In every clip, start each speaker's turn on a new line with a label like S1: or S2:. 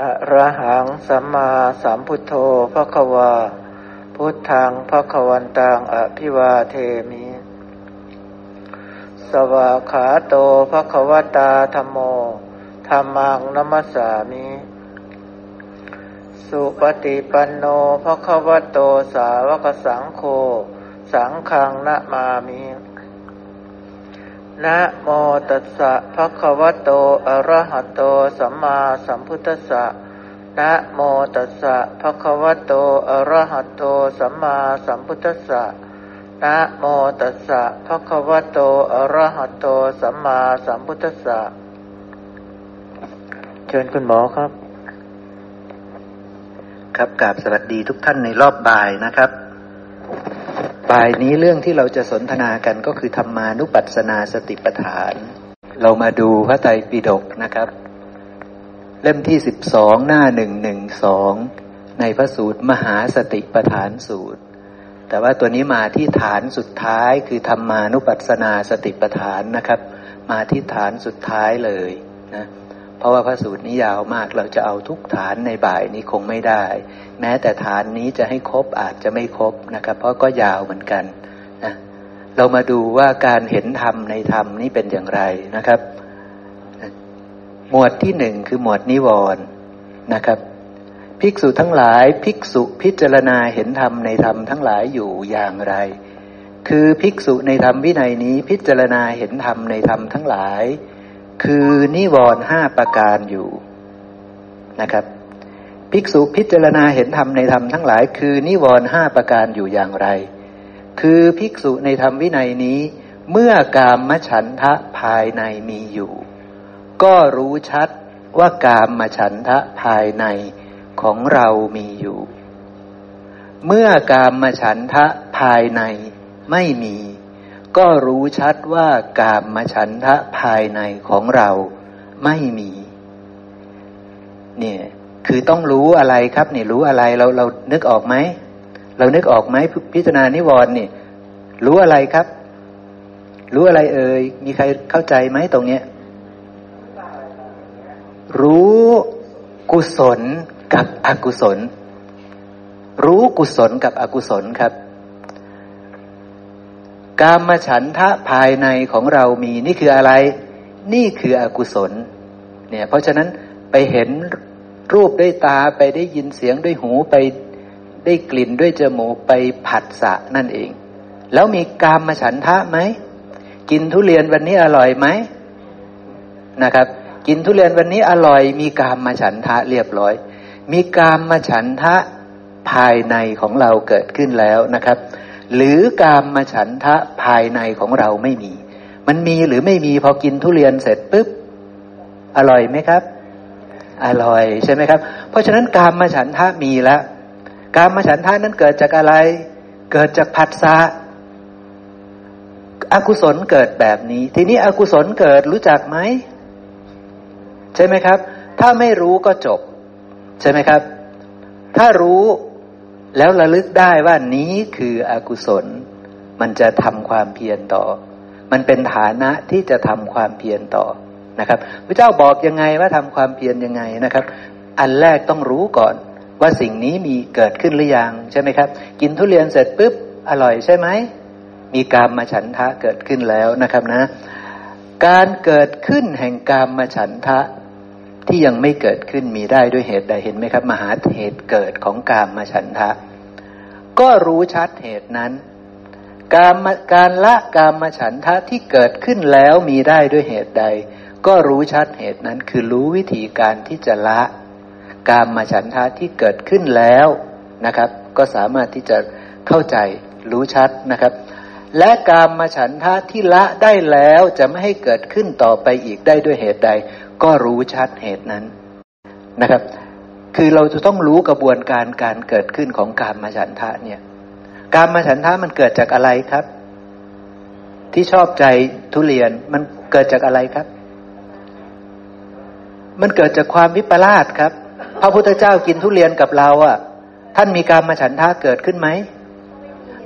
S1: อะระหังสัมมาสัมพุทโธพระควา พุทธังพระควันตังอภิวาเทมิ สวาขาโตพระควตาธรรมโมธรรมังนัมสามิ สุปฏิปันโนพระควโตสาวกสังโฆ สังฆังนะมามิ นะโมตัสสะภะคะวะโต อะระหะโต สัมมาสัมพุทธัสสะ นะโมตัสสะภะคะวะโต อะระหะโต สัมมาสัมพุทธัสสะ นะโมตัสสะภะคะวะโต อะระหะโต สัมมาสัมพุทธัสสะ เชิญคุณหมอครับ
S2: ครับกราบสวัสดีทุกท่านในรอบบ่ายนะครับ บ่ายนี้เรื่องที่เราจะสนทนากันก็คือธรรมานุปัสสนาสติปัฏฐาน เรามาดูพระไตรปิฎกนะครับ เล่มที่สิบสองหน้าหนึ่งหนึ่งสองในพระสูตรมหาสติปัฏฐานสูตร แต่ว่าตัวนี้มาที่ฐานสุดท้ายคือธรรมานุปัสสนาสติปัฏฐานนะครับ มาที่ฐานสุดท้ายเลยนะ เพราะว่าพระสูตรนี้ยาวมาก เราจะเอาทุกฐานในบ่ายนี้คงไม่ได้ แม้แต่ฐานนี้จะให้ครบอาจจะไม่ครบนะครับ เพราะก็ยาวเหมือนกันนะเรามาดูว่าการเห็นธรรมในธรรมนี้เป็นอย่างไรนะครับ หมวดที่หนึ่งคือหมวดนิวรณ์นะครับ ภิกษุทั้งหลายภิกษุพิจารณาเห็นธรรมในธรรมทั้งหลายอยู่อย่างไร คือภิกษุในธรรมวินัยนี้พิจารณาเห็นธรรมในธรรมทั้งหลาย คือนิวรณ์ห้าประการอยู่นะครับ ภิกษุพิจารณาเห็นธรรมในธรรมทั้งหลาย คือนิวรณ์ห้าประการอยู่อย่างไร คือภิกษุในธรรมวินัยนี้ เมื่อกามมฉันทะภายในมีอยู่ ก็รู้ชัดว่ากามมฉันทะภายในของเรามีอยู่ เมื่อกามมฉันทะภายในไม่มี ก็รู้ชัดว่ากามมฉันทะภายในของเราไม่มี เนี่ยคือต้องรู้อะไรครับเนี่ยรู้อะไรเราเรานึกออกไหมเรานึกออกไหมพิจารณานิวรณ์เนี่ยรู้อะไรครับ รู้อะไรเอ่ยมีใครเข้าใจไหมตรงเนี้ย รู้กุศลกับอกุศล รู้กุศลกับอกุศลครับ กามฉันทะภายในของเรามีนี่คืออะไร นี่คืออกุศล เนี่ย เพราะฉะนั้นไปเห็นรูปด้วยตาไปได้ยินเสียงด้วยหูไปได้กลิ่นด้วยจมูกไปผัสสะนั่นเอง แล้วมีกามฉันทะไหมกินทุเรียนวันนี้อร่อยไหมนะครับ กินทุเรียนวันนี้อร่อย มีกามมาฉันทะเรียบร้อย มีกามมาฉันทะภายในของเราเกิดขึ้นแล้วนะครับ หรือกามมาฉันทะภายในของเราไม่มี มันมีหรือไม่มีพอกินทุเรียนเสร็จปุ๊บอร่อยไหมครับ อร่อยใช่ไหมครับ เพราะฉะนั้นกามมาฉันทะมีแล้วกามมาฉันทะนั้นเกิดจากอะไร เกิดจากผัสสะอกุศลเกิดแบบนี้ ทีนี้อกุศลเกิดรู้จักไหมใช่ไหมครับ ถ้าไม่รู้ก็จบ ใช่ไหมครับ ถ้ารู้ แล้วระลึกได้ว่านี้คืออกุศล มันจะทำความเพียรต่อ มันเป็นฐานะที่จะทำความเพียรต่อนะครับพระเจ้าบอกยังไงว่าทำความเพียรยังไงนะครับ อันแรกต้องรู้ก่อนว่าสิ่งนี้มีเกิดขึ้นหรือยังใช่ไหมครับ กินทุเรียนเสร็จปุ๊บอร่อยใช่ไหมมีกามมาฉันทะเกิดขึ้นแล้วนะครับนะ การเกิดขึ้นแห่งกามมาฉันทะ ที่ยังไม่เกิดขึ้นมีได้ด้วยเหตุใดเห็นไหมครับ มหาเหตุเกิดของกามมาฉันทะ ก็รู้ชัดเหตุนั้น การการละกามมาฉันทะที่เกิดขึ้นแล้วมีได้ด้วยเหตุใด ก็รู้ชัดเหตุนั้น คือรู้วิธีการที่จะละกามมาฉันทะที่เกิดขึ้นแล้วนะครับ ก็สามารถที่จะเข้าใจรู้ชัดนะครับ และกามมาฉันทะที่ละได้แล้วจะไม่ให้เกิดขึ้นต่อไปอีกได้ด้วยเหตุใด ก็รู้ชัดเหตุนั้นนะครับ คือเราจะต้องรู้กระบวนการการเกิดขึ้นของการมาฉันทะเนี่ยการมาฉันทะมันเกิดจากอะไรครับ ที่ชอบใจทุเรียนมันเกิดจากอะไรครับ มันเกิดจากความวิปลาสครับ พระพุทธเจ้ากินทุเรียนกับเราอะ ท่านมีการมาฉันทะเกิดขึ้นไหม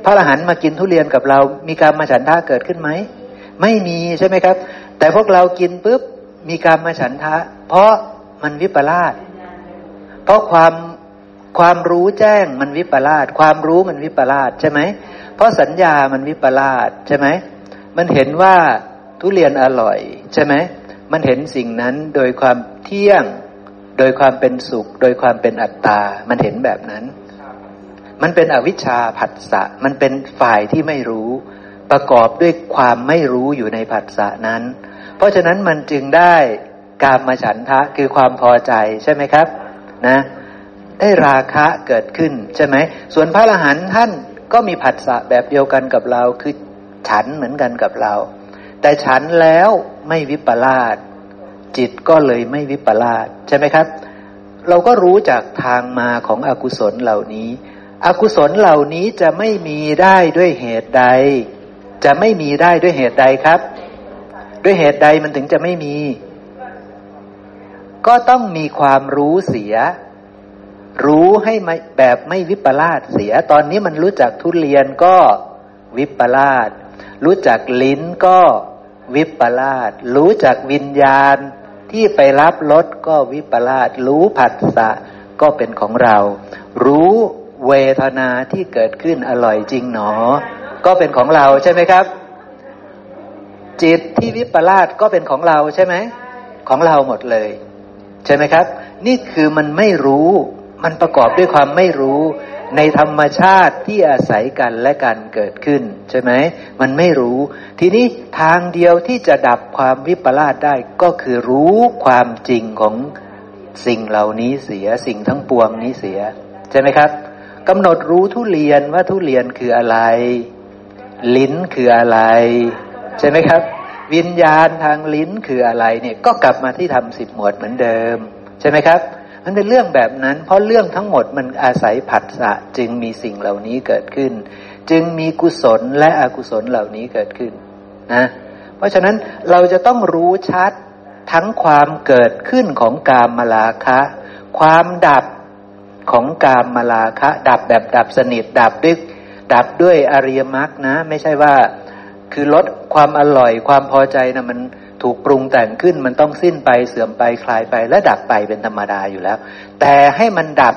S2: พระอรหันต์มากินทุเรียนกับเรา มีการมาฉันทะเกิดขึ้นไหม ไม่มีใช่ไหมครับ แต่พวกเรากินปุ๊บ มีการมาฉันทะ เพราะมันวิปลาสเพราะความความรู้แจ้งมันวิปลาสความรู้มันวิปลาสใช่ไหมเพราะสัญญามันวิปลาสใช่ไหมมันเห็นว่าทุเรียนอร่อยใช่ไหมมันเห็นสิ่งนั้นโดยความเที่ยง โดยความเป็นสุข โดยความเป็นอัตตา มันเห็นแบบนั้น มันเป็นอวิชชาผัสสะ มันเป็นฝ่ายที่ไม่รู้ ประกอบด้วยความไม่รู้อยู่ในผัสสะนั้น เพราะฉะนั้นมันจึงได้การมาฉันทะคือความพอใจใช่ไหมครับนะได้ราคะเกิดขึ้นใช่ไหมส่วนพระอรหันต์ท่านก็มีผัสสะแบบเดียวกันกับเราคือฉันเหมือนกันกับเรา แต่ฉันแล้วไม่วิปลาสจิตก็เลยไม่วิปลาสใช่ไหมครับ เราก็รู้จากทางมาของอกุศลเหล่านี้ อกุศลเหล่านี้จะไม่มีได้ด้วยเหตุใด จะไม่มีได้ด้วยเหตุใดครับ ด้วยเหตุใดมันถึงจะไม่มี ก็ต้องมีความรู้เสีย รู้ให้แบบไม่วิปลาสเสีย ตอนนี้มันรู้จักทุเรียนก็วิปลาสรู้จักลิ้นก็วิปลาสรู้จักวิญญาณที่ไปรับรสก็วิปลาสรู้ผัสสะก็เป็นของเรา รู้เวทนาที่เกิดขึ้นอร่อยจริงหนอ ก็เป็นของเราใช่ไหมครับ จิตที่วิปลาสก็เป็นของเราใช่ไหมของเราหมดเลย ใช่ไหมครับ นี่คือมันไม่รู้มันประกอบด้วยความไม่รู้ในธรรมชาติที่อาศัยกันและกันเกิดขึ้น ใช่ไหมมันไม่รู้ ทีนี้ทางเดียวที่จะดับความวิปลาสได้ก็คือรู้ความจริงของสิ่งเหล่านี้เสียสิ่งทั้งปวงนี้เสีย ใช่ไหมครับกำหนดรู้ทุเรียนว่าทุเรียนคืออะไร ลิ้นคืออะไร ใช่ไหมครับ วิญญาณทางลิ้นคืออะไรเนี่ยก็กลับมาที่ทำสิบหมวดเหมือนเดิม ใช่ไหมครับมันเป็นเรื่องแบบนั้น เพราะเรื่องทั้งหมดมันอาศัยผัสสะจึงมีสิ่งเหล่านี้เกิดขึ้น จึงมีกุศลและอกุศลเหล่านี้เกิดขึ้นนะเพราะฉะนั้นเราจะต้องรู้ชัดทั้งความเกิดขึ้นของกามมาลาคะ ความดับของกามมาลาคะ ดับแบบดับสนิทดับด้วยดับด้วยอริยมรรคนะ ไม่ใช่ว่า คือลดความอร่อยความพอใจนะมันถูกปรุงแต่งขึ้นมันต้องสิ้นไปเสื่อมไปคลายไปและดับไปเป็นธรรมดาอยู่แล้ว แต่ให้มันดับ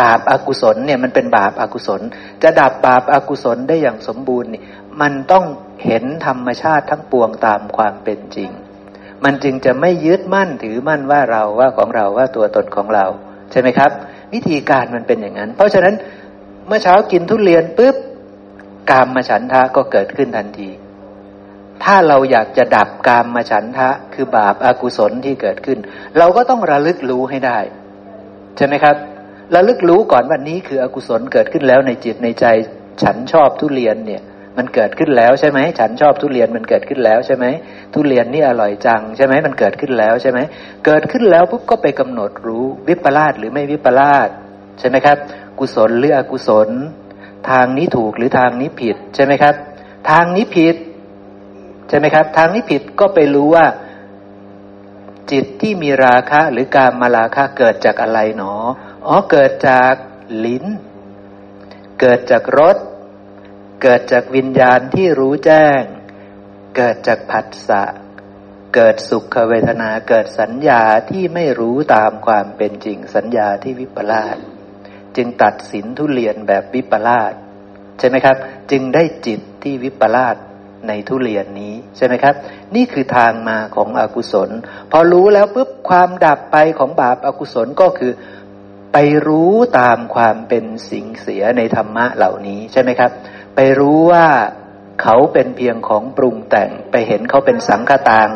S2: บาปอากุศลเนี่ยมันเป็นบาปอากุศล จะดับบาปอากุศลได้อย่างสมบูรณ์นี่มันต้องเห็นธรรมชาติทั้งปวงตามความเป็นจริง มันจึงจะไม่ยึดมั่นถือมั่นว่าเราว่าของเราว่าตัวตนของเรา ใช่ไหมครับ วิธีการมันเป็นอย่างนั้น เพราะฉะนั้นเมื่อเช้ากินทุเรียนปุ๊บ กามมาฉันทะก็เกิดขึ้นทันที ถ้าเราอยากจะดับกามมาฉันทะ คือบาปอากุศลที่เกิดขึ้น เราก็ต้องระลึกรู้ให้ได้ ใช่ไหมครับ ระลึกรู้ก่อนวันนี้คืออกุศลเกิดขึ้นแล้วในจิตในใจ ฉันชอบทุเรียนเนี่ย มันเกิดขึ้นแล้วใช่ไหมฉันชอบทุเรียนมันเกิดขึ้นแล้วใช่ไหมทุเรียนนี่อร่อยจังใช่ไหมมันเกิดขึ้นแล้วใช่ไหมเกิดขึ้นแล้วปุ๊บก็ไปกำหนดรู้วิปลาสหรือไม่วิปลาสใช่ไหมครับ กุศลหรืออกุศล ทางนี้ถูกหรือทางนี้ผิดใช่ไหมครับ ทางนี้ผิดใช่ไหมครับ ทางนี้ผิดก็ไปรู้ว่า จิตที่มีราคะหรือการมาราคะเกิดจากอะไรหนออ๋อเกิดจากลิ้น เกิดจากรสเกิดจากวิญญาณที่รู้แจ้ง เกิดจากผัสสะเกิดสุขเวทนาเกิดสัญญาที่ไม่รู้ตามความเป็นจริงสัญญาที่วิปลาส จึงตัดสินทุเรียนแบบวิปลาสใช่ไหมครับ จึงได้จิตที่วิปลาสในทุเรียนนี้ใช่ไหมครับ นี่คือทางมาของอกุศล พอรู้แล้วปุ๊บความดับไปของบาปอากุศลก็คือไปรู้ตามความเป็นสิ่งเสียในธรรมะเหล่านี้ใช่ไหมครับ ไปรู้ว่าเขาเป็นเพียงของปรุงแต่ง ไปเห็นเขาเป็นสังฆตัง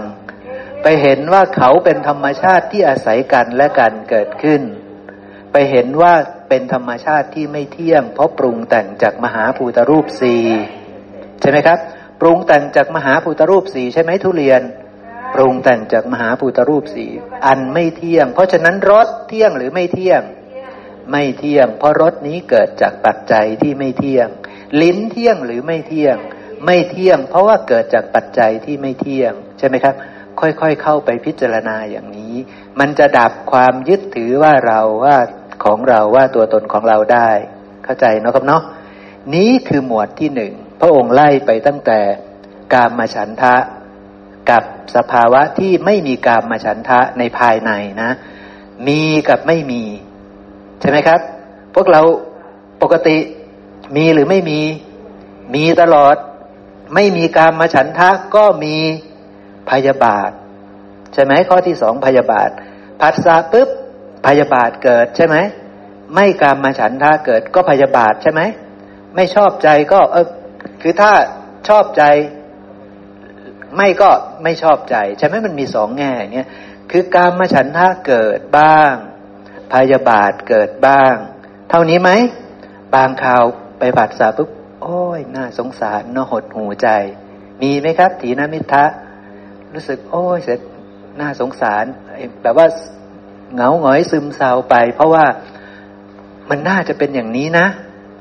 S2: ไปเห็นว่าเขาเป็นธรรมชาติที่อาศัยกันและกันเกิดขึ้น ไปเห็นว่า เป็นธรรมชาติที่ไม่เที่ยง เพราะปรุงแต่งจากมหาภูตรูปสี่ใช่ไหมครับ ปรุงแต่งจากมหาภูตรูปสี่ใช่ไหมทุเรียน ปรุงแต่งจากมหาภูตรูปสี่อันไม่เที่ยง เพราะฉะนั้นรสเที่ยงหรือไม่เที่ยง ไม่เที่ยง เพราะรสนี้เกิดจากปัจจัยที่ไม่เที่ยง ลิ้นเที่ยงหรือไม่เที่ยง ไม่เที่ยง เพราะว่าเกิดจากปัจจัยที่ไม่เที่ยง ใช่ไหมครับค่อยๆ เข้าไปพิจารณาอย่างนี้ มันจะดับความยึดถือว่าเราว่า ของเราว่าตัวตนของเราได้ เข้าใจเนาะครับเนาะนี้คือหมวดที่หนึ่งพระองค์ไล่ไปตั้งแต่กามมาฉันทะกับสภาวะที่ไม่มีกามมาฉันทะในภายในนะ มีกับไม่มี ใช่ไหมครับ พวกเราปกติมีหรือไม่มี มีตลอด ไม่มีการมาฉันทะก็มีพยาบาท ใช่ไหมข้อที่สองพยาบาทผัสสะปุ๊บ พยาบาทเกิดใช่ไหมไม่การมาฉันทะเกิดก็พยาบาทใช่ไหมไม่ชอบใจก็ เออคือถ้าชอบใจ ไม่ก็ไม่ชอบใจ ใช่ไหมมันมีสองแง่เนี่ยคือการมาฉันทะเกิดบ้าง พยาบาทเกิดบ้าง เท่านี้ไหม บางข่าวไปผัสสะปุ๊บโอ้ยน่าสงสารน่าหดหูใจ มีไหมครับถีนมิทะรู้สึก โอ้ยเสร็จน่าสงสารแบบว่า เหงาหงอยซึมเศร้าไป เพราะว่ามันน่าจะเป็นอย่างนี้นะ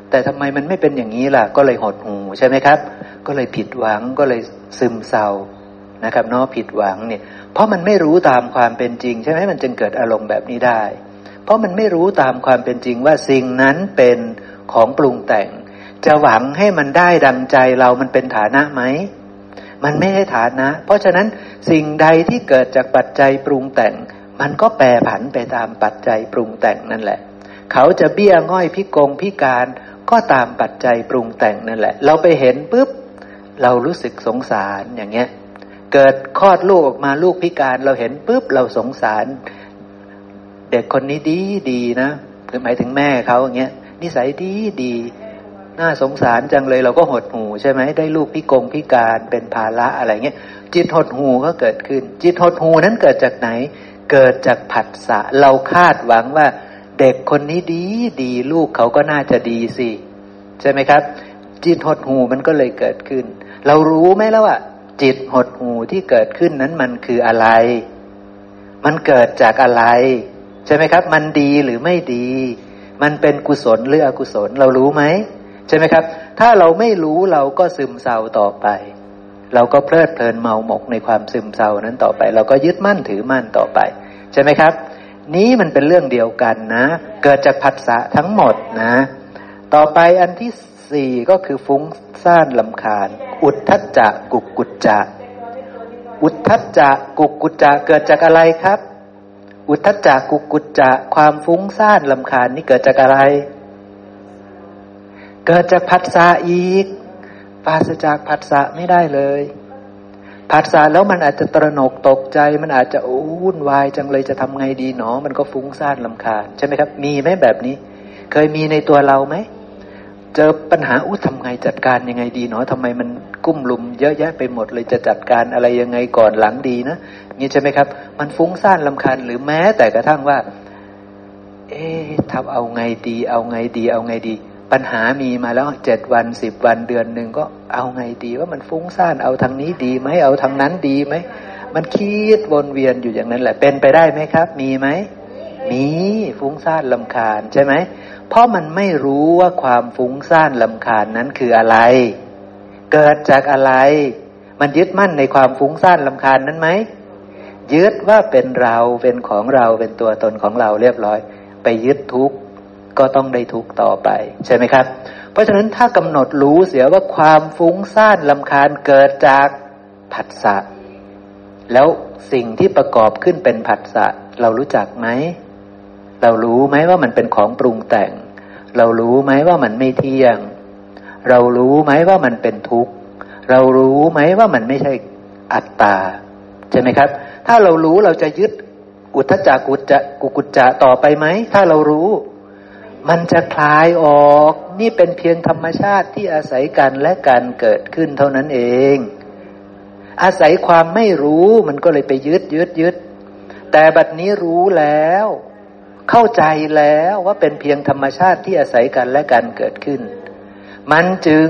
S2: แต่ทำไมมันไม่เป็นอย่างนี้ล่ะ ก็เลยหดหูใช่ไหมครับ ก็เลยผิดหวังก็เลยซึมเศร้านะครับเนาะผิดหวังเนี่ย เพราะมันไม่รู้ตามความเป็นจริง ใช่ไหมมันจึงเกิดอารมณ์แบบนี้ได้ เพราะมันไม่รู้ตามความเป็นจริงว่าสิ่งนั้นเป็นของปรุงแต่ง จะหวังให้มันได้ดังใจเรามันเป็นฐานะไหมมันไม่ใช่ฐานะ เพราะฉะนั้นสิ่งใดที่เกิดจากปัจจัยปรุงแต่ง มันก็แปรผันไปตามปัจจัยปรุงแต่งนั่นแหละ เขาจะเบี้ยง่อยพิกงพิการก็ตามปัจจัยปรุงแต่งนั่นแหละ เราไปเห็นปุ๊บ เรารู้สึกสงสารอย่างเงี้ย เกิดคลอดลูกออกมาลูกพิการเราเห็นปุ๊บเราสงสาร เด็กคนนี้ดีดีนะคือหมายถึงแม่เขาอย่างเงี้ยนิสัยดีดีน่าสงสารจังเลยเราก็หดหูใช่ไหมได้ลูกพิกงพิการเป็นภาระอะไรเงี้ยจิตหดหูก็เกิดขึ้น จิตหดหูนั้นเกิดจากไหน เกิดจากผัสสะ เราคาดหวังว่า เด็กคนนี้ดีดีลูกเขาก็น่าจะดีสิ ใช่ไหมครับ จิตหดหูมันก็เลยเกิดขึ้น เรารู้ไหมแล้วว่าจิตหดหูที่เกิดขึ้นนั้นมันคืออะไร มันเกิดจากอะไร ใช่ไหมครับ มันดีหรือไม่ดี มันเป็นกุศลหรืออกุศลเรารู้ไหมใช่ไหมครับ ถ้าเราไม่รู้เราก็ซึมเศร้าต่อไป เราก็เพลิดเพลินเมาหมกในความซึมเศร้านั้นต่อไป เราก็ยึดมั่นถือมั่นต่อไป ใช่ไหมครับ นี้มันเป็นเรื่องเดียวกันนะ เกิดจากผัสสะทั้งหมดนะ ต่อไปอันที่สี่ก็คือฟุ้งซ่านลำคาญ อุทธัจจะกุกกุจจะ อุทธัจจะกุกกุจจะเกิดจากอะไรครับ อุทธัจจะกุกกุจจะความฟุ้งซ่านลำคาญนี่เกิดจากอะไร เกิดจากผัสสะอีกปราศจากผัสสะไม่ได้เลย ผัสสะแล้วมันอาจจะตระหนกตกใจ มันอาจจะวุ่นวายจังเลยจะทำไงดีหนอ มันก็ฟุ้งซ่านลำคาญใช่ไหมครับ มีไหมแบบนี้ เคยมีในตัวเราไหมเจอปัญหาอู้ทำไงจัดการยังไงดีเนาะทำไมมันกุ้มลุมเยอะแยะไปหมดเลยจะจัดการอะไรยังไงก่อนหลังดีนะนี่ใช่ไหมครับ มันฟุ้งซ่านลำคาญหรือแม้แต่กระทั่งว่า เอ๊ะทำเอาไงดี เอาไงดี เอาไงดี ปัญหามีมาแล้วเจ็ดวันสิบวันเดือนหนึ่งก็ เอาไงดีว่ามันฟุ้งซ่านเอาทางนี้ดีไหมเอาทางนั้นดีไหมมันคิดวนเวียนอยู่อย่างนั้นแหละ เป็นไปได้ไหมครับ มีไหมมีฟุ้งซ่านลำคาญใช่ไหมเพราะมันไม่รู้ว่าความฟุ้งซ่านลำคาญนั้นคืออะไร เกิดจากอะไร มันยึดมั่นในความฟุ้งซ่านลำคาญนั้นไหมยึดว่าเป็นเราเป็นของเราเป็นตัวตนของเราเรียบร้อย ไปยึดทุกก็ต้องได้ทุกต่อไป ใช่ไหมครับ เพราะฉะนั้นถ้ากำหนดรู้เสียว่าความฟุ้งซ่านลำคาญเกิดจากผัสสะแล้วสิ่งที่ประกอบขึ้นเป็นผัสสะเรารู้จักไหม เรารู้ไหมว่ามันเป็นของปรุงแต่ง เรารู้ไหมว่ามันไม่เที่ยง เรารู้ไหมว่ามันเป็นทุกข์ เรารู้ไหมว่ามันไม่ใช่อัตตาใช่ไหมครับ ถ้าเรารู้เราจะยึดอุทจักกุจจะกุกุจจะต่อไปไหม ถ้าเรารู้ มันจะคลายออก นี่เป็นเพียงธรรมชาติที่อาศัยกันและการเกิดขึ้นเท่านั้นเอง อาศัยความไม่รู้มันก็เลยไปยึดยึดยึด แต่บัดนี้รู้แล้ว เข้าใจแล้วว่าเป็นเพียงธรรมชาติที่อาศัยกันและการเกิดขึ้น มันจึง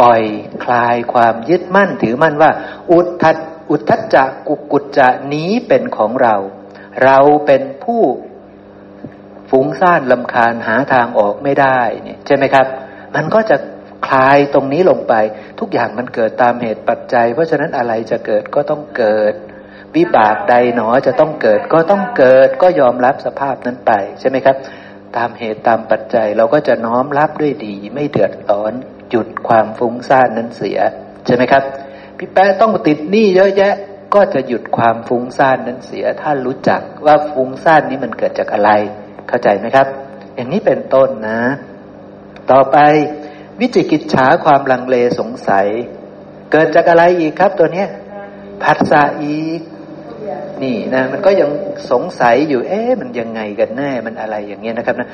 S2: ปล่อยคลายความยึดมั่นถือมั่นว่า อุทธัอุทธัจจะกุกุจจะนี้เป็นของเรา เราเป็นผู้ ฟุ้งซ่านลำคาญหาทางออกไม่ได้เนี่ยใช่ไหมครับ มันก็จะคลายตรงนี้ลงไป ทุกอย่างมันเกิดตามเหตุปัจจัย เพราะฉะนั้นอะไรจะเกิดก็ต้องเกิด วิบากใดหนอจะต้องเกิดก็ต้องเกิดก็ยอมรับสภาพนั้นไปใช่ไหมครับ ตามเหตุตามปัจจัยเราก็จะน้อมรับด้วยดี ไม่เดือดร้อนหยุดความฟุ้งซ่านนั้นเสียใช่ไหมครับ พี่แป๊ะต้องติดหนี้เยอะแยะก็จะหยุดความฟุ้งซ่านนั้นเสีย ถ้ารู้จักว่าฟุ้งซ่านนี้มันเกิดจากอะไร เข้าใจไหมครับ อย่างนี้เป็นต้นนะ ต่อไปวิจิกิจฉาความลังเลสงสัย เกิดจากอะไรอีกครับตัวเนี้ยผัสสะอีก นี่นะ มันก็ยังสงสัยอยู่ เอ๊ะมันยังไงกันแน่มันอะไรอย่างเงี้ยนะครับนะ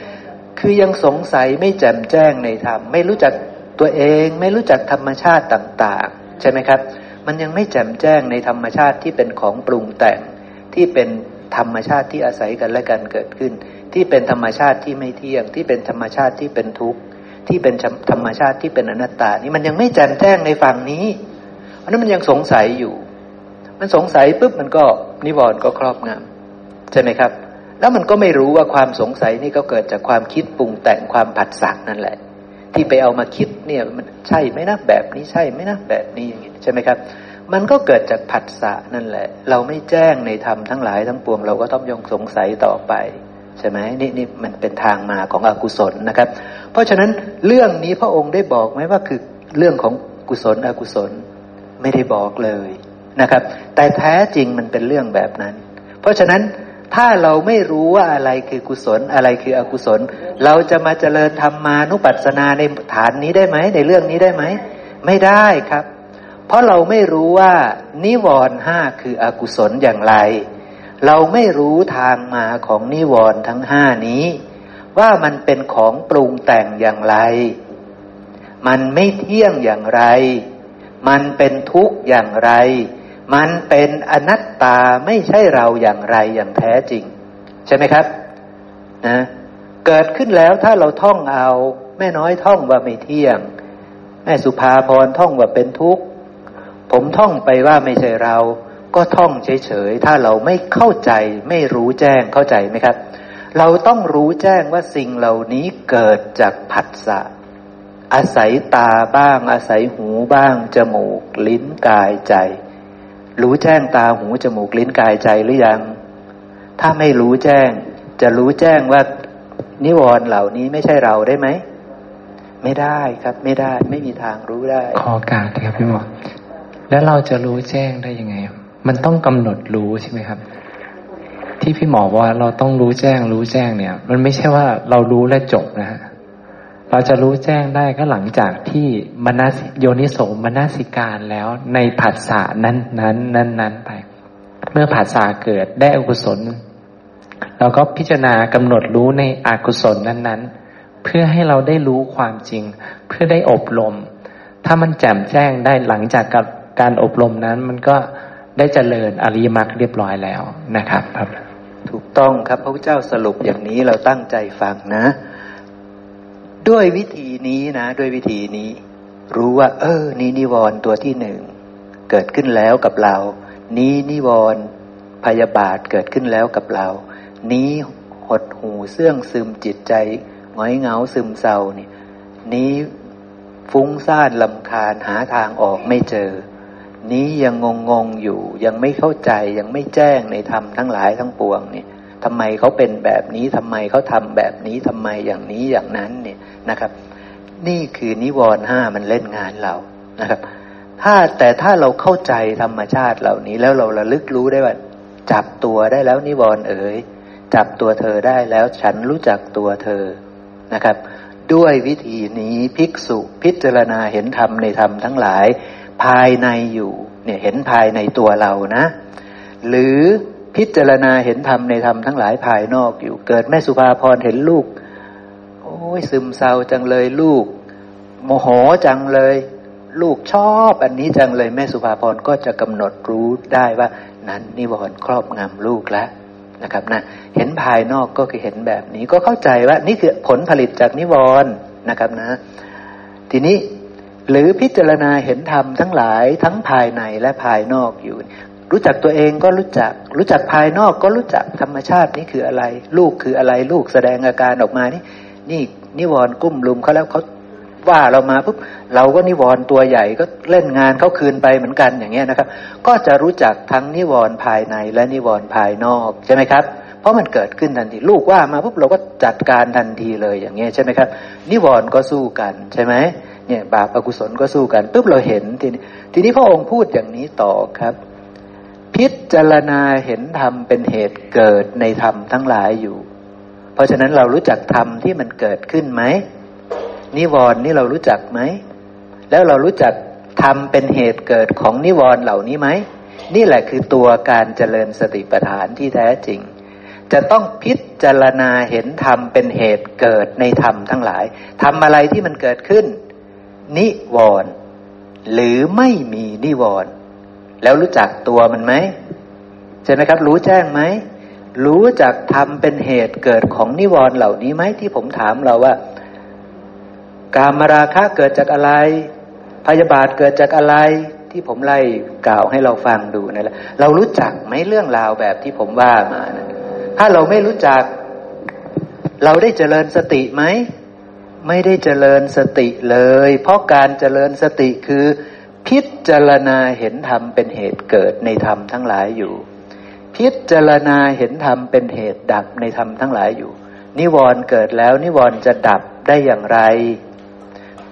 S2: คือยังสงสัยไม่แจ่มแจ้งในธรรมไม่รู้จักตัวเองไม่รู้จักธรรมชาติต่าง ๆ ใช่ไหมครับ มันยังไม่แจ่มแจ้งในธรรมชาติที่เป็นของปรุงแต่งที่เป็นธรรมชาติที่อาศัยกันและกันเกิดขึ้น ที่เป็นธรรมชาติที่ไม่เที่ยง ที่เป็นธรรมชาติที่เป็นทุกข์ที่เป็นธรรมชาติที่เป็นอนัตตา นี่มันยังไม่แจ่มแจ้งในฝั่งนี้เพราะนั้นมันยังสงสัยอยู่ มันสงสัยปุ๊บมันก็นิวรณ์ก็ครอบงำใช่ไหมครับ แล้วมันก็ไม่รู้ว่าความสงสัยนี่ก็เกิดจากความคิดปรุงแต่งความผัดสักนั่นแหละ ที่ไปเอามาคิดเนี่ยมันใช่ไหมนะแบบนี้ใช่ไหมนะแบบนี้อย่างนี้ใช่ไหมครับ มันก็เกิดจากผัสสะนั่นแหละ เราไม่แจ้งในธรรมทั้งหลายทั้งปวงเราก็ต้องยงสงสัยต่อไป ใช่ไหมนี่นี่มันเป็นทางมาของอกุศลนะครับ เพราะฉะนั้นเรื่องนี้พระองค์ได้บอกไหมว่าคือเรื่องของกุศลอกุศลไม่ได้บอกเลยนะครับ แต่แท้จริงมันเป็นเรื่องแบบนั้น เพราะฉะนั้นถ้าเราไม่รู้ว่าอะไรคือกุศลอะไรคืออกุศล เราจะมาเจริญธรรมานุปัสสนาในฐานนี้ได้ไหมในเรื่องนี้ได้ไหมไม่ได้ครับ เพราะเราไม่รู้ว่านิวรณ์ห้าคืออกุศลอย่างไร เราไม่รู้ทางมาของนิวรณ์ทั้งห้านี้ ว่ามันเป็นของปรุงแต่งอย่างไร มันไม่เที่ยงอย่างไร มันเป็นทุกข์อย่างไร มันเป็นอนัตตาไม่ใช่เราอย่างไรอย่างแท้จริง ใช่ไหมครับนะเกิดขึ้นแล้วถ้าเราท่องเอา แม่น้อยท่องว่าไม่เที่ยง แม่สุภาพรท่องว่าเป็นทุกข์ ผมท่องไปว่าไม่ใช่เรา ก็ท่องเฉยๆ ถ้าเราไม่เข้าใจไม่รู้แจ้งเข้าใจไหมครับ เราต้องรู้แจ้งว่าสิ่งเหล่านี้เกิดจากผัสสะ อาศัยตาบ้าง อาศัยหูบ้าง จมูก ลิ้นกายใจ รู้แจ้งตาหูจมูกลิ้นกายใจหรือยัง ถ้าไม่รู้แจ้ง จะรู้แจ้งว่านิวรณ์เหล่านี้ไม่ใช่เราได้ไหม ไม่ได้ครับไม่ได้ไม่มีทางรู้ได้
S3: ขอการครับพี่หมอแล้วเราจะรู้แจ้งได้ยังไง มันต้องกำหนดรู้ใช่ไหมครับ ที่พี่หมอว่าเราต้องรู้แจ้งรู้แจ้งเนี่ย มันไม่ใช่ว่าเรารู้และจบนะฮะเราจะรู้แจ้งได้ก็หลังจากที่มนสโยนิโสมนสิการแล้วในผัสสะนั้นนั้นนั้นนั้นไป เมื่อผัสสะเกิดได้อกุศล เราก็พิจารณากำหนดรู้ในอกุศลนั้นนั้นเพื่อให้เราได้รู้ความจริง เพื่อได้อบรม ถ้ามันแจ่มแจ้งได้หลังจากการอบรมนั้น มันก็ ได้เจริญอริยมรรคเรียบร้อยแล้วนะครับครับ
S2: ถูกต้องครับพระพุทธเจ้าสรุปอย่างนี้เราตั้งใจฟังนะ ด้วยวิธีนี้นะ ด้วยวิธีนี้ รู้ว่า เออ นี้นิวรณ์ตัวที่หนึ่งเกิดขึ้นแล้วกับเรา นี้นิวรณ์พยาบาทเกิดขึ้นแล้วกับเรา นี้หดหูเสื่องซึมจิตใจหงอยเงาซึมเศร้านี่นี้ฟุ้งซ่านลำคาญหาทางออกไม่เจอ นี้ยังงงงอยู่ ยังไม่เข้าใจยังไม่แจ้งในธรรมทั้งหลายทั้งปวงเนี่ยทำไมเขาเป็นแบบนี้ทำไมเขาทำแบบนี้ทำไมอย่างนี้อย่างนั้นเนี่ยนะครับ นี่คือนิวรณ์ห้ามันเล่นงานเรานะครับ ถ้าแต่ถ้าเราเข้าใจธรรมชาติเหล่านี้แล้วเราระลึกรู้ได้ว่า จับตัวได้แล้วนิวรณ์เอ๋ยจับตัวเธอได้แล้วฉันรู้จักตัวเธอนะครับ ด้วยวิธีนี้ภิกษุพิจารณาเห็นธรรมในธรรมทั้งหลาย ภายในอยู่ เนี่ยเห็นภายในตัวเรานะ หรือพิจารณาเห็นธรรมในธรรมทั้งหลายภายนอกอยู่ เกิดแม่สุภาพรเห็นลูก โอ้ยซึมเศร้าจังเลยลูก โมโหจังเลย ลูกชอบอันนี้จังเลยแม่สุภาพรก็จะกำหนดรู้ได้ว่า นั้นนิวรณ์ครอบงำลูกแล้วนะครับนะเห็นภายนอกก็คือเห็นแบบนี้ก็เข้าใจว่านี่คือผลผลิตจากนิวรณ์นะครับนะ ทีนี้ หรือพิจารณาเห็นธรรมทั้งหลายทั้งภายในและภายนอกอยู่ รู้จักตัวเองก็รู้จัก รู้จักภายนอกก็รู้จักธรรมชาตินี้คืออะไร ลูกคืออะไรลูกแสดงอาการออกมานี่ นี่นิวรณ์กุ้มลุมเขาแล้วเขาว่าเรามาปุ๊บเราก็นิวรณ์ตัวใหญ่ก็เล่นงานเขาคืนไปเหมือนกันอย่างเงี้ยนะครับ ก็จะรู้จักทั้งนิวรณ์ภายในและนิวรณ์ภายนอกใช่ไหมครับ เพราะมันเกิดขึ้นทันทีลูกว่ามาปุ๊บเราก็จัดการทันทีเลยอย่างเงี้ยใช่ไหมครับ นิวรณ์ก็สู้กันใช่ไหม เนี่ย บาปอกุศลก็สู้กันปุ๊บเราเห็นทีนี้ทีนี้พระองค์พูดอย่างนี้ต่อครับ พิจารณาเห็นธรรมเป็นเหตุเกิดในธรรมทั้งหลายอยู่ เพราะฉะนั้นเรารู้จักธรรมที่มันเกิดขึ้นไหมนิวรณ์นี่เรารู้จักไหมแล้วเรารู้จักธรรมเป็นเหตุเกิดของนิวรณ์เหล่านี้ไหมนี่แหละคือตัวการเจริญสติปัฏฐานที่แท้จริง จะต้องพิจารณาเห็นธรรมเป็นเหตุเกิดในธรรมทั้งหลายทำอะไรที่มันเกิดขึ้น นิวรณ์หรือไม่มีนิวรณ์แล้วรู้จักตัวมันไหมใช่ไหมครับ รู้แจ้งไหมรู้จักทำเป็นเหตุเกิดของนิวรณ์เหล่านี้ไหมที่ผมถามเราว่า การมราคะเกิดจากอะไร พยาบาทเกิดจากอะไรที่ผมไล่กล่าวให้เราฟังดูนั่นแหละเรารู้จักไหมเรื่องราวแบบที่ผมว่ามานะถ้าเราไม่รู้จัก เราได้เจริญสติไหม ไม่ได้เจริญสติเลย เพราะการเจริญสติคือ พิจารณาเห็นธรรมเป็นเหตุเกิดในธรรมทั้งหลายอยู่ พิจารณาเห็นธรรมเป็นเหตุดับในธรรมทั้งหลายอยู่ นิวรณ์เกิดแล้วนิวรณ์จะดับได้อย่างไร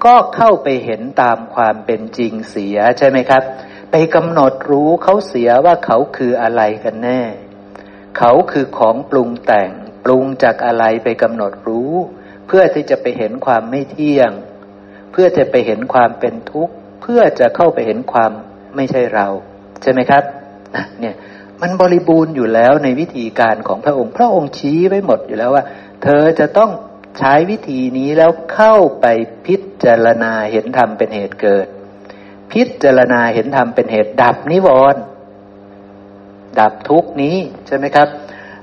S2: ก็เข้าไปเห็นตามความเป็นจริงเสียใช่ไหมครับ ไปกำหนดรู้เขาเสียว่าเขาคืออะไรกันแน่ เขาคือของปรุงแต่งปรุงจากอะไรไปกำหนดรู้ เพื่อที่จะไปเห็นความไม่เที่ยง เพื่อจะไปเห็นความเป็นทุกข์ เพื่อจะเข้าไปเห็นความไม่ใช่เรา ใช่ไหมครับเนี่ยมันบริบูรณ์อยู่แล้วในวิธีการของพระองค์ พระองค์ชี้ไว้หมดอยู่แล้วว่า เธอจะต้องใช้วิธีนี้แล้วเข้าไปพิจารณาเห็นธรรมเป็นเหตุเกิด พิจารณาเห็นธรรมเป็นเหตุดับนิวรณ์ดับทุกนี้ใช่ไหมครับ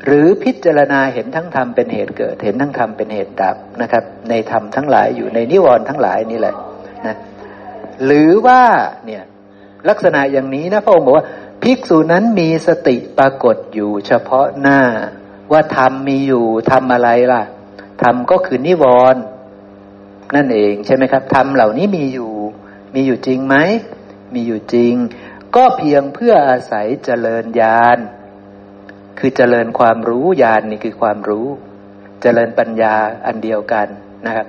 S2: หรือพิจารณาเห็นทั้งธรรมเป็นเหตุเกิด เห็นทั้งธรรมเป็นเหตุดับนะครับ ในธรรมทั้งหลายอยู่ในนิวรณ์ทั้งหลายนี่แหละนะหรือว่าเนี่ยลักษณะอย่างนี้นะพระองค์บอกว่าภิกษุนั้นมีสติปรากฏอยู่เฉพาะหน้าว่าธรรมมีอยู่ทำอะไรล่ะธรรมก็คือนิวรณ์นั่นเองใช่ไหมครับธรรมเหล่านี้มีอยู่ มีอยู่จริงไหมมีอยู่จริง ก็เพียงเพื่ออาศัยเจริญญาณ คือเจริญความรู้ญาณนนี่คือความรู้ เจริญปัญญาอันเดียวกันนะครับ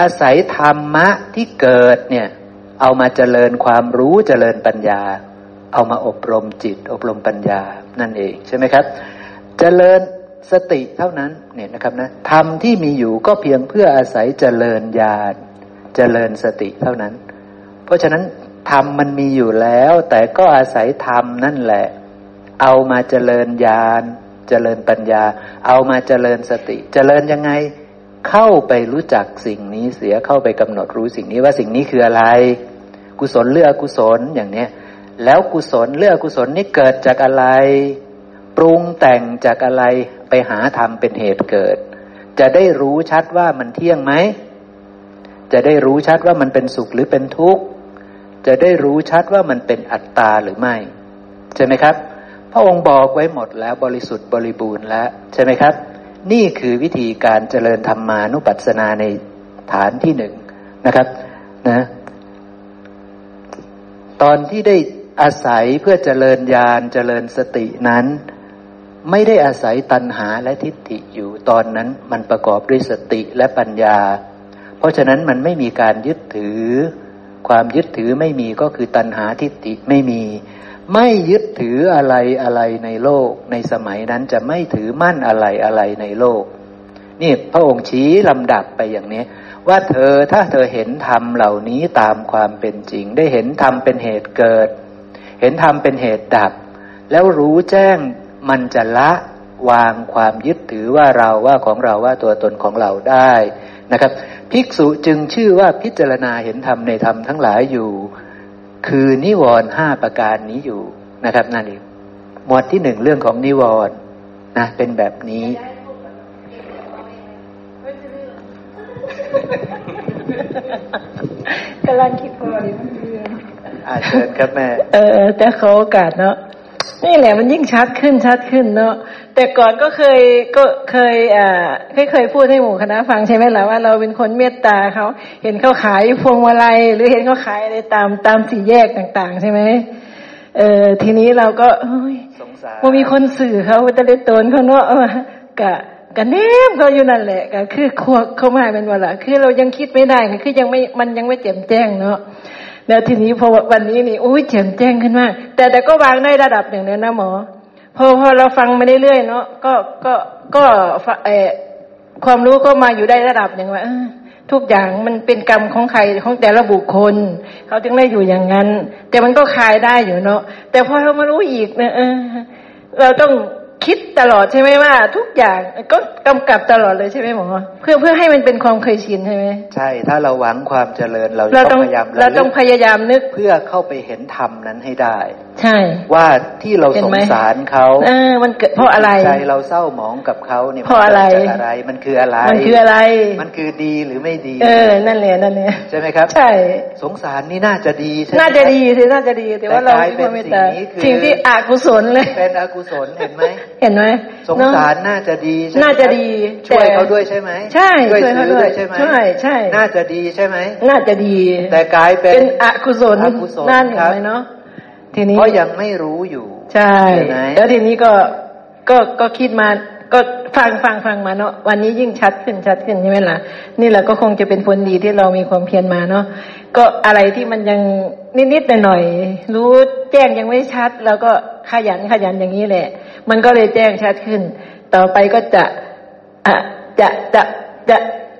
S2: อาศัยธรรมะที่เกิดเนี่ย เอามาเจริญความรู้เจริญปัญญา เอามาอบรมจิต อบรมปัญญานั่นเองใช่ไหมครับ เจริญสติเท่านั้นเนี่ยนะครับนะธรรมที่มีอยู่ก็เพียงเพื่ออาศัยเจริญญาณเจริญสติเท่านั้น เพราะฉะนั้นธรรมมันมีอยู่แล้ว แต่ก็อาศัยธรรมนั่นแหละ เอามาเจริญญาณเจริญปัญญา เอามาเจริญสติ เจริญยังไง เข้าไปรู้จักสิ่งนี้เสียเข้าไปกำหนดรู้สิ่งนี้ว่าสิ่งนี้คืออะไร กุศลเลือกกุศลอย่างเนี้ยแล้วกุศลเลือกกุศลนี้เกิดจากอะไร ปรุงแต่งจากอะไรไปหาธรรมเป็นเหตุเกิด จะได้รู้ชัดว่ามันเที่ยงไหมจะได้รู้ชัดว่ามันเป็นสุขหรือเป็นทุกข์ จะได้รู้ชัดว่ามันเป็นอัตตาหรือไม่ ใช่ไหมครับ พระองค์บอกไว้หมดแล้วบริสุทธิ์บริบูรณ์แล้วใช่ไหมครับ นี่คือวิธีการเจริญธรรมานุปัสสนาในฐานที่หนึ่งนะครับนะตอนที่ได้อาศัยเพื่อเจริญญาณเจริญสตินั้น ไม่ได้อาศัยตัณหาและทิฏฐิอยู่ตอนนั้นมันประกอบด้วยสติและปัญญา เพราะฉะนั้นมันไม่มีการยึดถือ ความยึดถือไม่มีก็คือตัณหาทิฏฐิไม่มี ไม่ยึดถืออะไรอะไรในโลก ในสมัยนั้นจะไม่ถือมั่นอะไรอะไรในโลก นี่พระองค์ชี้ลำดับไปอย่างนี้ ว่าเธอถ้าเธอเห็นธรรมเหล่านี้ตามความเป็นจริง ได้เห็นธรรมเป็นเหตุเกิด เห็นธรรมเป็นเหตุดับ แล้วรู้แจ้งมันจะละวางความยึดถือว่าเราว่าของเราว่าตัวตนของเราได้นะครับ ภิกษุจึงชื่อว่าพิจารณาเห็นธรรมในธรรมทั้งหลายอยู่ คือนิวรณ์ห้าประการนี้อยู่นะครับนั่นเองหมวดที่หนึ่งเรื่องของนิวรณ์นะเป็นแบบนี้
S4: กำลังคิดพอดีมันเรื่
S2: องอาเชิญครับแม่
S4: เออ แต่เขาโอกาสเนาะนี่แหละมันยิ่งชัดขึ้นชัดขึ้นเนาะ แต่ก่อนก็เคยก็เคยอ่าเคยเคยพูดให้หมู่คณะฟังใช่ไหมล่ะว่าเราเป็นคนเมตตาเขาเห็นเขาขายพวงมาลัยหรือเห็นเขาขายอะไรตามตามสี่แยกต่าง ๆ ใช่ไหมเออทีนี้เราก็เฮ้ยว่ามีคนสื่อเขาตะเลตนเขาเนาะกะกะเนมเขาอยู่นั่นแหละก็คือควักเข้ามาเป็นวันละคือเรายังคิดไม่ได้คือยังไม่มันยังไม่แจ่มแจ้งเนาะแล้วทีนี้พอวันนี้นี่อุ้ยแจ่มแจ้งขึ้นมากแต่แต่ก็วางได้ระดับหนึ่งแล้วนะหมอ พอพอเราฟังมาเรื่อยๆเนาะก็ก็ก็เออความรู้ก็มาอยู่ได้ระดับหนึ่งว่าทุกอย่างมันเป็นกรรมของใครของแต่ละบุคคล เขาจึงได้อยู่อย่างนั้น แต่มันก็คลายได้อยู่เนาะแต่พอเรามารู้อีกเนี่ยเราต้องคิดตลอดใช่ไหมว่า ทุกอย่างก็กำกับตลอดเลยใช่ไหมหมอเพื่อเพื่อให้มันเป็นความเคยชินใช่ไหม
S2: ใช่ ถ้าเราหวังความเจริญเรา
S4: ต้องพยายามเราต้องพยายามนึก
S2: เพื่อเข้าไปเห็นธรรมนั้นให้ได้
S4: ใช่
S2: ว่าที่เราสงสารเขา
S4: เออมันเกิดเพราะอะไร
S2: ใจเราเศร้าหมองกับเขาเนี่ย
S4: เพราะอะไร
S2: อะไร มันคืออะไร
S4: มันคืออะไร
S2: มันคือดีหรือไม่ดี
S4: เออ นั่นแหละนั่นแหละ
S2: ใช่ไหมครับ
S4: ใช่
S2: สงสารนี่น่าจะดีใช่
S4: น่าจะดีสิน่าจะดี แต่ว่าเราไม่เป็นสิ่งที่อกุศลเลย
S2: เป็นอกุศลเห็นไหม
S4: เห็นไหม
S2: สงสารน่าจะดี
S4: น่าจะดี
S2: ช่วยเขาด้วยใช่ไหม
S4: ใช่
S2: ช่วยเขาด้วยใช่ไหม
S4: ใช่ใช่
S2: น่าจะดีใช่ไหม
S4: น่าจะดี
S2: แต่กลายเป็น
S4: อกุศลนั่นเห็นไหมเนาะ
S2: ทีนี้เพราะยังไม่รู้อยู่
S4: ใช่แล้วทีนี้ก็ก็ก็คิดมาก็ฟังฟังฟังมาเนาะวันนี้ยิ่งชัดขึ้นชัดขึ้นใช่ไหมล่ะนี่แหละก็คงจะเป็นผลดีที่เรามีความเพียรมาเนาะก็อะไรที่มันยังนิดๆหน่อยๆรู้แจ้งยังไม่ชัด แล้วก็ขยันขยันอย่างนี้แหละ มันก็เลยแจ้งชัดขึ้น ต่อไปก็จะอะจะจะจะ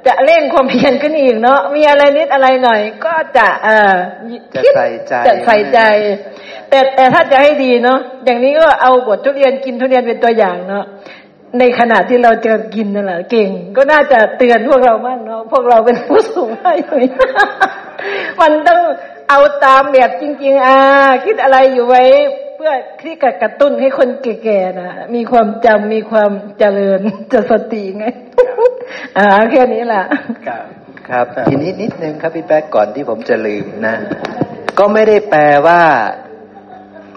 S4: จะเร่งความเพียรขึ้นอีกเนาะมีอะไรนิดอะไรหน่อย ก็จะเออ
S2: จะใส่ใจ
S4: จะใส่ใจ แต่แต่ถ้าจะให้ดีเนาะอย่างนี้ก็เอาบททุเรียนกินทุเรียนเป็นตัวอย่างเนาะในขณะที่เราจะกินนั่นแหละเก่ง ก็น่าจะเตือนพวกเราบ้างเนาะพวกเราเป็นผู้สูงอายุมันต้องเอาตามแบบจริง ๆ อ่า คิดอะไรอยู่ไว้เพื่อที่กระตุ้นให้คนแก่ๆนะมีความจำมีความเจริญจะสติไง อ่าแค่นี้แหละ
S2: ครับครับทีนี้นิดนึงครับพี่แป๊กก่อนที่ผมจะลืมนะ ก็ไม่ได้แปลว่า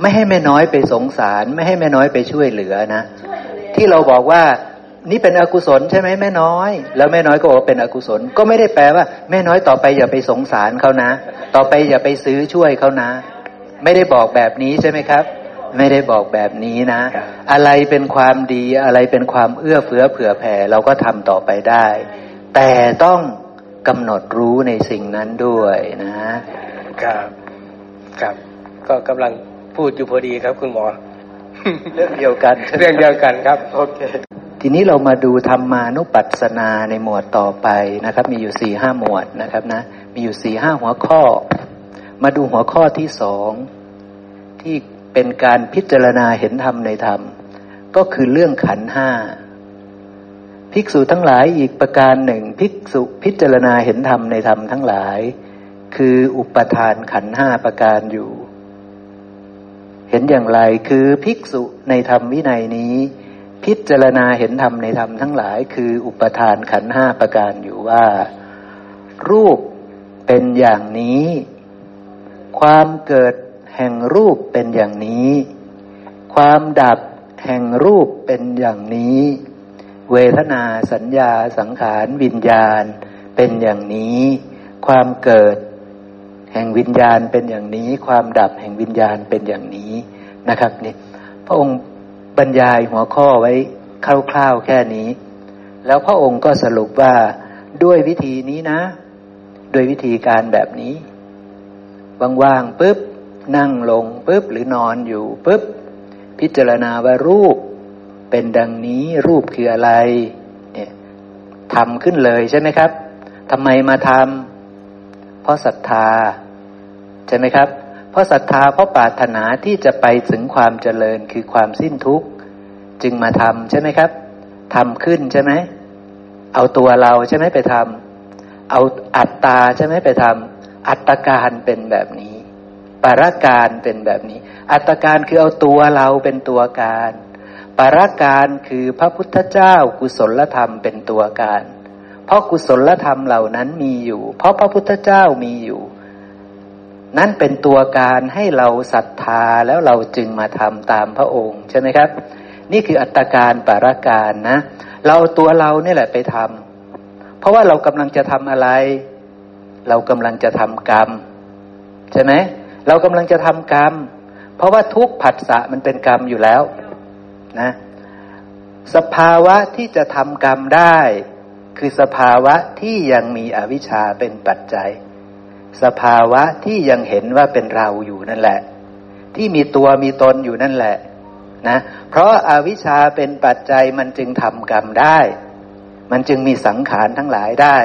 S2: ไม่ให้แม่น้อยไปสงสาร ไม่ให้แม่น้อยไปช่วยเหลือนะที่เราบอกว่า นี่เป็นอกุศลใช่ไหมแม่น้อย แล้วแม่น้อยก็บอกเป็นอกุศล ก็ไม่ได้แปลว่า แม่น้อยต่อไปอย่าไปสงสารเขานะ ต่อไปอย่าไปซื้อช่วยเขานะ ไม่ได้บอกแบบนี้ใช่ไหมครับ ไม่ได้บอกแบบนี้นะ อะไรเป็นความดีอะไรเป็นความเอื้อเฟื้อเผื่อแผ่เราก็ทำต่อไปได้ แต่ต้องกำหนดรู้ในสิ่งนั้นด้วยนะครับ
S5: ครับ ก็กำลังพูดอยู่พอดีครับ คุณหมอ
S2: เรื่องเดียวกัน
S5: เรื่องเดียวกันครับ
S2: โอเคทีนี้เรามาดูธรรมานุปัสสนาในหมวดต่อไปนะครับ มีอยู่สี่ห้าหมวดนะครับนะ มีอยู่สี่ห้าหัวข้อ มาดูหัวข้อที่สองที่เป็นการพิจารณาเห็นธรรมในธรรม ก็คือเรื่องขันห้าภิกษุทั้งหลายอีกประการหนึ่งภิกษุพิจารณาเห็นธรรมในธรรมทั้งหลาย คืออุปทานขันห้าประการอยู่ เห็นอย่างไรคือภิกษุในธรรมวินัยนี้ พิจารณาเห็นธรรมในธรรมทั้งหลาย คืออุปทานขันห้าประการอยู่ว่า รูปเป็นอย่างนี้ ความเกิดแห่งรูปเป็นอย่างนี้ ความดับแห่งรูปเป็นอย่างนี้ เวทนาสัญญาสังขารวิญญาณเป็นอย่างนี้ ความเกิดแห่งวิญญาณเป็นอย่างนี้ ความดับแห่งวิญญาณเป็นอย่างนี้นะครับนี่พระองค์บรรยายหัวข้อไว้คร่าวๆแค่นี้ แล้วพระองค์ก็สรุปว่าด้วยวิธีนี้นะ ด้วยวิธีการแบบนี้ ว่างๆปุ๊บนั่งลงปุ๊บหรือนอนอยู่ปุ๊บพิจารณาว่ารูปเป็นดังนี้รูปคืออะไรเนี่ยทำขึ้นเลยใช่ไหมครับทำไมมาทำเพราะศรัทธาใช่ไหมครับ เพราะศรัทธาเพราะปรารถนาที่จะไปถึงความเจริญคือความสิ้นทุกข์จึงมาทำใช่ไหมครับทำขึ้นใช่ไหมเอาตัวเราใช่ไหมไปทำเอาอัตตาใช่ไหมไปทำ อัตการเป็นแบบนี้ปารการเป็นแบบนี้ อัตการคือเอาตัวเราเป็นตัวการปารการคือพระพุทธเจ้ากุศลธรรมเป็นตัวการ เพราะกุศลธรรมเหล่านั้นมีอยู่ เพราะพระพุทธเจ้ามีอยู่ นั่นเป็นตัวการให้เราศรัทธาแล้วเราจึงมาทำตามพระองค์ใช่ไหมครับ นี่คืออัตการปารการนะ เราตัวเราเนี่ยแหละไปทำเพราะว่าเรากำลังจะทำอะไร เรากำลังจะทำกรรม ใช่ไหมเรากำลังจะทำกรรม เพราะว่าทุกผัสสะมันเป็นกรรมอยู่แล้วนะสภาวะที่จะทำกรรมได้ คือสภาวะที่ยังมีอวิชชาเป็นปัจจัย สภาวะที่ยังเห็นว่าเป็นเราอยู่นั่นแหละ ที่มีตัวมีตนอยู่นั่นแหละนะเพราะอาวิชชาเป็นปัจจัยมันจึงทำกรรมได้ มันจึงมีสังขารทั้งหลายได้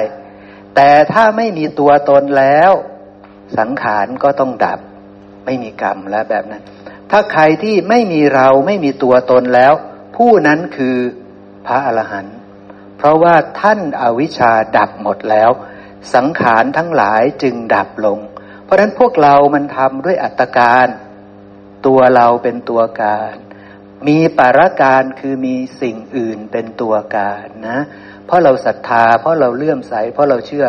S2: แต่ถ้าไม่มีตัวตนแล้ว สังขารก็ต้องดับ ไม่มีกรรมแล้วแบบนั้น ถ้าใครที่ไม่มีเราไม่มีตัวตนแล้ว ผู้นั้นคือพระอรหันต์เพราะว่าท่านอาวิชชาดับหมดแล้ว สังขารทั้งหลายจึงดับลง เพราะนั้นพวกเรามันทำด้วยอัตการ ตัวเราเป็นตัวการ มีปารการคือมีสิ่งอื่นเป็นตัวการนะ เพราะเราศรัทธา เพราะเราเลื่อมใส เพราะเราเชื่อ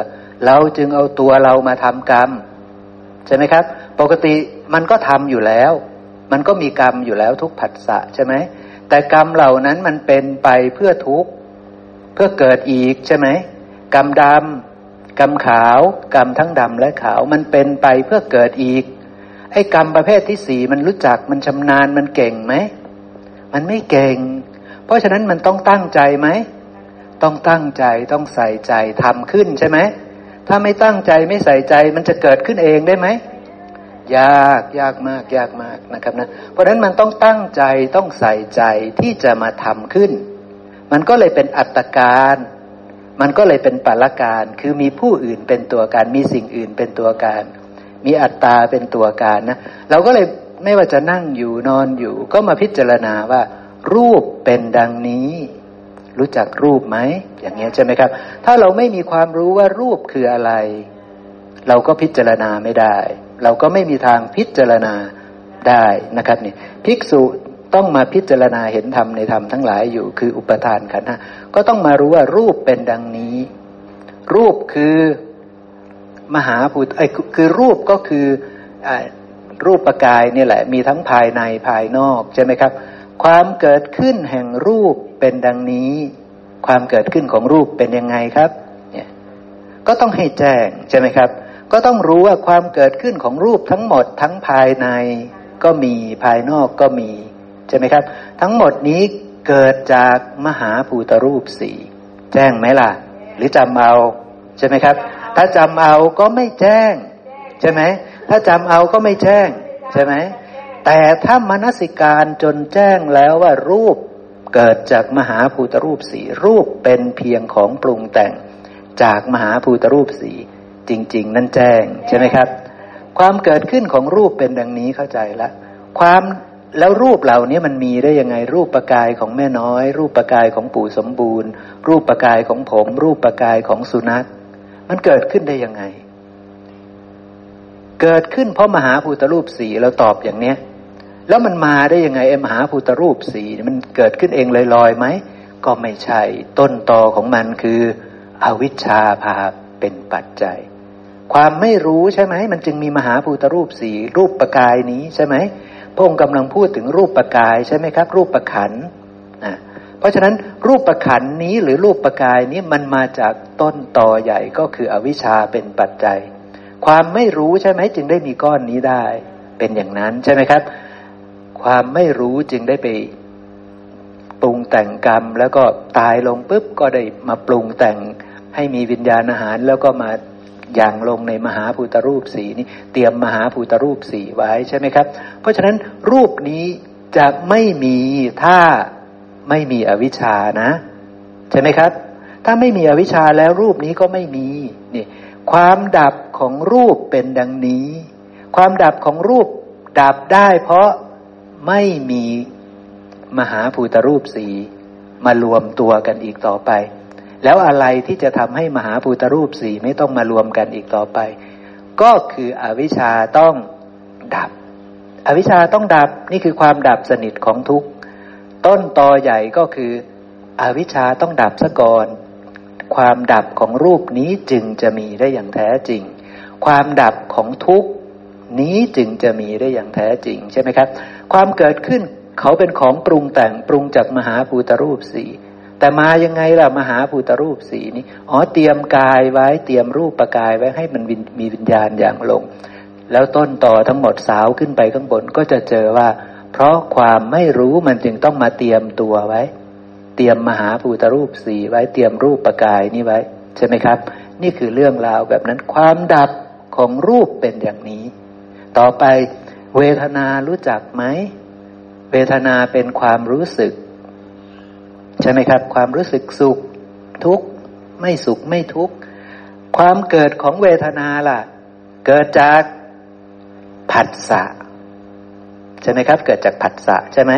S2: เราจึงเอาตัวเรามาทำกรรมใช่ไหมครับ ปกติมันก็ทำอยู่แล้ว มันก็มีกรรมอยู่แล้วทุกผัสสะใช่ไหมแต่กรรมเหล่านั้นมันเป็นไปเพื่อทุกข์เพื่อเกิดอีกใช่ไหมกรรมดำกรรมขาว กรรมทั้งดำและขาวมันเป็นไปเพื่อเกิดอีกไอ้กรรมประเภทที่สี่มันรู้จักมันชำนาญมันเก่งไหมมันไม่เก่ง เพราะฉะนั้นมันต้องตั้งใจไหม ต้องตั้งใจต้องใส่ใจทำขึ้นใช่ไหม ถ้าไม่ตั้งใจไม่ใส่ใจมันจะเกิดขึ้นเองได้ไหม ยากยากมากยากมากนะครับนะ เพราะฉะนั้นมันต้องตั้งใจต้องใส่ใจที่จะมาทำขึ้น มันก็เลยเป็นอัตการ มันก็เลยเป็นปัลการคือมีผู้อื่นเป็นตัวการ มีสิ่งอื่นเป็นตัวการ มีอัตตาเป็นตัวการนะ เราก็เลยไม่ว่าจะนั่งอยู่นอนอยู่ ก็มาพิจารณาว่า รูปเป็นดังนี้ รู้จักรูปไหมอย่างเงี้ยใช่ไหมครับ ถ้าเราไม่มีความรู้ว่ารูปคืออะไร เราก็พิจารณาไม่ได้ เราก็ไม่มีทางพิจารณาได้นะครับนี่ภิกษุต้องมาพิจารณาเห็นธรรมในธรรมทั้งหลายอยู่คืออุปทานขันธ์ก็ต้องมารู้ว่ารูปเป็นดังนี้ รูปคือมหาภูตไอ้คือรูปก็คืออรูปประกายนี่แหละ มีทั้งภายในภายนอกใช่ไหมครับ ความเกิดขึ้นแห่งรูป เป็นดังนี้ ความเกิดขึ้นของรูปเป็นยังไงครับ เนี่ย ก็ต้องให้แจ้งใช่ไหมครับ ก็ต้องรู้ว่าความเกิดขึ้นของรูปทั้งหมดทั้งภายในก็มีภายนอกก็มีใช่ไหมครับ ทั้งหมดนี้เกิดจากมหาภูตรูปสี่แจ้งไหมล่ะ หรือจำเอาใช่ไหมครับ ถ้าจำเอาก็ไม่แจ้ง ใช่ไหมถ้าจำเอาก็ไม่แจ้ง ใช่ไหมแต่ถ้ามนสิการจนแจ้งแล้วว่ารูป เกิดจากมหาภูตรูปสีรูปเป็นเพียงของปรุงแต่ง จากมหาภูตรูปสีจริง ๆ นั่นแจ้งใช่ไหมครับ ความเกิดขึ้นของรูปเป็นดังนี้เข้าใจละความแล้วรูปเหล่านี้มันมีได้ยังไงรูปประกายของแม่น้อย รูปประกายของปู่สมบูรณ์ รูปประกายของผม รูปประกายของสุนัข มันเกิดขึ้นได้ยังไง เกิดขึ้นเพราะมหาภูตรูปสีเราตอบอย่างเนี้ย แล้วมันมาได้ยังไงไอ้มหาภูตรูปสีมันเกิดขึ้นเองลอยๆไหมก็ไม่ใช่ ต้นตอของมันคือ อวิชชาพาเป็นปัจจัย ความไม่รู้ใช่ไหมมันจึงมีมหาภูตรูปสีรูปประกายนี้ใช่ไหมพระองค์กำลังพูดถึงรูปประกายใช่ไหมครับ รูปประขันนะเพราะฉะนั้นรูปประขันนี้หรือรูปประกายนี้มันมาจากต้นตอใหญ่ก็คืออวิชชาเป็นปัจจัย ความไม่รู้ใช่ไหมจึงได้มีก้อนนี้ได้ เป็นอย่างนั้นใช่ไหมครับ ความไม่รู้จึงได้ไปปรุงแต่งกรรม แล้วก็ตายลงปุ๊บก็ได้มาปรุงแต่งให้มีวิญญาณอาหาร แล้วก็มาอย่างลงในมหาภูตรูปสีนี้เตรียมมหาภูตรูปสีไว้ใช่ไหมครับ เพราะฉะนั้นรูปนี้จะไม่มีถ้าไม่มีอวิชชานะ ใช่ไหมครับ ถ้าไม่มีอวิชชาแล้วรูปนี้ก็ไม่มีนี่ความดับของรูปเป็นดังนี้ ความดับของรูปดับได้เพราะ ไม่มีมหาภูตรูปสีมารวมตัวกันอีกต่อไป แล้วอะไรที่จะทำให้มหาภูตรูปสีไม่ต้องมารวมกันอีกต่อไป ก็คืออวิชชาต้องดับ อวิชชาต้องดับนี่คือความดับสนิทของทุกต้นตอใหญ่ก็คือ อวิชชาต้องดับซะก่อน ความดับของรูปนี้จึงจะมีได้อย่างแท้จริง ความดับของทุกนี้จึงจะมีได้อย่างแท้จริงใช่ไหมครับ ความเกิดขึ้นเขาเป็นของปรุงแต่งปรุงจากมหาภูตรูปสี่แต่มายังไงล่ะมหาภูตรูปสีนี้อ๋อเตรียมกายไว้เตรียมรูปประกายไว้ให้มันมีวิญญาณอย่างลง แล้วต้นต่อทั้งหมดสาวขึ้นไปข้างบนก็จะเจอว่า เพราะความไม่รู้มันจึงต้องมาเตรียมตัวไว้ เตรียมมหาภูตรูปสีไว้เตรียมรูปประกายนี้ไว้ ใช่ไหมครับ นี่คือเรื่องราวแบบนั้นความดับของรูปเป็นอย่างนี้ ต่อไป เวทนารู้จักไหม เวทนาเป็นความรู้สึก ใช่ไหมครับ ความรู้สึกสุข ทุกข์ไม่สุขไม่ทุกข์ความเกิดของเวทนาล่ะ เกิดจากผัสสะใช่ไหมครับ เกิดจากผัสสะใช่ไหม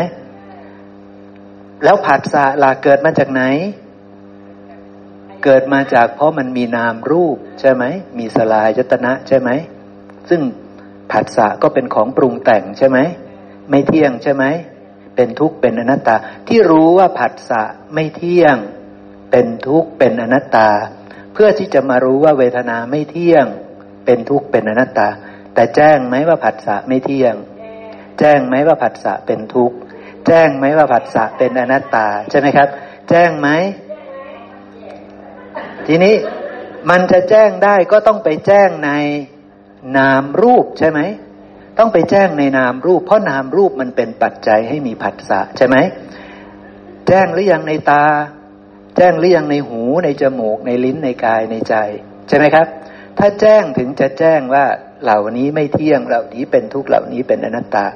S2: แล้วผัสสะล่ะเกิดมาจากไหน เกิดมาจากเพราะมันมีนามรูปใช่ไหมมีสลายยตนะใช่ไหมซึ่ง ผัสสะก็เป็นของปรุงแต่งใช่ไหม ไม่เที่ยงใช่ไหม เป็นทุกข์เป็นอนัตตา ที่รู้ว่าผัสสะไม่เที่ยง เป็นทุกข์เป็นอนัตตา เพื่อที่จะมารู้ว่าเวทนาไม่เที่ยง เป็นทุกข์เป็นอนัตตา แต่แจ้งไหมว่าผัสสะไม่เที่ยง แจ้งไหมว่าผัสสะเป็นทุกข์ แจ้งไหมว่าผัสสะเป็นอนัตตาใช่ไหมครับ แจ้งไหม ทีนี้มันจะแจ้งได้ก็ต้องไปแจ้งใน นามรูปใช่ไหมต้องไปแจ้งในนามรูป เพราะนามรูปมันเป็นปัจจัยให้มีผัสสะใช่ไหมแจ้งหรือยังในตา แจ้งหรือยังในหูในจมูกในลิ้นในกายในใจ ใช่ไหมครับ ถ้าแจ้งถึงจะแจ้งว่าเหล่านี้ไม่เที่ยงเหล่านี้เป็นทุกข์เหล่านี้เป็นอนัตตา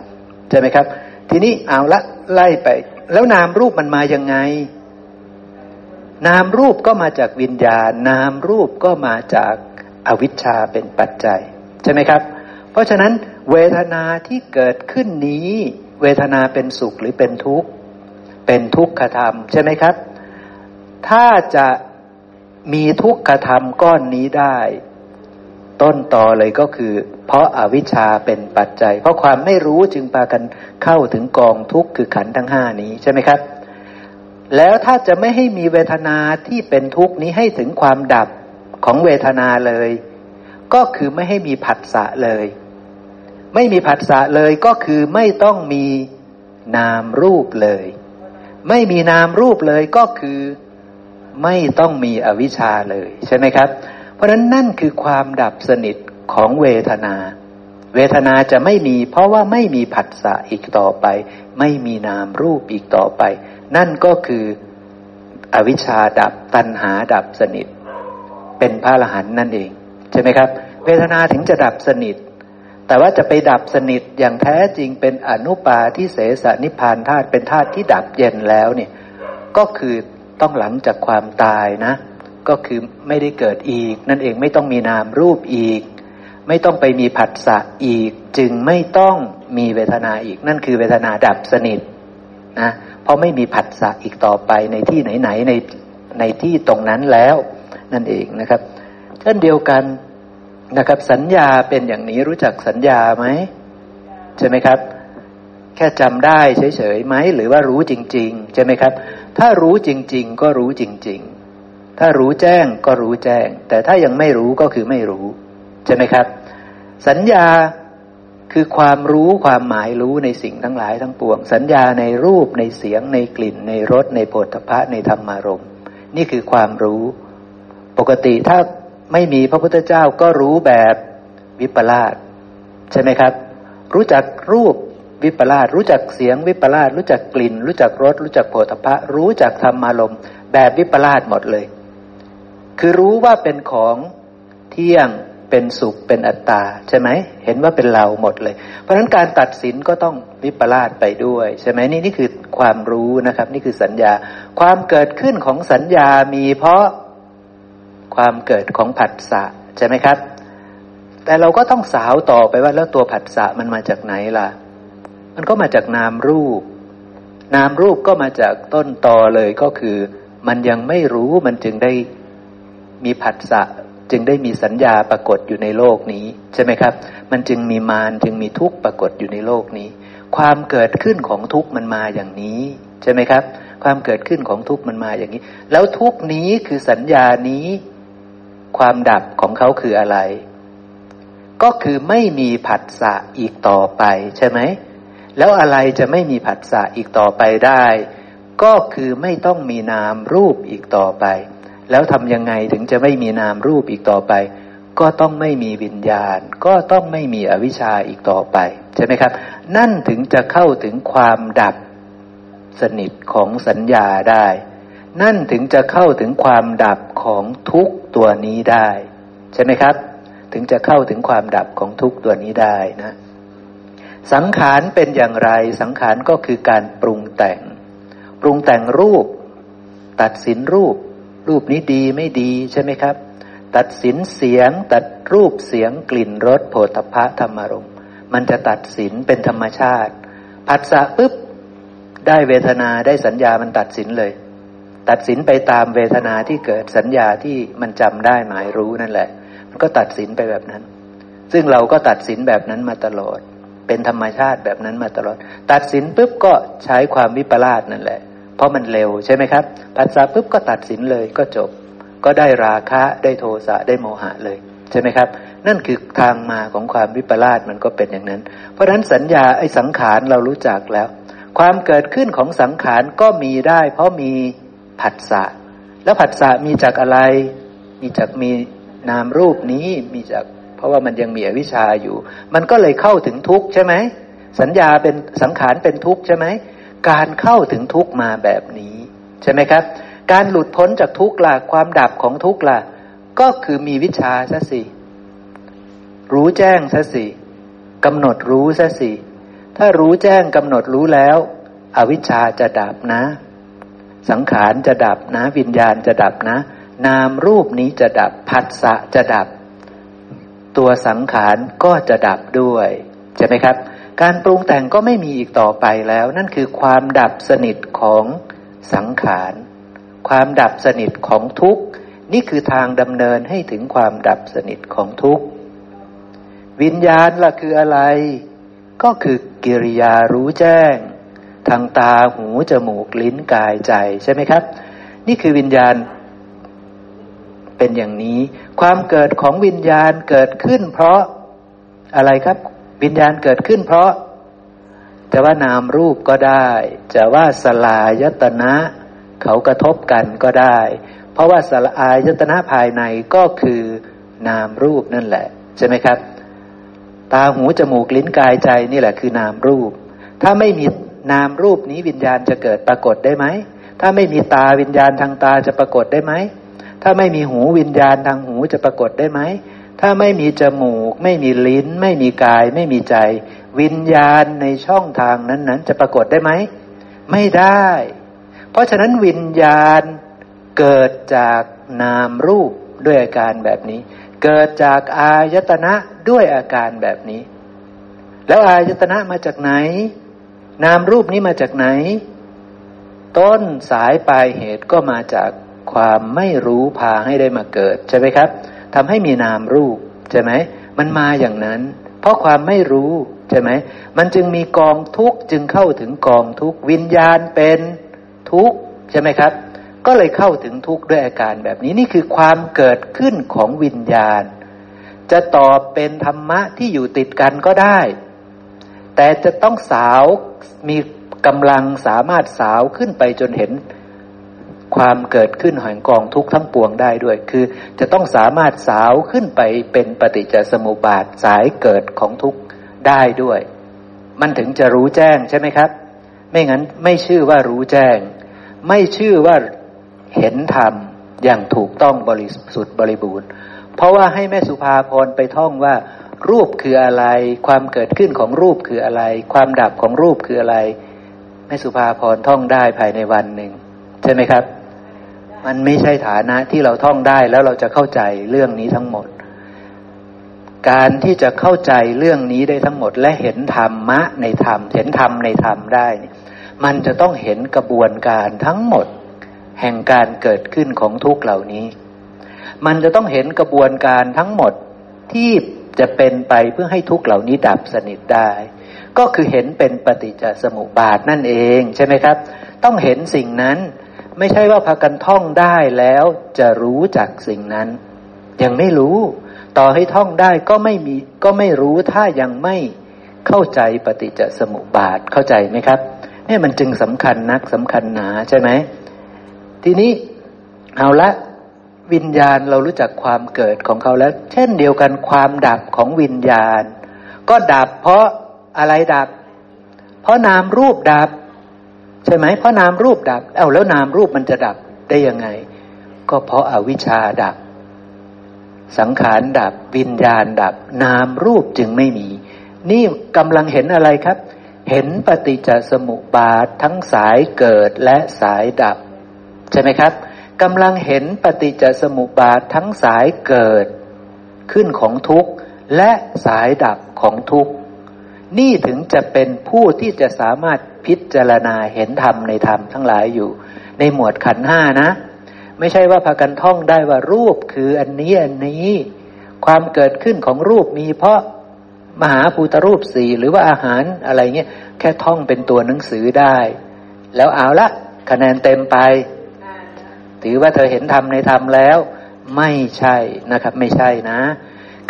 S2: ใช่ไหมครับ ทีนี้เอาละไล่ไป แล้วนามรูปมันมายังไง นามรูปก็มาจากวิญญาณ นามรูปก็มาจากอวิชชาเป็นปัจจัย ใช่ไหมครับ เพราะฉะนั้นเวทนาที่เกิดขึ้นนี้ เวทนาเป็นสุขหรือเป็นทุกข์ เป็นทุกขธรรมใช่ไหมครับ ถ้าจะมีทุกขธรรมก้อนนี้ได้ ต้นต่อเลยก็คือ เพราะอาวิชชาเป็นปัจจัย เพราะความไม่รู้จึงพากันเข้าถึงกองทุกข์คือขันธ์ทั้งห้านี้ใช่ไหมครับแล้วถ้าจะไม่ให้มีเวทนาที่เป็นทุกข์นี้ให้ถึงความดับของเวทนาเลย ก็คือไม่ให้มีผัสสะเลย ไม่มีผัสสะเลยก็คือไม่ต้องมีนามรูปเลย ไม่มีนามรูปเลยก็คือไม่ต้องมีอวิชชาเลย ใช่ไหมครับ เพราะฉะนั้นนั่นคือความดับสนิทของเวทนา เวทนาจะไม่มี เพราะว่าไม่มีผัสสะอีกต่อไป ไม่มีนามรูปอีกต่อไป นั่นก็คืออวิชชาดับตัณหาดับสนิท เป็นพระอรหันต์นั่นเอง ใช่ไหมครับ เวทนาถึงจะดับสนิท แต่ว่าจะไปดับสนิทอย่างแท้จริงเป็นอนุปาที่เสสนิพานธาตุเป็นธาตุที่ดับเย็นแล้วเนี่ยก็คือต้องหลังจากความตายนะ ก็คือไม่ได้เกิดอีก นั่นเองไม่ต้องมีนามรูปอีก ไม่ต้องไปมีผัสสะอีก จึงไม่ต้องมีเวทนาอีก นั่นคือเวทนาดับสนิทนะเพราะไม่มีผัสสะอีกต่อไปในที่ไหนๆในในที่ตรงนั้นแล้ว นั่นเองนะครับ เช่นเดียวกันนะครับ สัญญาเป็นอย่างนี้รู้จักสัญญาไหมใช่ไหมครับ แค่จำได้เฉยๆไหมหรือว่ารู้จริง ๆ ใช่ไหมครับ ถ้ารู้จริง ๆ ก็รู้จริง ๆ ถ้ารู้แจ้งก็รู้แจ้ง แต่ถ้ายังไม่รู้ก็คือไม่รู้ ใช่ไหมครับ สัญญาคือความรู้ความหมายรู้ในสิ่งทั้งหลายทั้งปวง สัญญาในรูปในเสียงในกลิ่น ในรสในโผฏฐะในธรรมารมณ์นี่คือความรู้ ปกติถ้า ไม่มีพระพุทธเจ้าก็รู้แบบวิปลาสใช่ไหมครับ รู้จักรูปวิปลาสรู้จักเสียงวิปลาสรู้จักกลิ่น รู้จักรสรู้จักโผฏฐะรู้จักธรรมารมแบบวิปลาสหมดเลย คือรู้ว่าเป็นของเที่ยงเป็นสุขเป็นอัตตาใช่ไหมเห็นว่าเป็นเราหมดเลย เพราะฉะนั้นการตัดสินก็ต้องวิปลาสไปด้วย ใช่ไหมนี่นี่คือความรู้นะครับ นี่คือสัญญา ความเกิดขึ้นของสัญญามีเพราะ ความเกิดของผัสสะใช่ไหมครับ แต่เราก็ต้องสาวต่อไปว่าแล้วตัวผัสสะมันมาจากไหนล่ะ มันก็มาจากนามรูป นามรูปก็มาจากต้นตอเลยก็คือ มันยังไม่รู้มันจึงได้มีผัสสะจึงได้มีสัญญาปรากฏอยู่ในโลกนี้ใช่ไหมครับ มันจึงมีมารจึงมีทุกข์ปรากฏอยู่ในโลกนี้ ความเกิดขึ้นของทุกข์มันมาอย่างนี้ใช่ไหมครับ ความเกิดขึ้นของทุกข์มันมาอย่างนี้ แล้วทุกข์นี้คือสัญญานี้ ความดับของเขาคืออะไร ก็คือไม่มีผัสสะอีกต่อไปใช่ไหม แล้วอะไรจะไม่มีผัสสะอีกต่อไปได้ ก็คือไม่ต้องมีนามรูปอีกต่อไป แล้วทำยังไงถึงจะไม่มีนามรูปอีกต่อไป ก็ต้องไม่มีวิญญาณ ก็ต้องไม่มีอวิชชาอีกต่อไป ใช่ไหมครับ นั่นถึงจะเข้าถึงความดับสนิทของสัญญาได้ นั่นถึงจะเข้าถึงความดับของทุกตัวนี้ได้ ใช่ไหมครับ ถึงจะเข้าถึงความดับของทุกตัวนี้ได้นะ สังขารเป็นอย่างไร สังขารก็คือการปรุงแต่ง ปรุงแต่งรูป ตัดสินรูป รูปนี้ดีไม่ดีใช่ไหมครับ ตัดสินเสียง ตัดรูปเสียงกลิ่นรสโผฏฐะธรรมารมมันจะตัดสินเป็นธรรมชาติผัสสะปุ๊บได้เวทนาได้สัญญามันตัดสินเลย ตัดสินไปตามเวทนาที่เกิดสัญญาที่มันจำได้หมายรู้นั่นแหละ มันก็ตัดสินไปแบบนั้น ซึ่งเราก็ตัดสินแบบนั้นมาตลอด เป็นธรรมชาติแบบนั้นมาตลอด ตัดสินปุ๊บก็ใช้ความวิปลาสนั่นแหละ เพราะมันเร็วใช่ไหมครับผัสสะปุ๊บก็ตัดสินเลยก็จบ ก็ได้ราคะได้โทสะได้โมหะเลยใช่ไหมครับ นั่นคือทางมาของความวิปลาสมันก็เป็นอย่างนั้น เพราะฉะนั้นสัญญาไอ้สังขารเรารู้จักแล้ว ความเกิดขึ้นของสังขารก็มีได้ เพราะมี ผัสสะ แล้วผัสสะมีจากอะไร มีจากมีนามรูปนี้มีจากเพราะว่ามันยังมีอวิชชาอยู่ มันก็เลยเข้าถึงทุกข์ใช่ไหมสัญญาเป็นสังขารเป็นทุกข์ใช่ไหมการเข้าถึงทุกข์มาแบบนี้ใช่ไหมครับ การหลุดพ้นจากทุกข์ล่ะความดับของทุกข์ล่ะก็คือมีวิชาซะสิรู้แจ้งซะสิกำหนดรู้ซะสิถ้ารู้แจ้งกำหนดรู้แล้ว อวิชชาจะดับนะ สังขารจะดับนะ วิญญาณจะดับนะ นามรูปนี้จะดับผัสสะจะดับ ตัวสังขารก็จะดับด้วยใช่ไหมครับ การปรุงแต่งก็ไม่มีอีกต่อไปแล้ว นั่นคือความดับสนิทของสังขาร ความดับสนิทของทุกข์ นี่คือทางดำเนินให้ถึงความดับสนิทของทุกข์ วิญญาณล่ะคืออะไร ก็คือกิริยารู้แจ้ง ทางตาหูจมูกลิ้นกายใจใช่ไหมครับ นี่คือวิญญาณเป็นอย่างนี้ ความเกิดของวิญญาณเกิดขึ้น เพราะอะไรครับ วิญญาณเกิดขึ้น เพราะจะว่านามรูปก็ได้ จะว่าสลายตนะเขากระทบกันก็ได้ เพราะว่าสลายตนะภายในก็คือนามรูปนั่นแหละ ใช่ไหมครับ ตาหูจมูกลิ้นกายใจนี่แหละคือนามรูป ถ้าไม่มี นามรูปนี้วิญญาณจะเกิดปรากฏได้ไหม ถ้าไม่มีตาวิญญาณทางตาจะปรากฏได้ไหม ถ้าไม่มีหูวิญญาณทางหูจะปรากฏได้ไหม ถ้าไม่มีจมูก ไม่มีลิ้น ไม่มีกาย ไม่มีใจ วิญญาณในช่องทางนั้นๆ จะปรากฏได้ไหม ไม่ได้ เพราะฉะนั้นวิญญาณเกิดจากนามรูปด้วยอาการแบบนี้ เกิดจากอายตนะด้วยอาการแบบนี้ แล้วอายตนะมาจากไหน นามรูปนี้มาจากไหน ต้นสายปลายเหตุก็มาจากความไม่รู้พาให้ได้มาเกิดใช่ไหมครับทำให้มีนามรูปใช่ไหมมันมาอย่างนั้น เพราะความไม่รู้ใช่ไหมมันจึงมีกองทุกข์จึงเข้าถึงกองทุกข์วิญญาณเป็นทุกข์ใช่ไหมครับ ก็เลยเข้าถึงทุกข์ด้วยอาการแบบนี้นี่คือความเกิดขึ้นของวิญญาณ จะตอบเป็นธรรมะที่อยู่ติดกันก็ได้ แต่จะต้องสาวมีกำลังสามารถสาวขึ้นไปจนเห็นความเกิดขึ้นแห่งกองทุกข์ทั้งปวงได้ด้วย คือจะต้องสามารถสาวขึ้นไปเป็นปฏิจจสมุปบาทสายเกิดของทุกข์ได้ด้วย มันถึงจะรู้แจ้งใช่ไหมครับ ไม่งั้นไม่ชื่อว่ารู้แจ้ง ไม่ชื่อว่าเห็นธรรมอย่างถูกต้องบริสุทธิ์บริบูรณ์ เพราะว่าให้แม่สุภาพรไปท่องว่า รูปคืออะไร ความเกิดขึ้นของรูปคืออะไร ความดับของรูปคืออะไรแม่สุภาพรท่องได้ภายในวันหนึ่งใช่ไหมครับ มันไม่ใช่ฐานะที่เราท่องได้แล้วเราจะเข้าใจเรื่องนี้ทั้งหมด การที่จะเข้าใจเรื่องนี้ได้ทั้งหมด และเห็นธรรมะในธรรม เห็นธรรมในธรรมได้ มันจะต้องเห็นกระบวนการทั้งหมด แห่งการเกิดขึ้นของทุกเหล่านี้ มันจะต้องเห็นกระบวนการทั้งหมดที่ จะเป็นไปเพื่อให้ทุกเหล่านี้ดับสนิทได้ ก็คือเห็นเป็นปฏิจจสมุปบาทนั่นเองใช่ไหมครับ ต้องเห็นสิ่งนั้น ไม่ใช่ว่าพากันท่องได้แล้วจะรู้จักสิ่งนั้น ยังไม่รู้ ต่อให้ท่องได้ก็ไม่มีก็ไม่รู้ถ้ายังไม่เข้าใจปฏิจจสมุปบาทเข้าใจไหมครับนี่มันจึงสำคัญนักสำคัญหนาใช่ไหมทีนี้เอาละ วิญญาณเรารู้จักความเกิดของเขาแล้ว เช่นเดียวกันความดับของวิญญาณ ก็ดับเพราะอะไรดับ เพราะนามรูปดับ ใช่ไหมเพราะนามรูปดับ เอาแล้วนามรูปมันจะดับได้ยังไง ก็เพราะอาวิชชาดับ สังขารดับวิญญาณดับ นามรูปจึงไม่มี นี่กำลังเห็นอะไรครับ เห็นปฏิจจสมุปบาททั้งสายเกิดและสายดับ ใช่ไหมครับ กำลังเห็นปฏิจจสมุปบาททั้งสายเกิด ขึ้นของทุกข์และสายดับของทุกข์ นี่ถึงจะเป็นผู้ที่จะสามารถพิจารณาเห็นธรรมในธรรมทั้งหลายอยู่ ในหมวดขันห้านะ ไม่ใช่ว่าพากันท่องได้ว่ารูปคืออันนี้อันนี้ ความเกิดขึ้นของรูปมีเพราะมหาภูตรูปสี่หรือว่าอาหารอะไรเงี้ยแค่ท่องเป็นตัวหนังสือได้ แล้วเอาละคะแนนเต็มไป ถือว่าเธอเห็นธรรมในธรรมแล้ว ไม่ใช่นะครับ ไม่ใช่นะ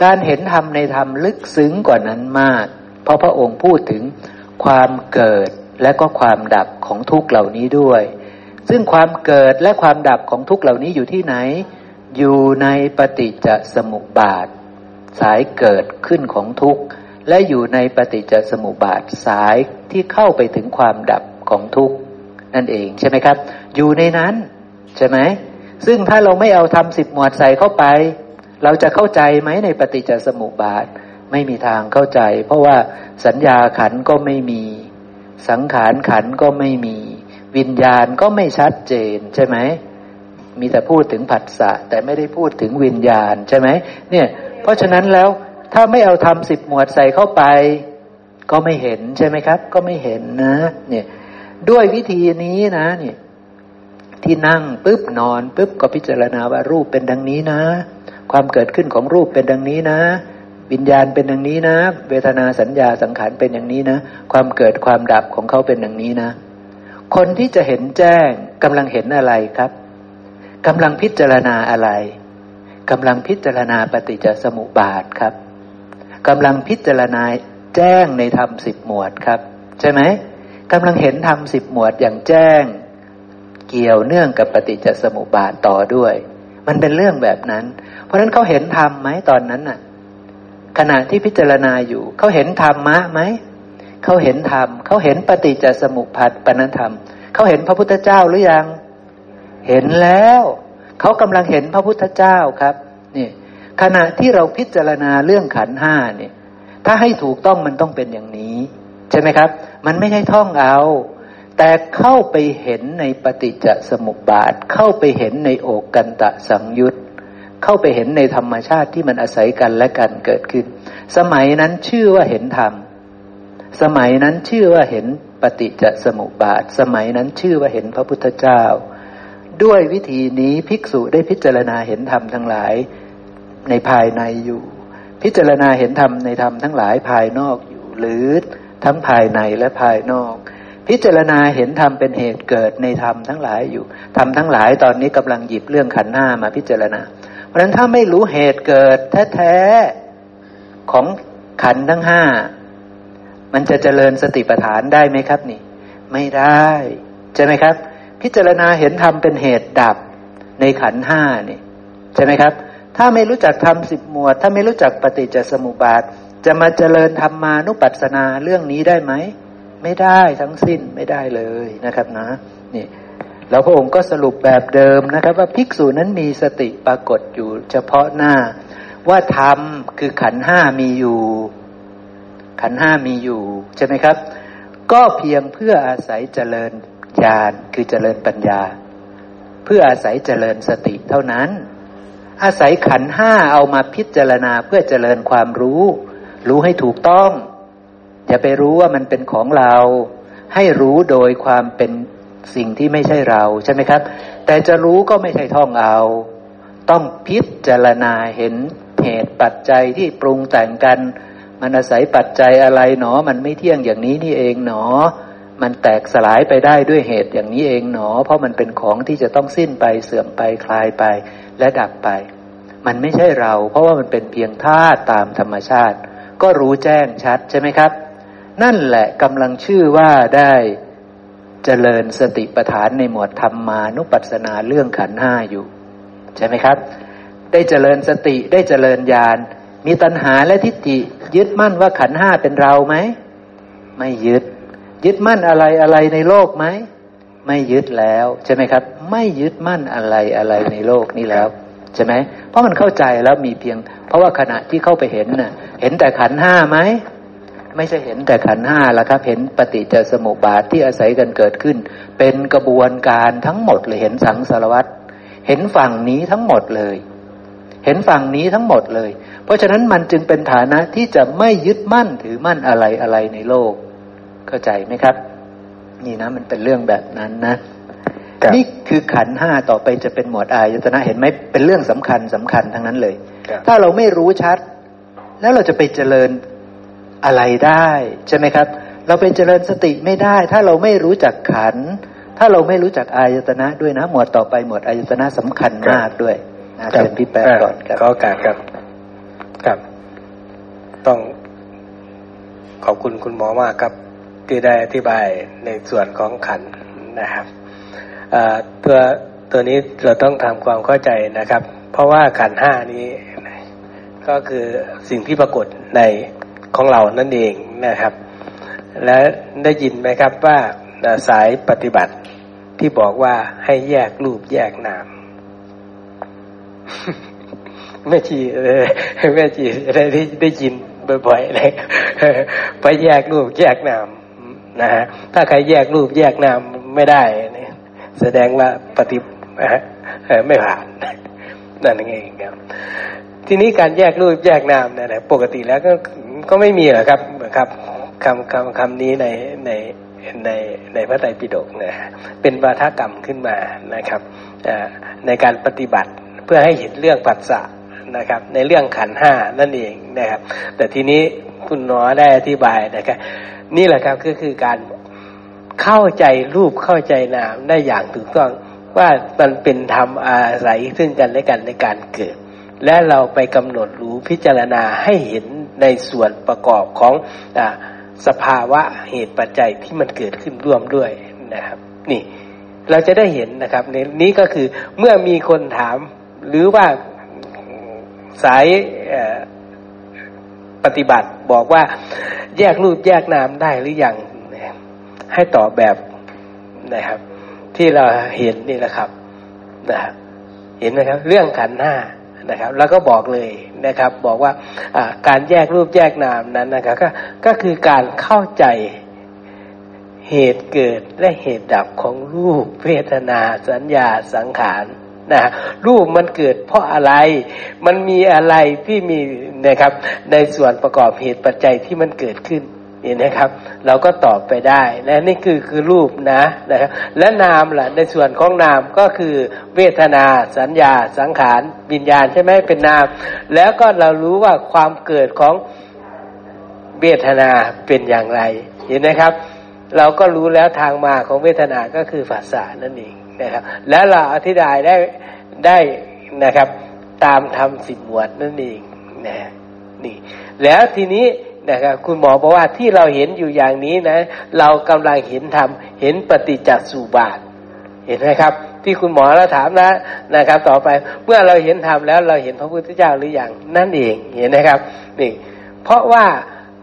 S2: การเห็นธรรมในธรรมลึกซึ้งกว่านั้นมาก เพราะพระองค์พูดถึงความเกิดและก็ความดับของทุกเหล่านี้ด้วย ซึ่งความเกิดและความดับของทุกเหล่านี้อยู่ที่ไหน อยู่ในปฏิจจสมุปบาท สายเกิดขึ้นของทุกข์และอยู่ในปฏิจจสมุปบาทสายที่เข้าไปถึงความดับของทุกข์นั่นเองใช่ไหมครับ อยู่ในนั้น ใช่ไหมซึ่งถ้าเราไม่เอาทำสิบหมวดใส่เข้าไป เราจะเข้าใจไหมในปฏิจจสมุปบาท ไม่มีทางเข้าใจ เพราะว่าสัญญาขันก็ไม่มี สังขารขันก็ไม่มี วิญญาณก็ไม่ชัดเจนใช่ไหมมีแต่พูดถึงผัสสะแต่ไม่ได้พูดถึงวิญญาณใช่ไหมเนี่ย เพราะฉะนั้นแล้วถ้าไม่เอาทำสิบหมวดใส่เข้าไป ก็ไม่เห็นใช่ไหมครับ ก็ไม่เห็นนะ เนี่ย ด้วยวิธีนี้นะเนี่ย ที่นั่งปุ๊บนอนปุ๊บก็พิจารณาว่ารูปเป็นดังนี้นะ ความเกิดขึ้นของรูปเป็นดังนี้นะ วิญญาณเป็นดังนี้นะ เวทนาสัญญาสังขารเป็นอย่างนี้นะ ความเกิดความดับของเขาเป็นอย่างนี้นะ คนที่จะเห็นแจ้งกำลังเห็นอะไรครับกำลังพิจารณาอะไรกำลังพิจารณาปฏิจจสมุปบาทครับกำลังพิจารณาแจ้งในธรรมสิบหมวดครับ ใช่ไหมกำลังเห็นธรรมสิบหมวดอย่างแจ้ง เกี่ยวเนื่องกับปฏิจจสมุปบาทต่อด้วย มันเป็นเรื่องแบบนั้น เพราะฉะนั้นเขาเห็นธรรมไหมตอนนั้นน่ะ ขณะที่พิจารณาอยู่ เขาเห็นธรรมะไหมเขาเห็นธรรมเขาเห็นปฏิจจสมุปบาทปณธรรมเขาเห็นพระพุทธเจ้าหรือยัง เห็นแล้วเขากำลังเห็นพระพุทธเจ้าครับนี่ขณะที่เราพิจารณาเรื่องขันห้าเนี่ย ถ้าให้ถูกต้องมันต้องเป็นอย่างนี้ ใช่ไหมครับ มันไม่ใช่ท่องเอา แต่เข้าไปเห็นในปฏิจจสมุปบาท เข้าไปเห็นในโอกกันตะสังยุตเข้าไปเห็นในธรรมชาติที่มันอาศัยกันและกันเกิดขึ้น สมัยนั้นชื่อว่าเห็นธรรม สมัยนั้นชื่อว่าเห็นปฏิจจสมุปบาท สมัยนั้นชื่อว่าเห็นพระพุทธเจ้า ด้วยวิธีนี้ภิกษุได้พิจารณาเห็นธรรมทั้งหลายในภายในอยู่ พิจารณาเห็นธรรมในธรรมทั้งหลายภายนอกอยู่ หรือทั้งภายในและภายนอก พิจารณาเห็นธรรมเป็นเหตุเกิดในธรรมทั้งหลายอยู่ธรรมทั้งหลายตอนนี้กำลังหยิบเรื่องขันหน้ามาพิจารณา เพราะฉะนั้นถ้าไม่รู้เหตุเกิดแท้ๆของขันทั้งห้ามันจะเจริญสติปัฏฐานได้ไหมครับนี่ ไม่ได้ใช่ไหมครับ พิจารณาเห็นธรรมเป็นเหตุดับในขันห้านี่ใช่ไหมครับ ถ้าไม่รู้จักทำสิบหมวด ถ้าไม่รู้จักปฏิจจสมุปบาท จะมาเจริญธรรมานุปัสสนาเรื่องนี้ได้ไหม ไม่ได้ทั้งสิ้นไม่ได้เลยนะครับนะนี่แล้วพระองค์ก็สรุปแบบเดิมนะครับ ว่าภิกษุนั้นมีสติปรากฏอยู่เฉพาะหน้า ว่าธรรมคือขันห้ามีอยู่ ขันห้ามีอยู่ใช่ไหมครับ ก็เพียงเพื่ออาศัยเจริญญาณคือเจริญปัญญา เพื่ออาศัยเจริญสติเท่านั้น อาศัยขันห้าเอามาพิจารณาเพื่อเจริญความรู้ รู้ให้ถูกต้อง อย่าไปรู้ว่ามันเป็นของเรา ให้รู้โดยความเป็นสิ่งที่ไม่ใช่เราใช่ไหมครับ แต่จะรู้ก็ไม่ใช่ท่องเอา ต้องพิจารณาเห็นเหตุปัจจัยที่ปรุงแต่งกัน มันอาศัยปัจจัยอะไรหนอ มันไม่เที่ยงอย่างนี้นี่เองหนอ มันแตกสลายไปได้ด้วยเหตุอย่างนี้เองหนอ เพราะมันเป็นของที่จะต้องสิ้นไปเสื่อมไปคลายไปและดับไป มันไม่ใช่เรา เพราะว่ามันเป็นเพียงธาตุตามธรรมชาติ ก็รู้แจ้งชัดใช่ไหมครับ นั่นแหละกำลังชื่อว่าได้เจริญสติปัฏฐานในหมวดธรรมานุปัสสนาเรื่องขันห้าอยู่ ใช่ไหมครับ ได้เจริญสติได้เจริญญาณ มีตัณหาและทิฏฐิยึดมั่นว่าขันห้าเป็นเราไหม ไม่ยึด ยึดมั่นอะไรอะไรในโลกไหม ไม่ยึดแล้วใช่ไหมครับ ไม่ยึดมั่นอะไรอะไรในโลกนี้แล้วใช่ไหมเพราะมันเข้าใจแล้วมีเพียง เพราะว่าขณะที่เข้าไปเห็นน่ะ เห็นแต่ขันห้าไหม ไม่ใช่เห็นแต่ขันห้าแล้วครับ เห็นปฏิจจสมุปบาทที่อาศัยกันเกิดขึ้น เป็นกระบวนการทั้งหมดเลยเห็นสังสารวัตรเห็นฝั่งนี้ทั้งหมดเลย เห็นฝั่งนี้ทั้งหมดเลย เพราะฉะนั้นมันจึงเป็นฐานะที่จะไม่ยึดมั่นถือมั่นอะไรอะไรในโลก เข้าใจไหมครับ นี่นะมันเป็นเรื่องแบบนั้นนะนี่คือขันห้าต่อไปจะเป็นหมวดอายตนะเห็นไหมเป็นเรื่องสำคัญสำคัญทั้งนั้นเลย ถ้าเราไม่รู้ชัด แล้วเราจะไปเจริญ อะไรได้ใช่ไหมครับ เราไปเจริญสติไม่ได้ ถ้าเราไม่รู้จักขัน ถ้าเราไม่รู้จักอายตนะด้วยนะ หมวดต่อไปหมวดอายตนะสำคัญมากด้วยนะเชิญพี่แป๊ก่อนครับ
S5: ก็การครับครับ ต้องขอบคุณคุณหมอมากครับ ที่ได้อธิบายในส่วนของขันนะครับตัวตัวนี้เราต้องทำความเข้าใจนะครับ เพราะว่าขันห้านี้ก็คือสิ่งที่ปรากฏใน ของเรานั่นเองนะครับ และได้ยินไหมครับว่าสายปฏิบัติที่บอกว่าให้แยกรูปแยกนามแม่ชีแม่ชีได้ได้ยินบ่อยๆเลยไปแยกรูปแยกนามนะฮะถ้าใครแยกรูปแยกนามไม่ได้เนี่ยแสดงว่าปฏิไม่ผ่านนั่นเองครับทีนี้การแยกรูปแยกนามเนี่ยปกติแล้วก็ ก็ไม่มีหรอกครับครับคำคำคำนี้ในในในในพระไตรปิฎกนะเป็นวาทกรรมขึ้นมานะครับในการปฏิบัติเพื่อให้เห็นเรื่องปัสสะนะครับ ในเรื่องขันห้านั่นเองนะครับ แต่ทีนี้คุณน้อได้อธิบายนะครับ นี่แหละครับก็คือการเข้าใจรูปเข้าใจนามได้อย่างถูกต้องว่ามันเป็นธรรมอาศัยซึ่งกันและกันในการเกิด และเราไปกำหนดรู้พิจารณาให้เห็น ในส่วนประกอบของอสภาวะเหตุปัจจัยที่มันเกิดขึ้นร่วมด้วยนะครับ นี่เราจะได้เห็นนะครับในนี้ก็คือเมื่อมีคนถามหรือว่าสายปฏิบัติบอกว่าแยกรูปแยกนามได้หรือยังให้ตอบแบบนะครับ ที่เราเห็นนี่นะครับนะครับเห็นไหมครับ เรื่องขันห้านะครับ แล้วก็บอกเลย นะครับ บอกว่าการแยกรูปแยกนามนั้นนะครับก็ก็คือการเข้าใจเหตุเกิดและเหตุดับของรูปเวทนาสัญญาสังขารนะรูปมันเกิดเพราะอะไร มันมีอะไรที่มีนะครับในส่วนประกอบเหตุปัจจัยที่มันเกิดขึ้น เห็นไหมครับ เราก็ตอบไปได้และนี่คือคือรูปนะนะครับและนามล่ะในส่วนของนามก็คือเวทนาสัญญา สังขารวิญญาณใช่ไหมเป็นนาม แล้วก็เรารู้ว่าความเกิดของเวทนาเป็นอย่างไรเห็นไหมครับ เราก็รู้แล้วทางมาของเวทนาก็คือภาษานั่นเองนะครับ แล้วเราอธิบายได้ได้นะครับ ตามทำสิบหมวดนั่นเองนะนี่ แล้วทีนี้ นะครับคุณหมอบอกว่าที่เราเห็นอยู่อย่างนี้นะ เรากำลังเห็นธรรมเห็นปฏิจจสุบาท เห็นไหมครับ ที่คุณหมอเราถามนะนะครับ ต่อไปเมื่อเราเห็นธรรมแล้วเราเห็นพระพุทธเจ้าหรืออยังนั่นเองเห็นไหมครับนี่เพราะว่า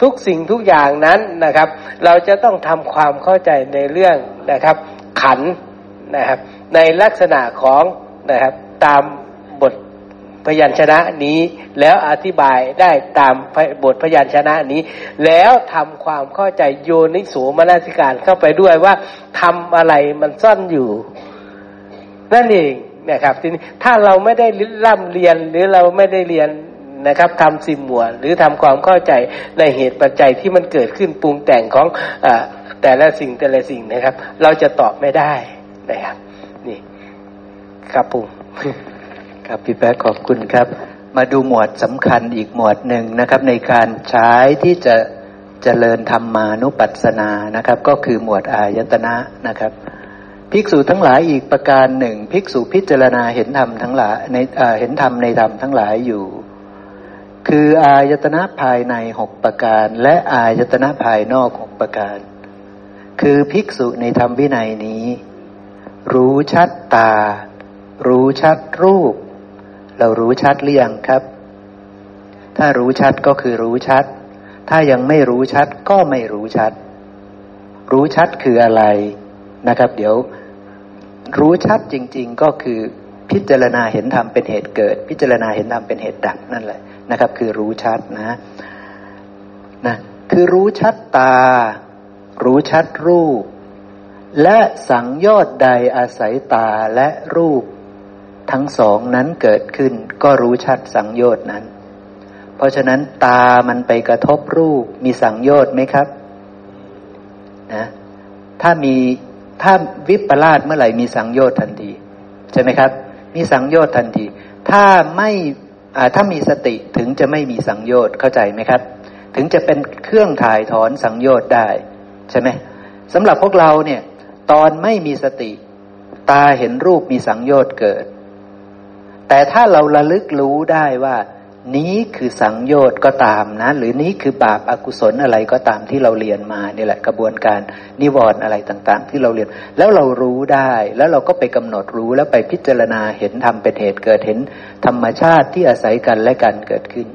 S5: ทุกสิ่งทุกอย่างนั้นนะครับ เราจะต้องทำความเข้าใจในเรื่องนะครับ ขันนะครับ ในลักษณะของนะครับตาม พยัญชนะนี้ แล้วอธิบายได้ตามบทพยัญชนะนี้ แล้วทำความเข้าใจโยนิสูมนาสิการเข้าไปด้วยว่าทำอะไรมันซ่อนอยู่ นั่นเองนะครับทีนี้ถ้าเราไม่ได้ร่ำเรียนหรือเราไม่ได้เรียนนะครับทำสิมหัวหรือทำความเข้าใจในเหตุปัจจัยที่มันเกิดขึ้นปรุงแต่งของอแต่ละสิ่งแต่ละสิ่งนะครับ เราจะตอบไม่ได้นะครับ นี่ครับปุ่ม
S2: ครับพี่แป๊กขอบคุณครับ มาดูหมวดสำคัญอีกหมวดหนึ่งนะครับ ในการใช้ที่จะจะเจริญธรรมานุปัสสนานะครับ ก็คือหมวดอายตนะนะครับ ภิกษุทั้งหลายอีกประการหนึ่ง ภิกษุพิจารณาเห็นธรรมทั้งหลายในเห็นธรรมในธรรมทั้งหลายอยู่ คืออายตนะภายในหกประการ และอายตนะภายนอกหกประการ คือภิกษุในธรรมวินัยนี้ รู้ชัดตา รู้ชัดรูป เรารู้ชัดหรือยังครับ ถ้ารู้ชัดก็คือรู้ชัด ถ้ายังไม่รู้ชัดก็ไม่รู้ชัด รู้ชัดคืออะไรนะครับ เดี๋ยว รู้ชัดจริง ๆ ก็คือพิจารณาเห็นธรรมเป็นเหตุเกิด พิจารณาเห็นธรรมเป็นเหตุดับนั่นแหละนะครับ คือรู้ชัดนะนะคือรู้ชัดตา รู้ชัดรูป และสังโยชน์ใดอาศัยตาและรูป ทั้งสองนั้นเกิดขึ้น ก็รู้ชัดสังโยชน์นั้น เพราะฉะนั้นตามันไปกระทบรูปมีสังโยชน์ไหมครับนะถ้ามีถ้าวิปลาสเมื่อไหร่มีสังโยชน์ทันที ใช่ไหมครับ มีสังโยชน์ทันที ถ้าไม่ถ้ามีสติถึงจะไม่มีสังโยชน์เข้าใจไหมครับ ถึงจะเป็นเครื่องถ่ายถอนสังโยชน์ได้ ใช่ไหมสำหรับพวกเราเนี่ย ตอนไม่มีสติ ตาเห็นรูปมีสังโยชน์เกิด แต่ถ้าเราระลึกรู้ได้ว่า นี้คือสังโยชน์ก็ตามนะ หรือนี้คือบาปอากุศลอะไรก็ตามที่เราเรียนมานี่แหละกระบวนการนิวรณ์อะไรต่าง ๆ ที่เราเรียน แล้วเรารู้ได้แล้วเราก็ไปกำหนดรู้แล้วไปพิจารณาเห็นธรรมเป็นเหตุเกิดเห็นธรรมชาติที่อาศัยกันและกันเกิดขึ้น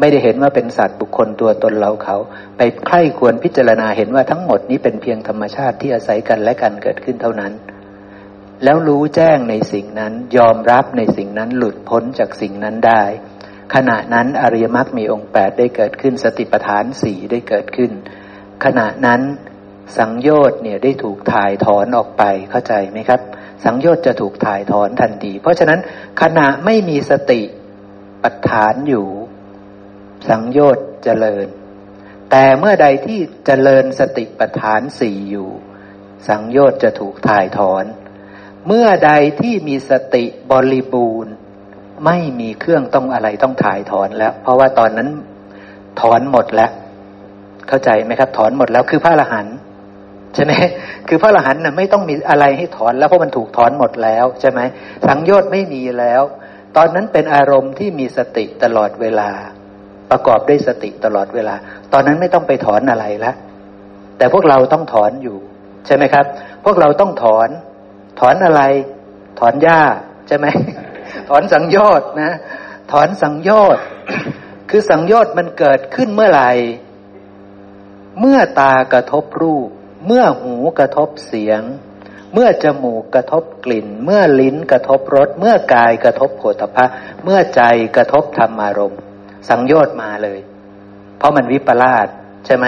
S2: ไม่ได้เห็นว่าเป็นสัตว์บุคคลตัวตนเราเขา ไปใคร่ควรพิจารณาเห็นว่าทั้งหมดนี้เป็นเพียงธรรมชาติที่อาศัยกันและกันเกิดขึ้นเท่านั้น แล้วรู้แจ้งในสิ่งนั้น ยอมรับในสิ่งนั้นหลุดพ้นจากสิ่งนั้นได้ ขณะนั้นอริยมรรคมีองค์แปดได้เกิดขึ้น สติปัฏฐานสี่ได้เกิดขึ้น ขณะนั้นสังโยชน์เนี่ยได้ถูกถ่ายถอนออกไปเข้าใจไหมครับ สังโยชน์จะถูกถ่ายถอนทันที เพราะฉะนั้นขณะไม่มีสติปัฏฐานอยู่ สังโยชน์เจริญ แต่เมื่อใดที่เจริญสติปัฏฐานสี่อยู่ สังโยชน์จะถูกถ่ายถอน เมื่อใดที่มีสติบริบูรณ์ ไม่มีเครื่องต้องอะไรต้องถ่ายถอนแล้ว เพราะว่าตอนนั้นถอนหมดแล้ว เข้าใจไหมครับ ถอนหมดแล้วคือพระอรหันต์ใช่ไหมคือพระอรหันต์น่ะไม่ต้องมีอะไรให้ถอนแล้วเพราะมันถูกถอนหมดแล้วใช่ไหมสังโยชน์ไม่มีแล้ว ตอนนั้นเป็นอารมณ์ที่มีสติตลอดเวลา ประกอบด้วยสติตลอดเวลา ตอนนั้นไม่ต้องไปถอนอะไรแล้วแต่พวกเราต้องถอนอยู่ ใช่ไหมครับ พวกเราต้องถอน ถอนอะไร ถอนหญ้าใช่ไหมถอนสังโยชน์นะ ถอนสังโยชน์คือสังโยชน์มันเกิดขึ้นเมื่อไหร่เมื่อตากระทบรูป เมื่อหูกระทบเสียง เมื่อจมูกกระทบกลิ่น เมื่อลิ้นกระทบรส เมื่อกายกระทบโผฏฐะเมื่อใจกระทบธรรมารมณ์สังโยชน์มาเลย เพราะมันวิปลาสใช่ไหม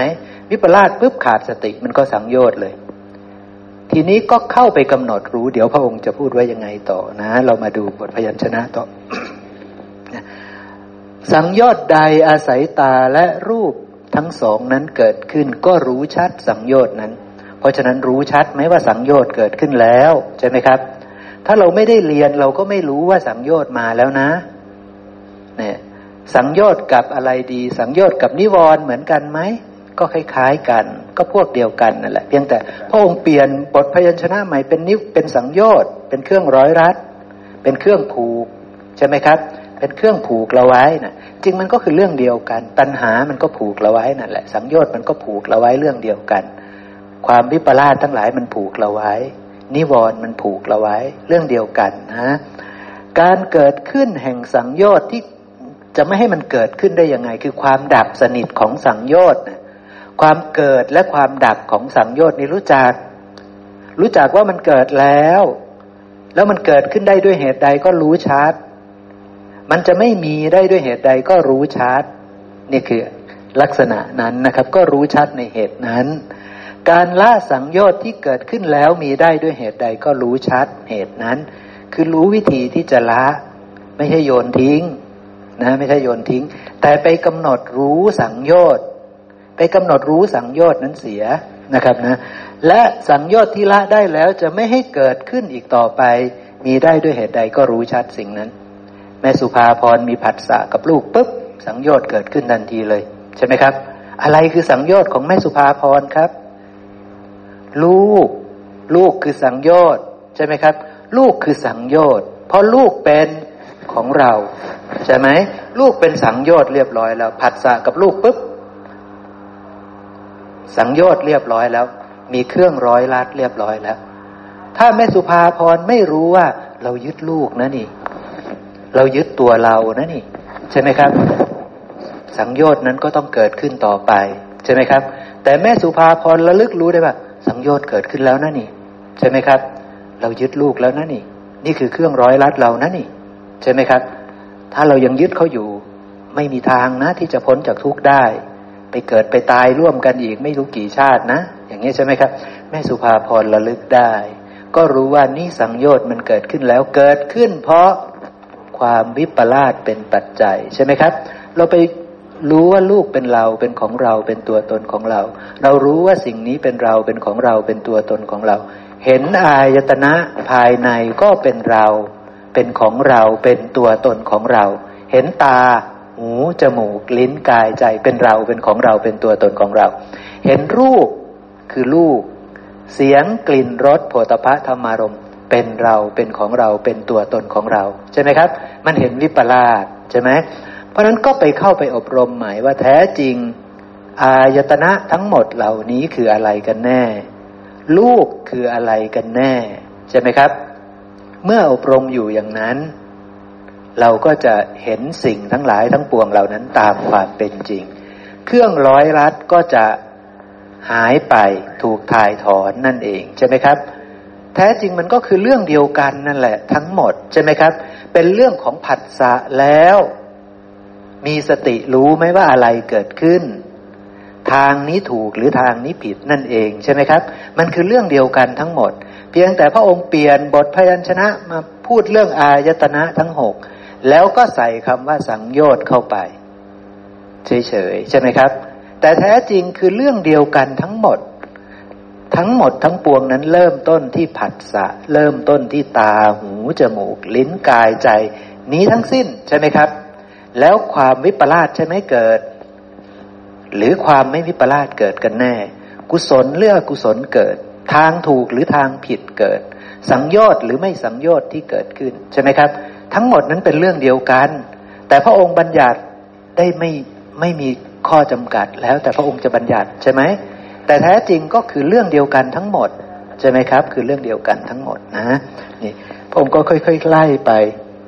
S2: วิปลาสปุ๊บขาดสติมันก็สังโยชน์เลย ทีนี้ก็เข้าไปกำหนดรู้ เดี๋ยวพระองค์จะพูดว่ายังไงต่อนะ เรามาดูบทพยัญชนะต่อ สังยอดใดอาศัยตาและรูปทั้งสองนั้นเกิดขึ้น ก็รู้ชัดสังโยชน์นั้น เพราะฉะนั้นรู้ชัดไหมว่าสังโยชน์เกิดขึ้นแล้วใช่ไหมครับ ถ้าเราไม่ได้เรียนเราก็ไม่รู้ว่าสังโยชน์มาแล้วนะ เนี่ย สังโยชน์กับอะไรดี สังโยชน์กับนิวรณ์เหมือนกันไหม ก็คล้ายๆกัน ก็พวกเดียวกันนั่นแหละเพียงแต่พระองค์เปลี่ยนบทพยัญชนะใหม่เป็นนิ้วเป็นสังโยชน์เป็นเครื่องร้อยรัด เป็นเครื่องผูกใช่ไหมครับ เป็นเครื่องผูกเราไว้นะ่ะจริงมันก็คือเรื่องเดียวกัน ตัณหามันก็ผูกเราไว้นั่นแหละ สังโยชน์มันก็ผูกเราไว้เรื่องเดียวกัน ความวิปลาสทั้งหลายมันผูกเราไว้ นิวรณ์มันผูกเราไว้ เรื่องเดียวกันนะการเกิดขึ้นแห่งสังโยชน์ที่จะไม่ให้มันเกิดขึ้นได้ยังไง คือความดับสนิทของสังโยชน์ ความเกิดและความดับของสังโยชน์นี่รู้จัก รู้จักว่ามันเกิดแล้ว แล้วมันเกิดขึ้นได้ด้วยเหตุใดก็รู้ชัด มันจะไม่มีได้ด้วยเหตุใดก็รู้ชัด นี่คือลักษณะนั้นนะครับ ก็รู้ชัดในเหตุนั้น การละสังโยชน์ที่เกิดขึ้นแล้วมีได้ด้วยเหตุใดก็รู้ชัดเหตุนั้น คือรู้วิธีที่จะละ ไม่ใช่โยนทิ้งนะไม่ใช่โยนทิ้ง แต่ไปกำหนดรู้สังโยชน์ ไปกำหนดรู้สังโยชน์นั้นเสียนะครับนะและสังโยชน์ที่ละได้แล้วจะไม่ให้เกิดขึ้นอีกต่อไป มีได้ด้วยเหตุใดก็รู้ชัดสิ่งนั้น แม่สุภาพรมีผัสสะกับลูกปุ๊บสังโยชน์เกิดขึ้นทันทีเลย ใช่ไหมครับ อะไรคือสังโยชน์ของแม่สุภาพรครับ ลูก ลูกคือสังโยชน์ใช่ไหมครับ ลูกคือสังโยชน์เพราะลูกเป็นของเรา ใช่ไหมลูกเป็นสังโยชน์เรียบร้อยแล้วผัสสะกับลูกปุ๊บ สังโยชน์เรียบร้อยแล้ว มีเครื่องร้อยลัดเรียบร้อยแล้ว ถ้าแม่สุภาพรไม่รู้ว่า เรายึดลูกนะนี่ เรายึดตัวเรานะนี่ ใช่ไหมครับ สังโยชน์นั้นก็ต้องเกิดขึ้นต่อไป ใช่ไหมครับ แต่แม่สุภาพรระลึกรู้ได้ว่าสังโยชน์เกิดขึ้นแล้วนะนี่ ใช่ไหมครับ เรายึดลูกแล้วนะนี่ นี่คือเครื่องร้อยลัดเรานะนี่ ใช่ไหมครับ ถ้าเรายังยึดเขาอยู่ ไม่มีทางนะที่จะพ้นจากทุกข์ได้ ไปเกิดไปตายร่วมกันอีกไม่รู้กี่ชาตินะ อย่างนี้ใช่ไหมครับ แม่สุภาพรระลึกได้ ก็รู้ว่านี่สังโยชน์มันเกิดขึ้นแล้วเกิดขึ้น เพราะความวิปลาสเป็นปัจจัยใช่ไหมครับ เราไปรู้ว่าลูกเป็นเราเป็นของเราเป็นตัวตนของเรา เรารู้ว่าสิ่งนี้เป็นเราเป็นของเราเป็นตัวตนของเรา เห็นอายตนะภายในก็เป็นเรา เป็นของเราเป็นตัวตนของเรา เห็นตา หูจมูกลิ้นกายใจเป็นเราเป็นของเราเป็นตัวตนของเรา เห็นรูปคือลูก เสียงกลิ่นรสโผฏฐะธรรมารมเป็นเราเป็นของเราเป็นตัวตนของเรา ใช่ไหมครับ มันเห็นวิปลาสใช่ไหมเพราะนั้นก็ไปเข้าไปอบรมหมายว่าแท้จริง อายตนะทั้งหมดเหล่านี้คืออะไรกันแน่ ลูกคืออะไรกันแน่ ใช่ไหมครับ เมื่ออบรมอยู่อย่างนั้น เราก็จะเห็นสิ่งทั้งหลายทั้งปวงเหล่านั้นตามความเป็นจริง เครื่องร้อยรัดก็จะหายไปถูกถ่ายถอนนั่นเองใช่ไหมครับ แท้จริงมันก็คือเรื่องเดียวกันนั่นแหละ ทั้งหมดใช่ไหมครับ เป็นเรื่องของผัสสะแล้ว มีสติรู้ไหมว่าอะไรเกิดขึ้น ทางนี้ถูกหรือทางนี้ผิดนั่นเองใช่ไหมครับ มันคือเรื่องเดียวกันทั้งหมด เพียงแต่พระองค์เปลี่ยนบทพยัญชนะมาพูดเรื่องอายตนะทั้งหก แล้วก็ใส่คำว่าสังโยชน์เข้าไป เฉยๆใช่ไหมครับ แต่แท้จริงคือเรื่องเดียวกันทั้งหมด ทั้งหมดทั้งปวงนั้นเริ่มต้นที่ผัสสะ เริ่มต้นที่ตาหูจมูก ลิ้นกายใจ นี้ทั้งสิ้นใช่ไหมครับ แล้วความวิปลาสใช่ไหมเกิด หรือความไม่วิปลาสเกิดกันแน่ กุศลเลือกกุศลเกิด ทางถูกหรือทางผิดเกิด สังโยชน์หรือไม่สังโยชน์ที่เกิดขึ้นใช่ไหมครับ ทั้งหมดนั้นเป็นเรื่องเดียวกัน แต่พระองค์บัญญัติได้ไม่ไม่มีข้อจำกัดแล้วแต่พระองค์จะบัญญัติใช่ไหมแต่แท้จริงก็คือเรื่องเดียวกันทั้งหมดใช่ไหมครับ คือเรื่องเดียวกันทั้งหมดนะนี่พระองค์ก็ค่อยๆไล่ไป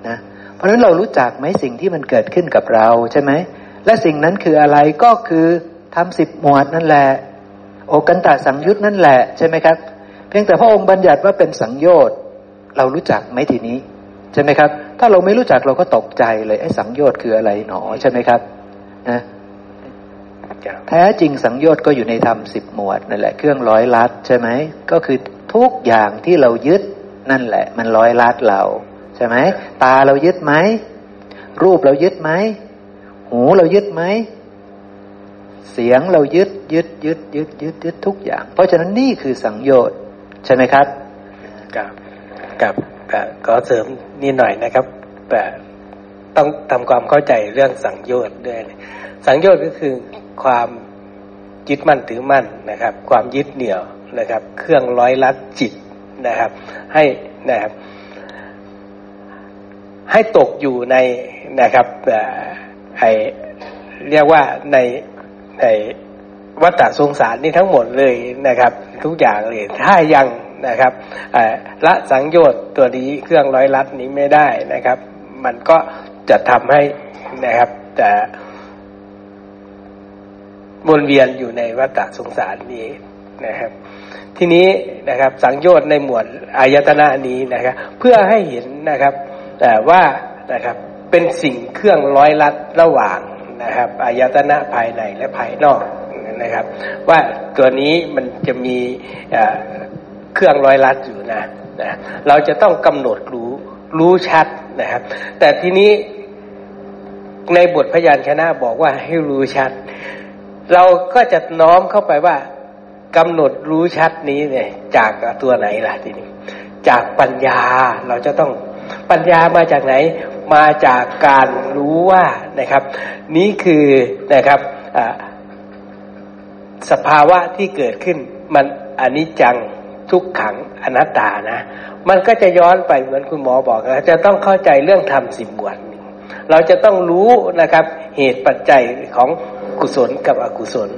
S2: นะเพราะฉะนั้นเรารู้จักไหมสิ่งที่มันเกิดขึ้นกับเราใช่ไหมและสิ่งนั้นคืออะไรก็คือทำสิบหมวดนั่นแหละ โอกันตะสังยุตนั่นแหละใช่ไหมครับ เพียงแต่พระองค์บัญญัติว่าเป็นสังโยชน์เรารู้จักไหมทีนี้ ใช่ไหมครับ ถ้าเราไม่รู้จักเราก็ตกใจเลยไอ้สังโยชน์คืออะไรหนอใช่ไหมครับนะแท้จริงสังโยชน์ก็อยู่ในธรรมสิบหมวดนั่นแหละเครื่องร้อยลัดใช่ไหมก็คือทุกอย่างที่เรายึดนั่นแหละ มันร้อยลัดเรา ใช่ไหมตาเรายึดไหมรูปเรายึดไหมหูเรายึดไหมเสียงเรายึดยึดยึดยึดยึดยึดทุกอย่าง เพราะฉะนั้นนี่คือสังโยชน์ใช่ไหมครับ
S5: กับกับ ก็เสริมนิดหน่อยนะครับแต่ต้องทำความเข้าใจเรื่องสังโยชน์ด้วย สังโยชน์ก็คือความยึดมั่นถือมั่นนะครับ ความยึดเหนี่ยวนะครับ เครื่องร้อยลัดจิตนะครับ ให้นะครับ ให้ตกอยู่ในนะครับไอเรียกว่าในในวัฏสงสารนี่ทั้งหมดเลยนะครับ ทุกอย่างเลยถ้ายัง นะครับละสังโยชน์ตัวนี้เครื่องร้อยลัดนี้ไม่ได้นะครับ มันก็จะทำให้นะครับแต่วนเวียนอยู่ในวัฏสงสารนี้นะครับ ทีนี้นะครับสังโยชน์ในหมวดอายตนะนี้นะครับ เพื่อให้เห็นนะครับแต่ว่านะครับเป็นสิ่งเครื่องร้อยลัดระหว่างนะครับอายตนะภายในและภายนอกนะครับ ว่าตัวนี้มันจะมี รื่องร้อยลัดอยู่นะนะเราจะต้องกำหนดรู้รู้ชัดนะครับ แต่ทีนี้ในบทพยัญชนะบอกว่าให้รู้ชัด เราก็จะน้อมเข้าไปว่ากำหนดรู้ชัดนี้เนี่ย จากตัวไหนล่ะทีนี้ จากปัญญาเราจะต้องปัญญามาจากไหน มาจากการรู้ว่านะครับ นี้คือนะครับสภาวะที่เกิดขึ้นมันอนิจจัง ทุกขังอนัตตานะ มันก็จะย้อนไปเหมือนคุณหมอบอกนะจะต้องเข้าใจเรื่องธรรมสิบหมวดเราจะต้องรู้นะครับเหตุปัจจัยของกุศลกับอกุศล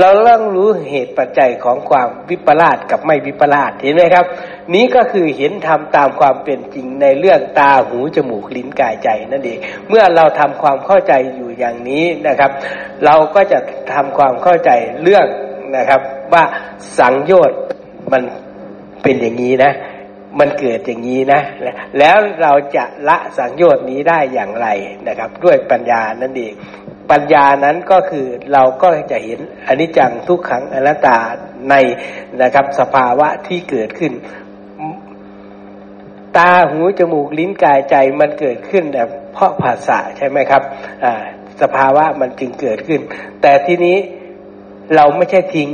S5: เราต้องรู้เหตุปัจจัยของความวิปลาสกับไม่วิปลาสเห็นไหมครับ นี้ก็คือเห็นธรรมตามความเป็นจริงในเรื่องตาหูจมูกลิ้นกายใจนั่นเองเมื่อเราทำความเข้าใจอยู่อย่างนี้นะครับ เราก็จะทำความเข้าใจเรื่องนะครับว่าสังโยชน์มัน เป็นอย่างนี้นะ มันเกิดอย่างนี้นะแล้วเราจะละสังโยชน์นี้ได้อย่างไรนะครับ ด้วยปัญญานั่นเองปัญญานั้นก็คือเราก็จะเห็นอนิจจังทุกขังอนัตตาในนะครับ สภาวะที่เกิดขึ้น ตาหูจมูกลิ้นกายใจมันเกิดขึ้นแต่เพราะภาษาใช่ไหมครับสภาวะมันจึงเกิดขึ้น แต่ทีนี้เราไม่ใช่ทิ้ง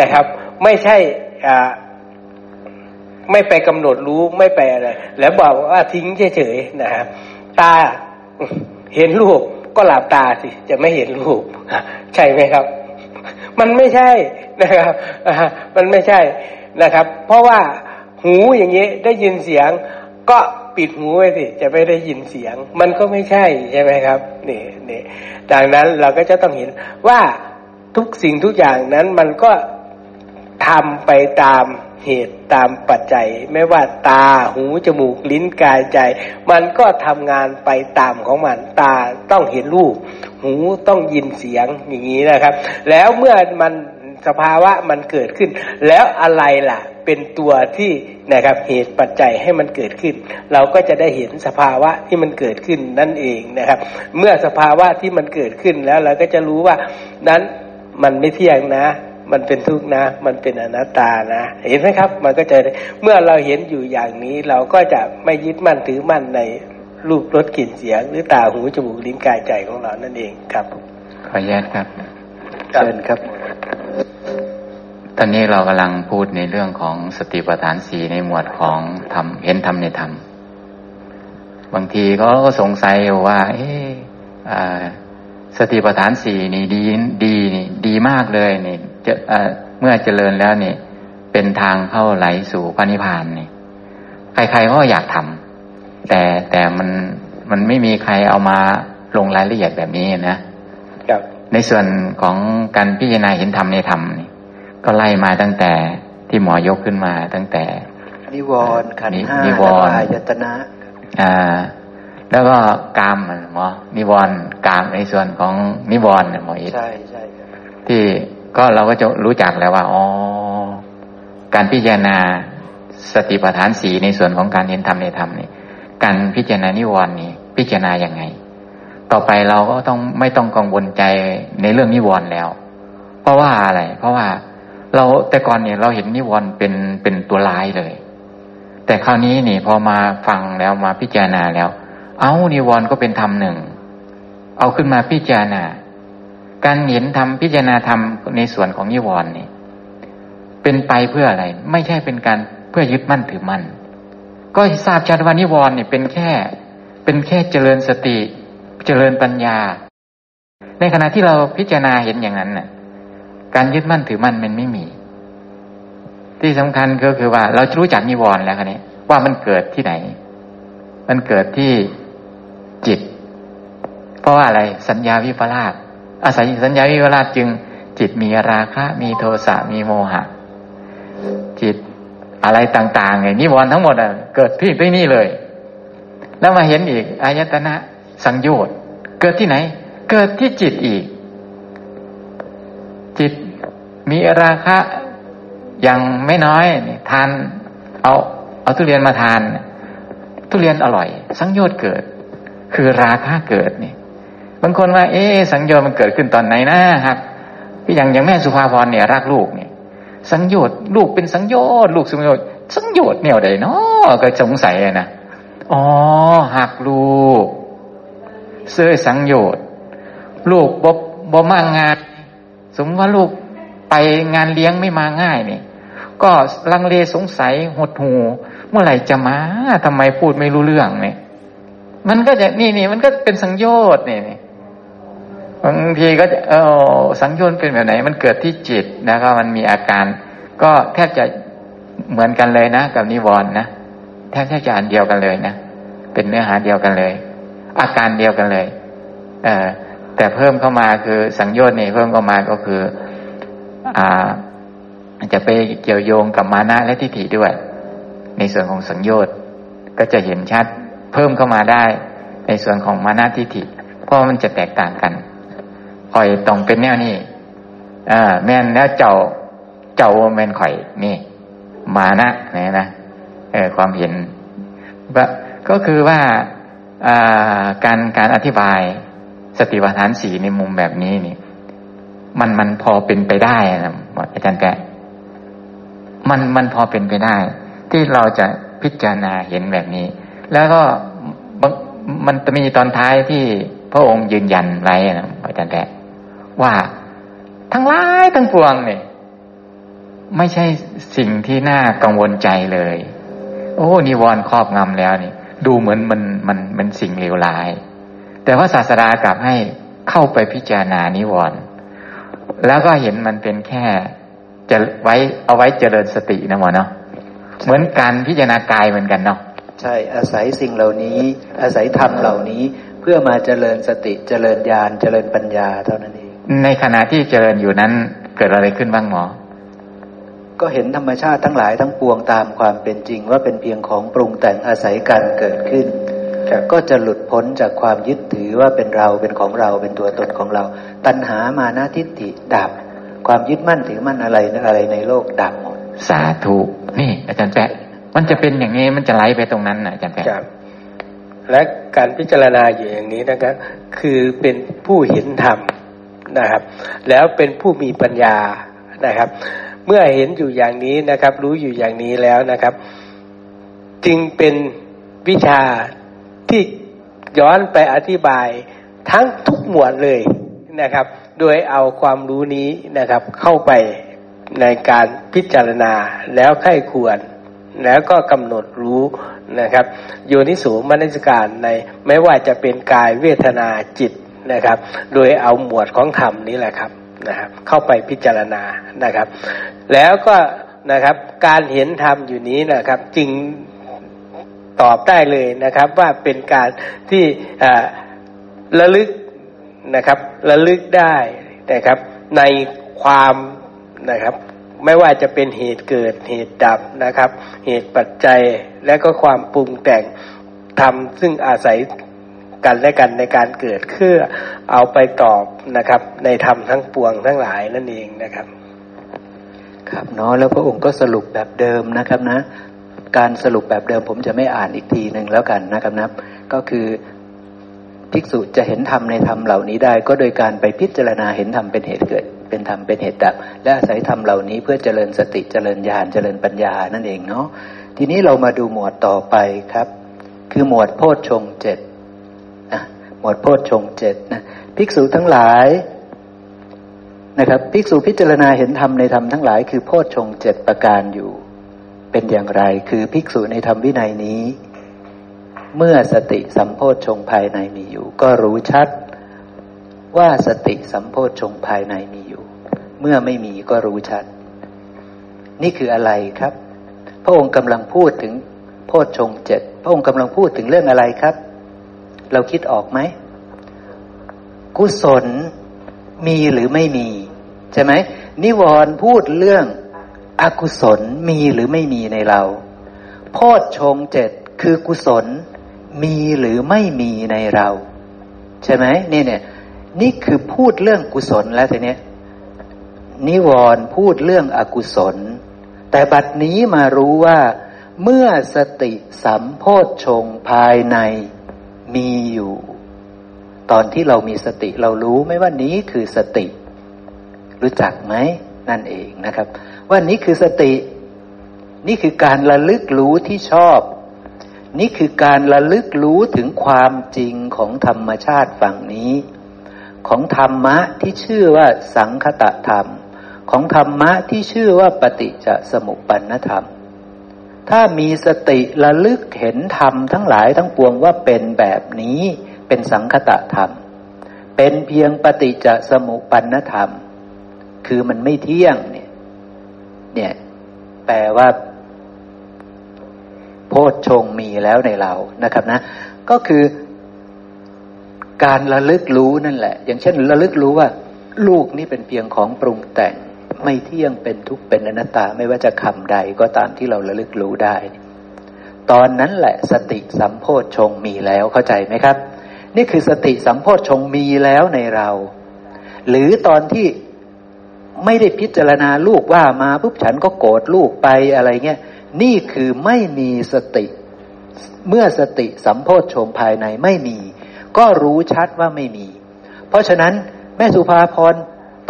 S5: นะครับ ไม่ใช่ ไม่ไปกำหนดรู้ไม่ไปอะไร แล้วบอกว่าทิ้งเฉยๆนะครับตาเห็นรูปก็หลับตาสิ จะไม่เห็นรูปใช่ไหมครับ มันไม่ใช่นะครับมันไม่ใช่นะครับ เพราะว่าหูอย่างนี้ได้ยินเสียง ก็ปิดหูไว้สิ จะไม่ได้ยินเสียง มันก็ไม่ใช่ใช่ไหมครับนี่นี่ดังนั้นเราก็จะต้องเห็นว่าทุกสิ่งทุกอย่างนั้นมันก็ทำไปตาม เหตุตามปัจจัย ไม่ว่าตาหูจมูกลิ้นกายใจ มันก็ทำงานไปตามของมัน ตาต้องเห็นรูป หูต้องยินเสียงอย่างนี้นะครับ แล้วเมื่อมันสภาวะมันเกิดขึ้น แล้วอะไรล่ะ เป็นตัวที่นะครับเหตุปัจจัยให้มันเกิดขึ้น เราก็จะได้เห็นสภาวะที่มันเกิดขึ้นนั่นเองนะครับ เมื่อสภาวะที่มันเกิดขึ้นแล้วเราก็จะรู้ว่านั้นมันไม่เที่ยงนะ มันเป็นทุกข์นะ มันเป็นอนัตตานะ เห็นไหมครับ มันก็จะเมื่อเราเห็นอยู่อย่างนี้ เราก็จะไม่ยึดมั่นถือมั่นในรูปรสกลิ่นเสียง หรือตาหูจมูกลิ้นกายใจของเรานั่นเองครับ
S3: ขออนุญาตครับ
S2: เชิญครับ
S3: ตอนนี้เรากำลังพูดในเรื่องของสติปัฏฐานสีในหมวดของธรรมเห็นธรรมในธรรมบางทีก็สงสัยว่า เอ๊ะสติปัฏฐานสี่นี่ดีดีนี่ดีมากเลยนี่ จะเมื่อเจริญแล้วนี่เป็นทางเข้าไหลสู่พระนิพพานนี่ ใครๆก็อยากทำแต่แต่มันมันไม่มีใครเอามาลงรายละเอียดแบบนี้นะในส่วนของการพิจารณาเห็นธรรมในธรรมนี่ก็ไล่มาตั้งแต่ที่หมอยกขึ้นมาตั้งแต่
S2: นิวรณ์ขันธ์ห้านิวรณ์อายตนะ
S3: อ่า แล้วก็กามหมอนิวรณ์กามในส่วนของนิวรณ์หมออิ
S2: ใช่ใช่
S3: ที่ ก็เราก็จะรู้จักแล้วว่าอ๋อการพิจารณาสติปัฏฐานสีในส่วนของการเห็นธรรมในธรรมนี่การพิจารณานิวรณ์นี่พิจารณาอย่างไง ต่อไปเราก็ต้องไม่ต้องกังวลใจในเรื่องนิวรณ์แล้ว เพราะว่าอะไร เพราะว่าเราแต่ก่อนเนี่ยเราเห็นนิวรณ์เป็นเป็นตัวร้ายเลย แต่คราวนี้นี่พอมาฟังแล้วมาพิจารณาแล้ว เอานิวรณ์ก็เป็นธรรมหนึ่ง เอาขึ้นมาพิจารณา การเห็นธรรมพิจารณาธรรมในส่วนของนิวรณ์นี่เป็นไปเพื่ออะไร ไม่ใช่เป็นการเพื่อยึดมั่นถือมั่นก็ทราบชัดว่านิวรณ์นี่เป็นแค่ เป็นแค่เจริญสติ เจริญปัญญา ในขณะที่เราพิจารณาเห็นอย่างนั้นน่ะ การยึดมั่นถือมั่นมันไม่มี ที่สำคัญก็คือว่าเรารู้จักนิวรณ์แล้วคันนี้ว่ามันเกิดที่ไหน มันเกิดที่จิต เพราะว่าอะไรสัญญาวิปลาส อาศัยสัญญาวิปลาสจึง จิตมีราคะมีโทสะมีโมหะ จิตอะไรต่างๆไงนิวรณ์ทั้งหมดอะเกิดที่ที่นี่เลย แล้วมาเห็นอีกอายตนะสังโยชน์เกิดที่ไหน เกิดที่จิตอีก จิตมีราคะอย่างไม่น้อยทานเอาเอาทุเรียนมาทาน ทุเรียนอร่อย สังโยชน์เกิด คือราคะเกิดนี่ บางคนว่า เอ๊สังโยชน์มันเกิดขึ้นตอนไหนนะครับพี่อย่างอย่างแม่สุภาพรเนี่ยรักลูกเนี่ย สังโยชน์ลูกเป็นสังโยชน์ลูกสังโยชน์สังโยชน์แนวใดเนาะก็สงสัยนะอ๋อหักลูก เสื้อสังโยชน์ลูกบบบ่มางาน สมมติว่าลูกไปงานเลี้ยงไม่มาง่ายนี่ก็ลังเลสงสัยหดหู เมื่อไหร่จะมาทำไมพูดไม่รู้เรื่องเนี่ยมันก็จะนี่นี่มันก็เป็นสังโยชน์นี่นี่ บางทีก็จะเออสังโยชน์เป็นแบบไหน มันเกิดที่จิตนะก็มันมีอาการ ก็แทบจะเหมือนกันเลยนะกับนิวรณ์นะแทบแทบจะอันเดียวกันเลยนะเป็นเนื้อหาเดียวกันเลย อาการเดียวกันเลย เออแต่เพิ่มเข้ามาคือสังโยชน์นี่เพิ่มเข้ามาก็คือ อ่าจะไปเกี่ยวโยงกับมานะและทิฏฐิด้วย ในส่วนของสังโยชน์ก็จะเห็นชัดเพิ่มเข้ามาได้ ในส่วนของมานาทิฏฐิเพราะมันจะแตกต่างกัน ข่อยต้องเป็นแนวนี้อ่าแม่นแล้วเจ้าเจ้าแม่นข่อยนี่ มานะนี่นะเออความเห็นก็คือว่าการการอธิบายสติปัฏฐานสีในมุมแบบนี้นี่ มันมันพอเป็นไปได้นะอาจารย์แกมันมันพอเป็นไปได้ ที่เราจะพิจารณาเห็นแบบนี้ แล้วก็มันจะมีตอนท้ายที่พระองค์ยืนยันไว้นะอาจารย์แก ว่าทั้งหลายทั้งปวงเนี่ยไม่ใช่สิ่งที่น่ากังวลใจเลย โอ้นิวรณ์ครอบงำแล้วนี่ ดูเหมือนมันมันมันสิ่งเลวร้าย แต่ว่าศาสดากลับให้เข้าไปพิจารณานิวรณ์แล้วก็เห็นมันเป็นแค่จะไว้เอาไว้เจริญสตินะหมอเนาะเหมือนการพิจารณากายเหมือนกันเนาะ
S2: ใช่อาศัยสิ่งเหล่านี้ อาศัยธรรมเหล่านี้เพื่อมาเจริญสติเจริญญาณเจริญปัญญาเท่านั้นเอง
S3: ในขณะที่เจริญอยู่นั้นเกิดอะไรขึ้นบ้างหมอ
S2: ก็เห็นธรรมชาติทั้งหลายทั้งปวงตามความเป็นจริงว่าเป็นเพียงของปรุงแต่งอาศัยการเกิดขึ้น ก็จะหลุดพ้นจากความยึดถือว่าเป็นเราเป็นของเราเป็นตัวตนของเรา ตัณหามานะทิฏฐิดับ ความยึดมั่นถือมั่นอะไรอะไรในโลกดับหมด
S3: สาธุนี่ อาจารย์แปะมันจะเป็นอย่างนี้มันจะไหลไปตรงนั้นนะอาจารย์แปะ
S5: และการพิจารณาอยู่อย่างนี้นะครับ คือเป็นผู้เห็นธรรม นะครับ แล้วเป็นผู้มีปัญญานะครับ เมื่อเห็นอยู่อย่างนี้นะครับ รู้อยู่อย่างนี้แล้วนะครับ จึงเป็นวิชาที่ย้อนไปอธิบายทั้งทุกหมวดเลยนะครับ โดยเอาความรู้นี้นะครับ เข้าไปในการพิจารณาแล้วไข้ควร แล้วก็กำหนดรู้นะครับ โยนิสูมนสิการในไม่ว่าจะเป็นกายเวทนาจิต นะครับ โดยเอาหมวดของธรรมนี้แหละครับนะครับ เข้าไปพิจารณานะครับ แล้วก็นะครับการเห็นธรรมอยู่นี้นะครับจึงตอบได้เลยนะครับ ว่าเป็นการที่ระลึกนะครับระลึกได้นะครับ ในความนะครับ ไม่ว่าจะเป็นเหตุเกิดเหตุดับนะครับ เหตุปัจจัยและก็ความปรุงแต่งทำซึ่งอาศัย กันและกันในการเกิดเพื่อเอาไปตอบนะครับ ในธรรมทั้งปวงทั้งหลายนั่นเองนะครับ
S2: ครับเนาะแล้วพระองค์ก็สรุปแบบเดิมนะครับนะ การสรุปแบบเดิมผมจะไม่อ่านอีกทีหนึ่งแล้วกันนะครับนะก็คือภิกษุจะเห็นธรรมในธรรมเหล่านี้ได้ ก็โดยการไปพิจารณาเห็นธรรมเป็นเหตุเกิด เป็นธรรมเป็นเหตุดับ และอาศัยธรรมเหล่านี้เพื่อเจริญสติเจริญญาณเจริญปัญญานั่นเองเนาะทีนี้เรามาดูหมวดต่อไปครับ คือหมวดโพชฌงเจ็ด หมวดโพชฌงเจ็ดนะภิกษุทั้งหลายนะครับภิกษุพิจารณาเห็นธรรมในธรรมทั้งหลายคือโพชฌงเจ็ดประการอยู่ เป็นอย่างไรคือภิกษุในธรรมวินัยนี้ เมื่อสติสัมโพชฌงภายในมีอยู่ ก็รู้ชัดว่าสติสัมโพชฌงภายในมีอยู่ เมื่อไม่มีก็รู้ชัด นี่คืออะไรครับ พระองค์กำลังพูดถึงโพชฌงเจ็ดพระองค์กำลังพูดถึงเรื่องอะไรครับ เราคิดออกไหม กุศลมีหรือไม่มี ใช่ไหมนิวรณ์พูดเรื่องอกุศลมีหรือไม่มีในเรา โพชฌงเจ็ดคือกุศลมีหรือไม่มีในเรา ใช่ไหมนี่เนี่ย นี่คือพูดเรื่องกุศลแล้วทีเนี้ยนิวรณ์พูดเรื่องอกุศล แต่บัดนี้มารู้ว่า เมื่อสติสัมโพชฌงภายใน มีอยู่ ตอนที่เรามีสติเรารู้ไหมว่านี้คือสติ รู้จักไหมนั่นเองนะครับ ว่านี้คือสติ นี่คือการระลึกรู้ที่ชอบ นี่คือการระลึกรู้ถึงความจริงของธรรมชาติฝั่งนี้ ของธรรมะที่ชื่อว่าสังคตะธรรม ของธรรมะที่ชื่อว่าปฏิจจสมุปปนธรรม ถ้ามีสติระลึกเห็นธรรมทั้งหลายทั้งปวงว่าเป็นแบบนี้เป็นสังคตะธรรม เป็นเพียงปฏิจจสมุปันธรรม คือมันไม่เที่ยงเนี่ย เนี่ย แปลว่า โพชฌงมีแล้วในเรานะครับนะ ก็คือการระลึกรู้นั่นแหละ อย่างเช่น ระลึกรู้ว่า ลูกนี่เป็นเพียงของปรุงแต่ง ไม่เที่ยงเป็นทุกข์เป็นอนัตตาไม่ว่าจะคำใดก็ตามที่เราระลึกรู้ได้ ตอนนั้นแหละสติสัมโพชฌงมีแล้วเข้าใจไหมครับ นี่คือสติสัมโพชฌงมีแล้วในเรา หรือตอนที่ไม่ได้พิจารณาลูกว่ามาปุ๊บฉันก็โกรธลูกไปอะไรเงี้ยนี่คือไม่มีสติ เมื่อสติสัมโพชฌงภายในไม่มี ก็รู้ชัดว่าไม่มี เพราะฉะนั้นแม่สุภาพร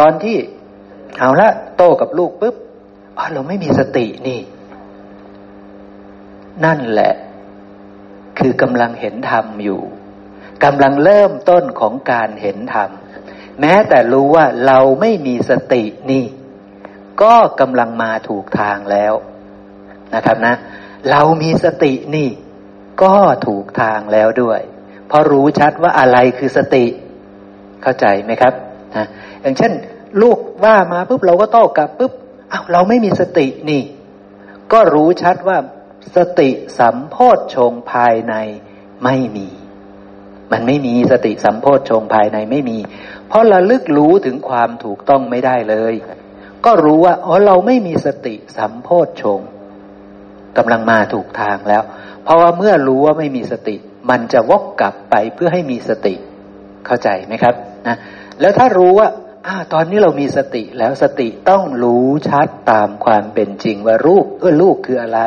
S2: ตอนที่ เอาละโตกับลูกปุ๊บเราไม่มีสตินี่ นั่นแหละ คือกำลังเห็นธรรมอยู่กำลังเริ่มต้นของการเห็นธรรม แม้แต่รู้ว่าเราไม่มีสตินี่ ก็กำลังมาถูกทางแล้วนะครับนะ เรามีสตินี่ ก็ถูกทางแล้วด้วย เพราะรู้ชัดว่าอะไรคือสติ เข้าใจไหมครับนะอย่างเช่น ลูกว่ามาปุ๊บเราก็โต้กลับปุ๊บอ้าวเราไม่มีสตินี่ ก็รู้ชัดว่าสติสัมโพธชงภายในไม่มี มันไม่มีสติสัมโพธชงภายในไม่มี เพราะระลึกรู้ถึงความถูกต้องไม่ได้เลย ก็รู้ว่าอ๋อเราไม่มีสติสัมโพธชงกำลังมาถูกทางแล้ว เพราะว่าเมื่อรู้ว่าไม่มีสติ มันจะวกกลับไปเพื่อให้มีสติ เข้าใจไหมครับนะแล้วถ้ารู้ว่า อตอนนี้เรามีสติแล้วสติต้องรู้ชัดตามความเป็นจริงว่ารูปเออลูกคืออะไร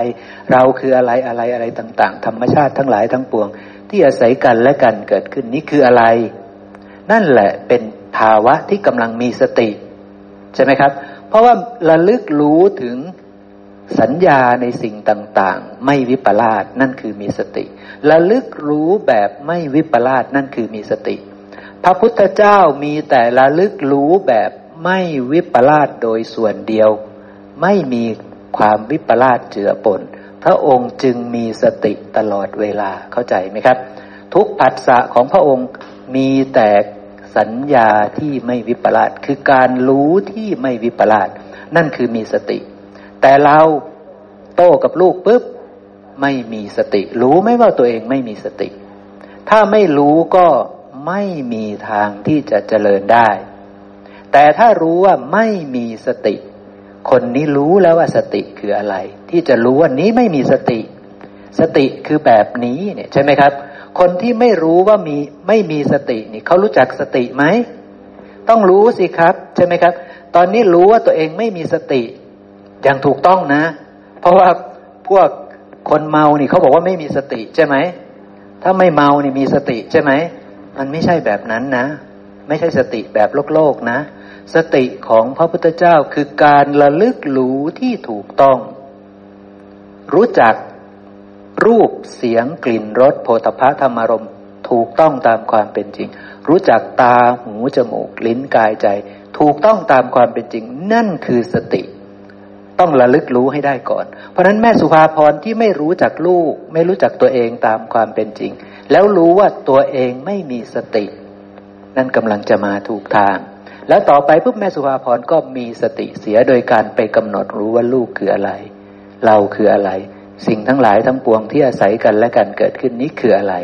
S2: เราคืออะไรอะไรอะไรต่าง ๆ ธรรมชาติทั้งหลายทั้งปวง ที่อาศัยกันและกันเกิดขึ้นนี้คืออะไร นั่นแหละเป็นภาวะที่กำลังมีสติ ใช่ไหมครับ เพราะว่าระลึกรู้ถึงสัญญาในสิ่งต่างๆ ไม่วิปลาสนั่นคือมีสติระลึกรู้แบบไม่วิปลาสนั่นคือมีสติ พระพุทธเจ้ามีแต่ละลึกรู้แบบไม่วิปลาสโดยส่วนเดียว ไม่มีความวิปลาสเจือปน พระองค์จึงมีสติตลอดเวลาเข้าใจไหมครับ ทุกผัสสะของพระองค์มีแต่สัญญาที่ไม่วิปลาสคือการรู้ที่ไม่วิปลาสนั่นคือมีสติ แต่เราโตกับลูกปุ๊บไม่มีสติ รู้ไหมว่าตัวเองไม่มีสติ ถ้าไม่รู้ก็ ไม่มีทางที่จะเจริญได้ แต่ถ้ารู้ว่าไม่มีสติ คนนี้รู้แล้วว่าสติคืออะไร ที่จะรู้ว่านี้ไม่มีสติ สติคือแบบนี้เนี่ยใช่ไหมครับ คนที่ไม่รู้ว่ามีไม่มีสตินี่เขารู้จักสติไหมต้องรู้สิครับ ใช่ไหมครับ ตอนนี้รู้ว่าตัวเองไม่มีสติ อย่างถูกต้องนะ เพราะว่าพวกคนเมานี่เขาบอกว่าไม่มีสติใช่ไหมถ้าไม่เมานี่มีสติใช่ไหม มันไม่ใช่แบบนั้นนะ ไม่ใช่สติแบบโลกโลกนะ สติของพระพุทธเจ้าคือการระลึกรู้ที่ถูกต้อง รู้จักรูปเสียงกลิ่นรสโผฏฐะธรรมารมถูกต้องตามความเป็นจริง รู้จักตาหูจมูก ลิ้นกายใจ ถูกต้องตามความเป็นจริง นั่นคือสติ ต้องระลึกรู้ให้ได้ก่อน เพราะนั้นแม่สุภาพรที่ไม่รู้จักลูก ไม่รู้จักตัวเองตามความเป็นจริง แล้วรู้ว่าตัวเองไม่มีสติ นั่นกำลังจะมาถูกทาง แล้วต่อไปปุ๊บแม่สุภาพรก็มีสติเสียโดยการไปกำหนดรู้ว่าลูกคืออะไร เราคืออะไร สิ่งทั้งหลายทั้งปวงที่อาศัยกันและกันเกิดขึ้นนี้คืออะไร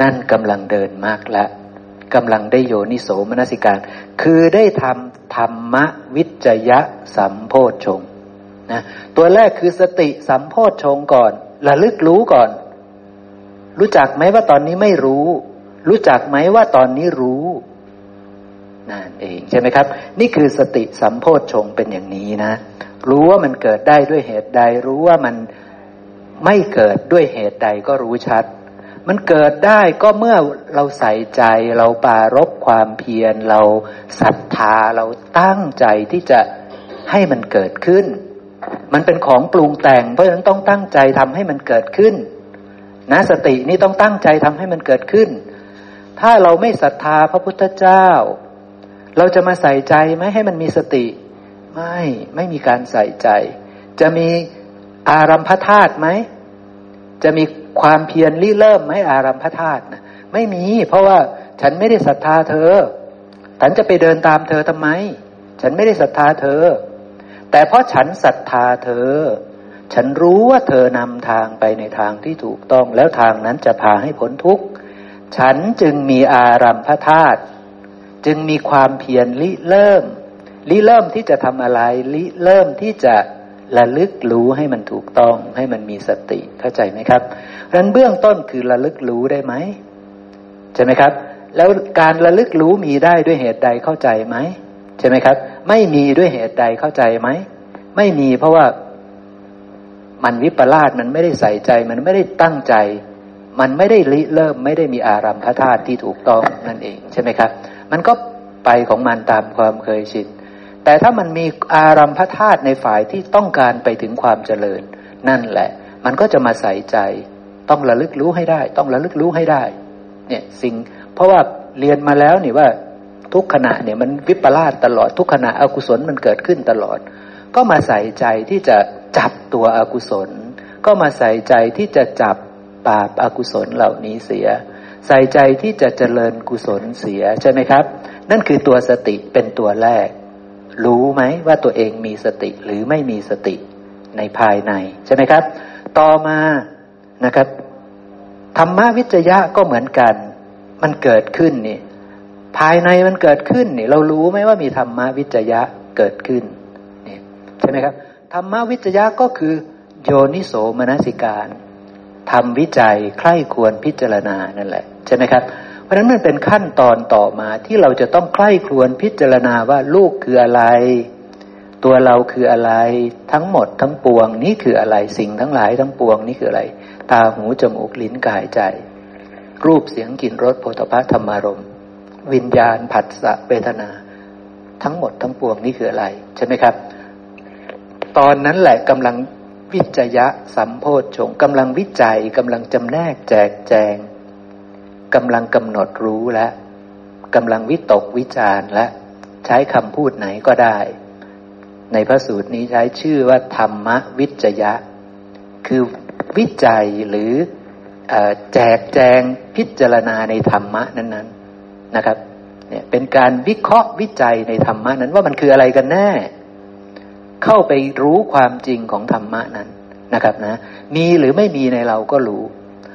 S2: นั่นกำลังเดินมากแล้วกำลังได้โยนิโสมนสิการ คือได้ทำธรรมวิจยะสัมโพชงนะตัวแรกคือสติสัมโพชงก่อนระลึกรู้ก่อน รู้จักไหมว่าตอนนี้ไม่รู้ รู้จักไหมว่าตอนนี้รู้นั่นเองใช่ไหมครับ นี่คือสติสัมโพธชงเป็นอย่างนี้นะ รู้ว่ามันเกิดได้ด้วยเหตุใด รู้ว่ามันไม่เกิดด้วยเหตุใดก็รู้ชัด มันเกิดได้ก็เมื่อเราใส่ใจ เราปารบความเพียรเราศรัทธาเราตั้งใจที่จะให้มันเกิดขึ้น มันเป็นของปรุงแต่ง เพราะฉะนั้นต้องตั้งใจทำให้มันเกิดขึ้น นะสตินี่ต้องตั้งใจทำให้มันเกิดขึ้น ถ้าเราไม่ศรัทธาพระพุทธเจ้า เราจะมาใส่ใจไหมให้มันมีสติ ไม่ไม่มีการใส่ใจ จะมีอารัมพธาตุไหมจะมีความเพียรริเริ่มไหมอารัมพธาตุนะไม่มี เพราะว่าฉันไม่ได้ศรัทธาเธอ ฉันจะไปเดินตามเธอทำไม ฉันไม่ได้ศรัทธาเธอ แต่เพราะฉันศรัทธาเธอ ฉันรู้ว่าเธอนำทางไปในทางที่ถูกต้อง แล้วทางนั้นจะพาให้พ้นทุกข์ ฉันจึงมีอารัมพธาตุจึงมีความเพียรลิเริ่มลิเริ่มที่จะทำอะไรลิเริ่มที่จะระลึกรู้ให้มันถูกต้อง ให้มันมีสติเข้าใจไหมครับดังนั้นเบื้องต้นคือระลึกรู้ได้ไหมใช่ไหมครับ แล้วการระลึกรู้มีได้ด้วยเหตุใดเข้าใจไหมใช่ไหมครับ ไม่มีด้วยเหตุใดเข้าใจไหมไม่มีเพราะว่า มันวิปลาสมันไม่ได้ใส่ใจ มันไม่ได้ตั้งใจ มันไม่ได้ริเริ่มไม่ได้มีอารัมพธาตุที่ถูกต้องนั่นเองใช่ไหมครับ มันก็ไปของมันตามความเคยชินแต่ถ้ามันมีอารัมพธาตุในฝ่ายที่ต้องการไปถึงความเจริญ นั่นแหละ มันก็จะมาใส่ใจ ต้องระลึกรู้ให้ได้ ต้องระลึกรู้ให้ได้ เนี่ยสิ่ง เพราะว่าเรียนมาแล้วนี่ว่าทุกขณะเนี่ยมันวิปลาสตลอดทุกขณะอกุศลมันเกิดขึ้นตลอด ก็มาใส่ใจที่จะ จับตัวอกุศล ก็มาใส่ใจที่จะจับบาปอากุศลเหล่านี้เสีย ใส่ใจที่จะเจริญกุศลเสียใช่ไหมครับ นั่นคือตัวสติเป็นตัวแรก รู้ไหมว่าตัวเองมีสติหรือไม่มีสติในภายในใช่ไหมครับ ต่อมานะครับธรรมวิจยะก็เหมือนกัน มันเกิดขึ้นนี่ภายในมันเกิดขึ้นนี่เรารู้ไหมว่ามีธรรมวิจยะเกิดขึ้นนี่ใช่ไหมครับ ธรรมวิจยะก็คือ โยนิโสมนสิการทำวิจัยใคร่ควรพิจารณานั่นแหละใช่ไหมครับ เพราะฉะนั้นมันเป็นขั้นตอนต่อมาที่เราจะต้องใคร่ครวญพิจารณาว่าลูกคืออะไร ตัวเราคืออะไร ทั้งหมดทั้งปวง นี่คืออะไรสิ่งทั้งหลายทั้งปวงนี่คืออะไร ตาหูจมูกลิ้นกายใจ รูปเสียงกลิ่นรสโผฏฐัพธรรมารมวิญญาณผัสสะเวทนา ทั้งหมดทั้งปวงนี่คืออะไรใช่ไหมครับ ตอนนั้นแหละกำลังวิจยะสัมโพธชงกำลังวิจัยกำลังจำแนกแจกแจงกำลังกำหนดรู้และกำลังวิตกวิจารและใช้คำพูดไหนก็ได้ ในพระสูตรนี้ใช้ชื่อว่า ธรรมวิจยะ คือวิจัยหรือแจกแจงพิจารณาในธรรมะนั้น ๆนะครับเนี่ยเป็นการวิเคราะห์วิจัยในธรรมะนั้นว่ามันคืออะไรกันแน่ เข้าไปรู้ความจริงของธรรมะนั้นนะครับนะ มีหรือไม่มีในเราก็รู้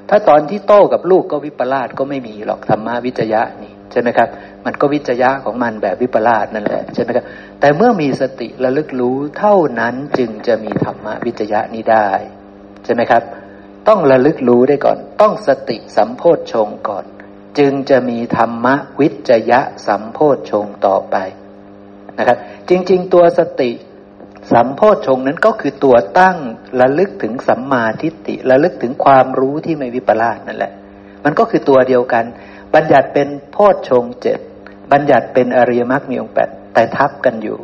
S2: ถ้าตอนที่โต้กับลูกก็วิปลาสก็ไม่มีหรอกธรรมะวิจยะนี่ใช่ไหมครับ มันก็วิจยะของมันแบบวิปลาสนั่นแหละใช่ไหมครับ แต่เมื่อมีสติระลึกรู้เท่านั้นจึงจะมีธรรมะวิจยะนี้ได้ใช่ไหมครับ ต้องระลึกรู้ได้ก่อน ต้องสติสัมโพธชงก่อน จึงจะมีธรรมะวิจยะสัมโพธชงต่อไปนะครับ จริง ๆ ตัวสติ สัมโพธชงนั้นก็คือตัวตั้งระลึกถึงสัมมาทิฏฐิระลึกถึงความรู้ที่ไม่วิปลาสนั่นแหละ มันก็คือตัวเดียวกัน บัญญัติเป็นโพธชงเจ็ดบัญญัติเป็นอริยมรรคมีองค์แปดแต่ทับกันอยู่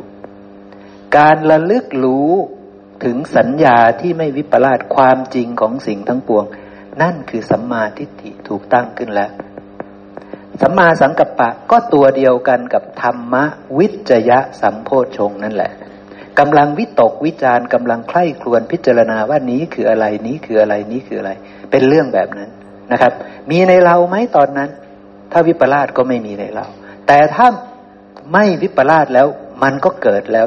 S2: การระลึกรู้ถึงสัญญาที่ไม่วิปลาสความจริงของสิ่งทั้งปวง นั่นคือสัมมาทิฏฐิถูกตั้งขึ้นแล้วสัมมาสังกัปปะก็ตัวเดียวกันกับธรรมวิจยะสัมโพชงนั่นแหละ กำลังวิตกวิจารกำลังใคร่ครวญพิจารณาว่านี้คืออะไรนี้คืออะไรนี้คืออะไร เป็นเรื่องแบบนั้นนะครับ มีในเราไหมตอนนั้น ถ้าวิปลาสก็ไม่มีในเรา แต่ถ้าไม่วิปลาสแล้วมันก็เกิดแล้ว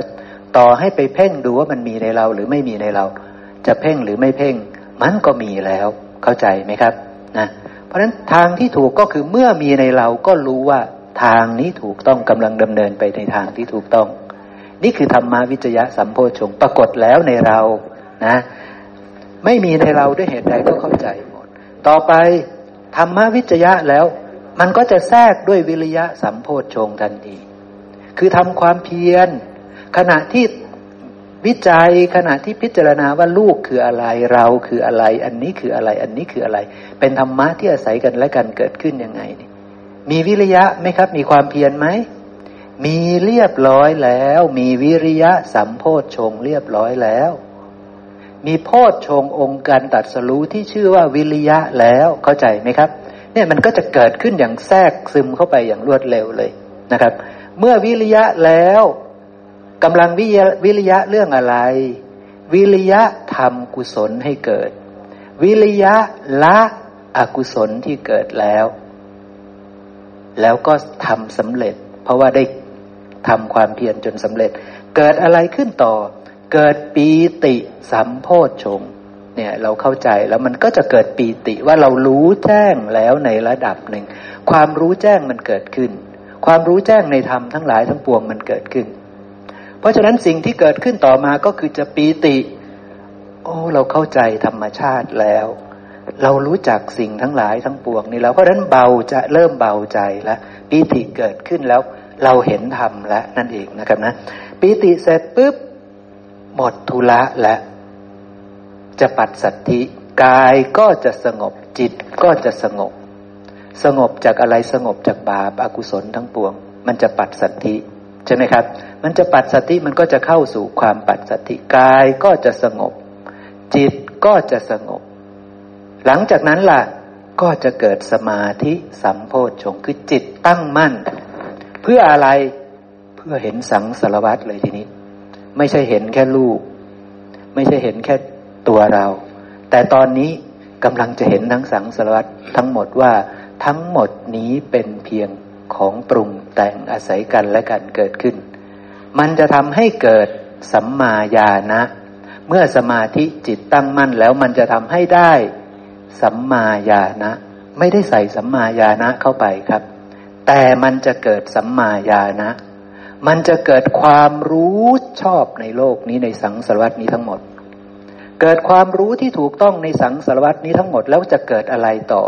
S2: ต่อให้ไปเพ่งดูว่ามันมีในเราหรือไม่มีในเรา จะเพ่งหรือไม่เพ่ง มันก็มีแล้ว เข้าใจไหมครับนะเพราะฉะนั้นทางที่ถูกก็คือเมื่อมีในเราก็รู้ว่าทางนี้ถูกต้องกำลังดำเนินไปในทางที่ถูกต้อง นี่คือธรรมาวิจยะสัมโพชงปรากฏแล้วในเรานะ ไม่มีในเราด้วยเหตุใดก็เข้าใจหมด ต่อไปธรรมวิจยะแล้ว มันก็จะแทรกด้วยวิริยะสัมโพชงทันทีคือทำความเพียร ขณะที่วิจัยขณะที่พิจารณาว่าลูกคืออะไรเราคืออะไร อันนี้คืออะไร อันนี้คืออะไร เป็นธรรมะที่อาศัยกันและกันเกิดขึ้นยังไง มีวิริยะไหมครับ มีความเพียรไหม มีเรียบร้อยแล้ว มีวิริยะสัมโพธชงเรียบร้อยแล้ว มีโพธชงองค์การตัดสรู้ที่ชื่อว่าวิริยะแล้วเข้าใจไหมครับ เนี่ยมันก็จะเกิดขึ้นอย่างแทรกซึมเข้าไปอย่างรวดเร็วเลยนะครับ เมื่อวิริยะแล้วกำลังวิวิริยะเรื่องอะไร วิริยะทำกุศลให้เกิด วิริยะละอกุศลที่เกิดแล้ว แล้วก็ทำสำเร็จ เพราะว่าได้ ทำความเพียรจนสำเร็จ เกิดอะไรขึ้นต่อ เกิดปีติสัมโพชงเนี่ยเราเข้าใจแล้วมันก็จะเกิดปีติว่าเรารู้แจ้งแล้วในระดับหนึ่ง ความรู้แจ้งมันเกิดขึ้น ความรู้แจ้งในธรรมทั้งหลายทั้งปวงมันเกิดขึ้น เพราะฉะนั้นสิ่งที่เกิดขึ้นต่อมาก็คือจะปีติ โอ้เราเข้าใจธรรมชาติแล้ว เรารู้จักสิ่งทั้งหลายทั้งปวงนี่แล้วเพราะฉะนั้นเบาจะเริ่มเบาใจแล้วปีติเกิดขึ้นแล้ว เราเห็นธรรมแล้วนั่นเองนะครับนะปีติเสร็จปุ๊บหมดทุละแล้วจะปัดสัตธิกายก็จะสงบจิตก็จะสงบ สงบจากอะไรสงบจากบาปอากุศลทั้งปวง มันจะปัดสัตธิใช่ไหมครับ มันจะปัดสัตธิมันก็จะเข้าสู่ความปัดสัตธิกายก็จะสงบ จิตก็จะสงบ หลังจากนั้นล่ะก็จะเกิดสมาธิสัมโพชฌงคือจิตตั้งมั่น พื่ออะไรเพื่อเห็นสังสารวัตรเลยทีนี้ ไม่ใช่เห็นแค่ลูก ไม่ใช่เห็นแค่ตัวเรา แต่ตอนนี้กำลังจะเห็นทั้งสังสารวัตรทั้งหมดว่าทั้งหมดนี้เป็นเพียงของปรุงแต่งอาศัยกันและกันเกิดขึ้น มันจะทำให้เกิดสัมมาญาณะเมื่อสมาธิจิตตั้งมั่นแล้วมันจะทำให้ได้สัมมาญาณะไม่ได้ใส่สัมมาญาณะเข้าไปครับ แต่มันจะเกิดสัมมาญาณนะ มันจะเกิดความรู้ชอบในโลกนี้ในสังสารวัตนี้ทั้งหมด เกิดความรู้ที่ถูกต้องในสังสารวัตนี้ทั้งหมดแล้วจะเกิดอะไรต่อ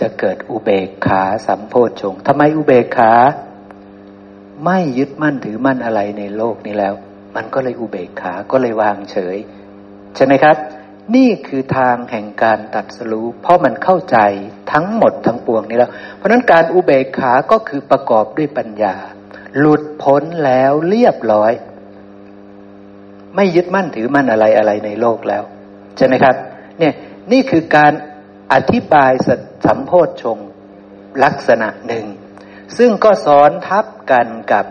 S2: จะเกิดอุเบกขาสัมโพชฌงทำไมอุเบกขา ไม่ยึดมั่นถือมั่นอะไรในโลกนี้แล้ว มันก็เลยอุเบกขาก็เลยวางเฉย ใช่ไหมครับ นี่คือทางแห่งการตัดสู้ เพราะมันเข้าใจทั้งหมดทั้งปวงนี้แล้ว เพราะนั้นการอุเบกขา ก็คือประกอบด้วยปัญญา หลุดพ้นแล้วเรียบร้อย ไม่ยึดมั่นถือมั่นอะไรอะไรในโลกแล้ว ใช่ไหมครับ เนี่ยนี่คือการอธิบายสัมโพธชงลักษณะหนึ่ง ซึ่งก็ซ้อนทับกันกับ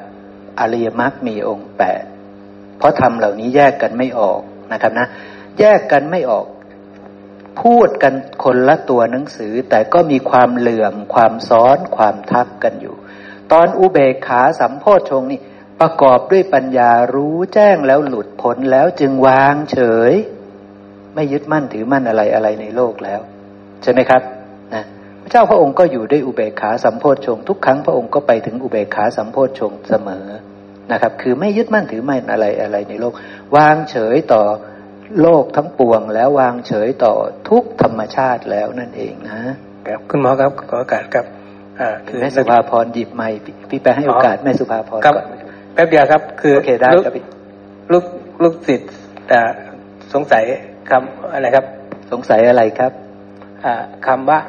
S2: อริยมรรคมีองค์แปดเพราะทำเหล่านี้แยกกันไม่ออกนะครับนะ แยกกันไม่ออก พูดกันคนละตัวหนังสือ แต่ก็มีความเหลื่อมความซ้อนความทับกันอยู่ ตอนอุเบกขาสัมโพชงนี่ประกอบด้วยปัญญารู้แจ้งแล้วหลุดพ้นแล้วจึงวางเฉย ไม่ยึดมั่นถือมั่นอะไรอะไรในโลกแล้ว ใช่ไหมครับนะพระเจ้าพระองค์ก็อยู่ด้วยอุเบกขาสัมโพชงทุกครั้งพระองค์ก็ไปถึงอุเบกขาสัมโพชงเสมอนะครับ คือไม่ยึดมั่นถือมั่นอะไรอะไรในโลก วางเฉยต่อ โลกทั้งปวงแล้ววางเฉยต่อทุกธรรมชาติแล้วนั่นเองนะครับ
S5: คุณหมอครับขอโอกาสครับ
S2: อ่าคือแม่สุภาพรหยิบไม้พี่ไปให้โอกาสแม่สุภาพร
S5: ก่อนแป๊บเดียวครับ คือโอ
S2: เคได้ครับ
S5: ลูกลูกศิษย์แต่สงสัยคำอะไรครับ
S2: สงสัยอะไรครับ
S5: อ่าคำว่า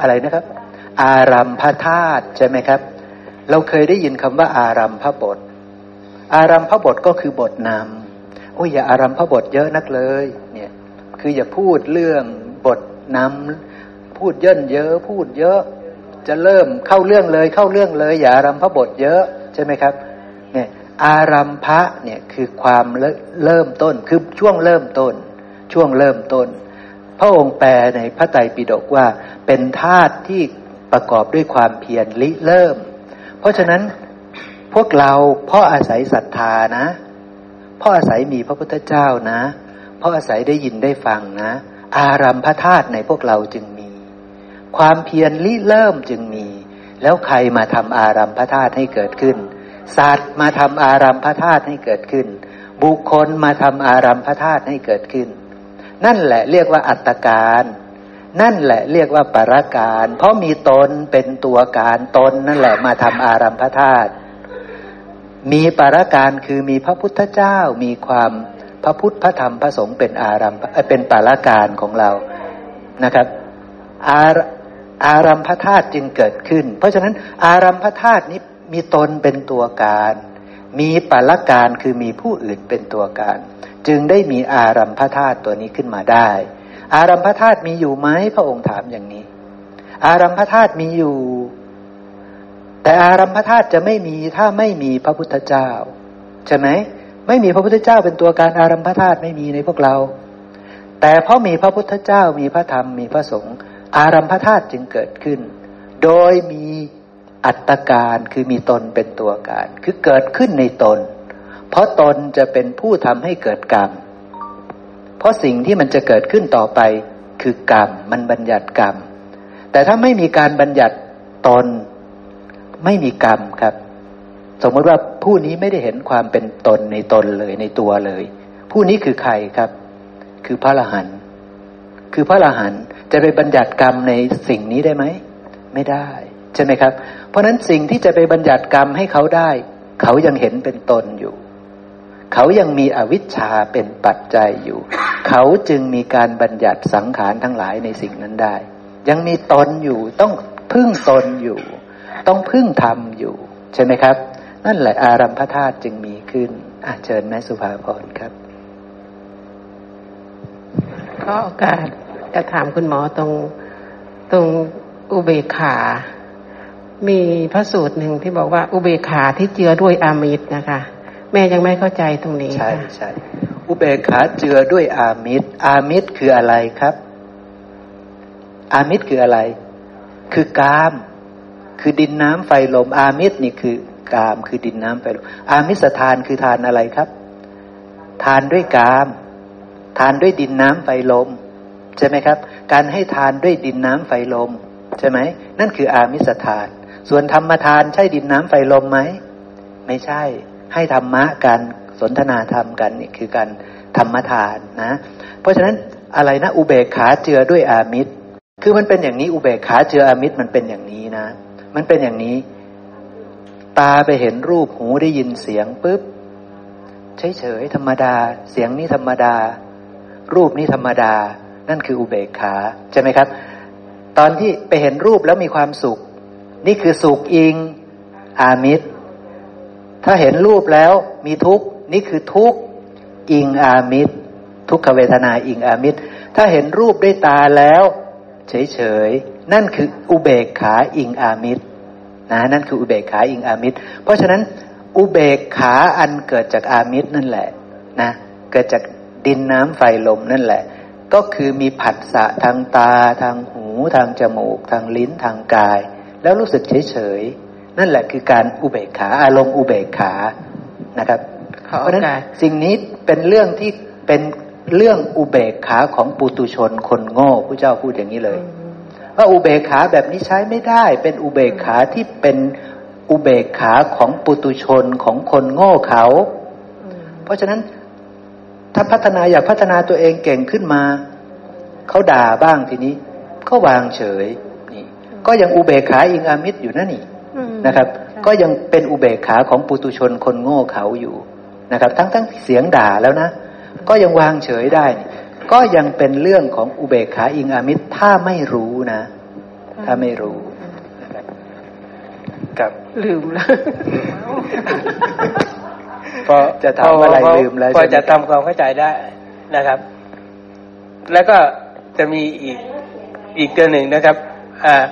S2: อะไรนะครับ อารัมพธาตุใช่ไหมครับ เราเคยได้ยินคำว่าอารัมพบท อารัมพบทก็คือบทนำโอ้ยอย่าอารัมพบทเยอะนักเลย เนี่ย คืออย่าพูดเรื่องบทนำพูดเยินเยอะ พูดเยอะ จะเริ่มเข้าเรื่องเลยเข้าเรื่องเลย อย่าอารัมพบทเยอะใช่ไหมครับ เนี่ย อารัมพะเนี่ยคือความเริ่มต้นคือช่วงเริ่มต้น ช่วงเริ่มต้น พระองค์แปลในพระไตรปิฎกว่าเป็นธาตุที่ประกอบด้วยความเพียรลิเริ่ม เพราะฉะนั้นพวกเราเพราะอาศัยศรัทธานะ เพราะอาศัยมีพระพุทธเจ้านะ เพราะอาศัยได้ยินได้ฟังนะ อารัมพธาตุในพวกเราจึงมี ความเพียรริเริ่มจึงมี แล้วใครมาทำอารัมพธาตุให้เกิดขึ้น สัตว์มาทำอารัมพธาตุให้เกิดขึ้น บุคคลมาทำอารัมพธาตุให้เกิดขึ้น นั่นแหละเรียกว่าอัตการนั่นแหละเรียกว่าปรการ เพราะมีตนเป็นตัวการตนนั่นแหละมาทำอารัมพธาตุ มีปาราการคือมีพระพุทธเจ้ามีความพระพุทธพระธรรมพระสงฆ์เป็นอารัมเป็นปาราการของเรานะครับ อาอารัมพธาตุจึงเกิดขึ้น เพราะฉะนั้นอารัมพธาตุนี้มีตนเป็นตัวการ มีปาราการคือมีผู้อื่นเป็นตัวการ จึงได้มีอารัมพธาตุตัวนี้ขึ้นมาได้ อารัมพธาตุมีอยู่ไหมพระองค์ถามอย่างนี้ อารัมพธาตุมีอยู่ แต่อารัมพธาตุจะไม่มีถ้าไม่มีพระพุทธเจ้า ใช่ไหมไม่มีพระพุทธเจ้าเป็นตัวการอารัมพธาตุไม่มีในพวกเรา แต่เพราะมีพระพุทธเจ้ามีพระธรรมมีพระสงฆ์อารัมพธาตุจึงเกิดขึ้น โดยมีอัตการคือมีตนเป็นตัวการ คือเกิดขึ้นในตน เพราะตนจะเป็นผู้ทำให้เกิดกรรม เพราะสิ่งที่มันจะเกิดขึ้นต่อไปคือกรรมมันบัญญัติกรรม แต่ถ้าไม่มีการบัญญัติตน ไม่มีกรรมครับ สมมติว่าผู้นี้ไม่ได้เห็นความเป็นตนในตนเลยในตัวเลย ผู้นี้คือใครครับ คือพระอรหันต์คือพระอรหันต์จะไปบัญญัติกรรมในสิ่งนี้ได้ไหมไม่ได้ ใช่ไหมครับ เพราะนั้นสิ่งที่จะไปบัญญัติกรรมให้เขาได้ เขายังเห็นเป็นตนอยู่ เขายังมีอวิชชาเป็นปัจจัยอยู่ เขาจึงมีการบัญญัติสังขารทั้งหลายในสิ่งนั้นได้ ยังมีตนอยู่ต้องพึ่งตนอยู่ ต้องพึ่งธรรมอยู่ ใช่ไหมครับ นั่นแหละอารัมพธาตุจึงมีขึ้นอาเชิญแม่สุภาพรครับ
S6: ก็โอกาสจะถามคุณหมอตรงตรงอุเบกขา มีพระสูตรหนึ่งที่บอกว่าอุเบกขาที่เจือด้วยอามิตรนะคะ แม่ยังไม่เข้าใจตรงนี้
S2: ใช่ใช่อุเบกขาเจือด้วยอามิตร อามิตรคืออะไรครับ อามิตรคืออะไร คือกาม คือดินน้ำไฟลม อามิตรนี่คือกาม คือดินน้ำไฟลม อามิสทานคือทานอะไรครับ ทานด้วยกาม ทานด้วยดินน้ำไฟลม ใช่ไหมครับ การให้ทานด้วยดินน้ำไฟลม ใช่ไหม นั่นคืออามิสทาน ส่วนธรรมทานใช่ดินน้ำไฟลมไหม ไม่ใช่ ให้ธรรมะการสนทนาธรรมกันนี่คือการธรรมทานนะ เพราะฉะนั้นอะไรนะอุเบกขาเจือด้วยอามิตร คือมันเป็นอย่างนี้อุเบกขาเจืออามิตรมันเป็นอย่างนี้นะ มันเป็นอย่างนี้ ตาไปเห็นรูปหูได้ยินเสียงปุ๊บเฉยๆธรรมดา เสียงนี้ธรรมดา รูปนี้ธรรมดา นั่นคืออุเบกขาใช่ไหมครับ ตอนที่ไปเห็นรูปแล้วมีความสุข นี่คือสุขอิง อามิตร ถ้าเห็นรูปแล้วมีทุกข์นี่คือทุกข์อิงอามิตร ทุกขเวทนาอิงอามิตร ถ้าเห็นรูปด้วยตาแล้ว เฉยๆ นั่นคืออุเบกขาอิงอามิตรนะนั่นคืออุเบกขาอิงอามิตร เพราะฉะนั้นอุเบกขาอันเกิดจากอามิตรนั่นแหละนะเกิดจากดินน้ำไฟลมนั่นแหละ ก็คือมีผัสสะทางตา ทางหู ทางจมูก ทางลิ้นทางกาย แล้วรู้สึกเฉยๆนั่นแหละคือการอุเบกขาอารมณ์อุเบกขานะครับเพราะฉะนั้นสิ่งนี้เป็นเรื่องที่เป็นเรื่องอุเบกขาของปุตุชนคนโง่ผู้เจ้าพูดอย่างนี้เลย ว่าอุเบกขาแบบนี้ใช้ไม่ได้ เป็นอุเบกขาที่เป็นอุเบกขาของปุตุชนของคนโง่เขา เพราะฉะนั้นถ้าพัฒนาอยากพัฒนาตัวเองเก่งขึ้นมา เขาด่าบ้างทีนี้เขาวางเฉยนี่ ก็ยังอุเบกขาอิงอามิตรอยู่นั่นนี่นะครับ ก็ยังเป็นอุเบกขาของปุตุชนคนโง่เขาอยู่นะครับ ทั้งทั้งเสียงด่าแล้วนะ ก็ยังวางเฉยได้ ก็ยังเป็นเรื่องของอุเบกขาอิงอามิตรถ้าไม่รู้นะ ถ้าไม่รู้
S6: กับลืมแล้ว
S5: พอ
S2: จะทำอะไรลืมแล้ว
S5: พอจะทำความเข้าใจได้นะครับ แล้วก็จะมีอีกอีกตัวหนึ่งนะครับอ่า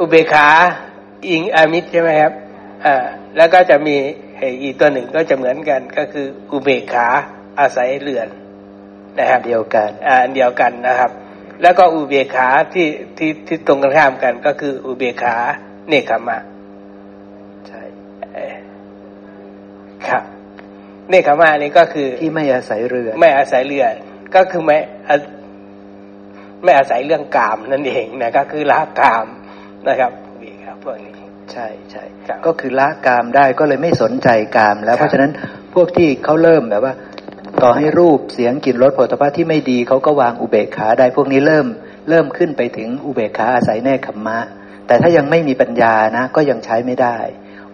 S5: อุเบกขาอิงอามิตรใช่ไหมครับอ่าแล้วก็จะมีอีกตัวหนึ่งก็จะเหมือนกันก็คืออุเบกขาอาศัยเรือน นะครับ
S2: เดียวกัน
S5: อ่าเดียวกันนะครับ แล้วก็อุเบกขาที่ที่ที่ตรงกันข้ามกันก็คืออุเบกขาเนคขมะ
S2: ใช่
S5: ครับเนคขมะนี่ก็คือ
S2: ที่ไม่อาศัยเรือ
S5: ไม่อาศัยเรือก็คือไม่ไม่อาศัยเรื่องกามนั่นเองนะก็คือละกามนะครับนี่ครับพวกนี้
S2: ใช่ใช่ก็คือละกามได้ก็เลยไม่สนใจกาม แล้วเพราะฉะนั้นพวกที่เขาเริ่มแบบว่า ต่อให้รูปเสียงกลิ่นรสผลิตภัณฑ์ที่ไม่ดีเขาก็วางอุเบกขาได้พวกนี้เริ่ม เริ่มขึ้นไปถึงอุเบกขาอาศัยแน่ขมมะ แต่ถ้ายังไม่มีปัญญานะ ก็ยังใช้ไม่ได้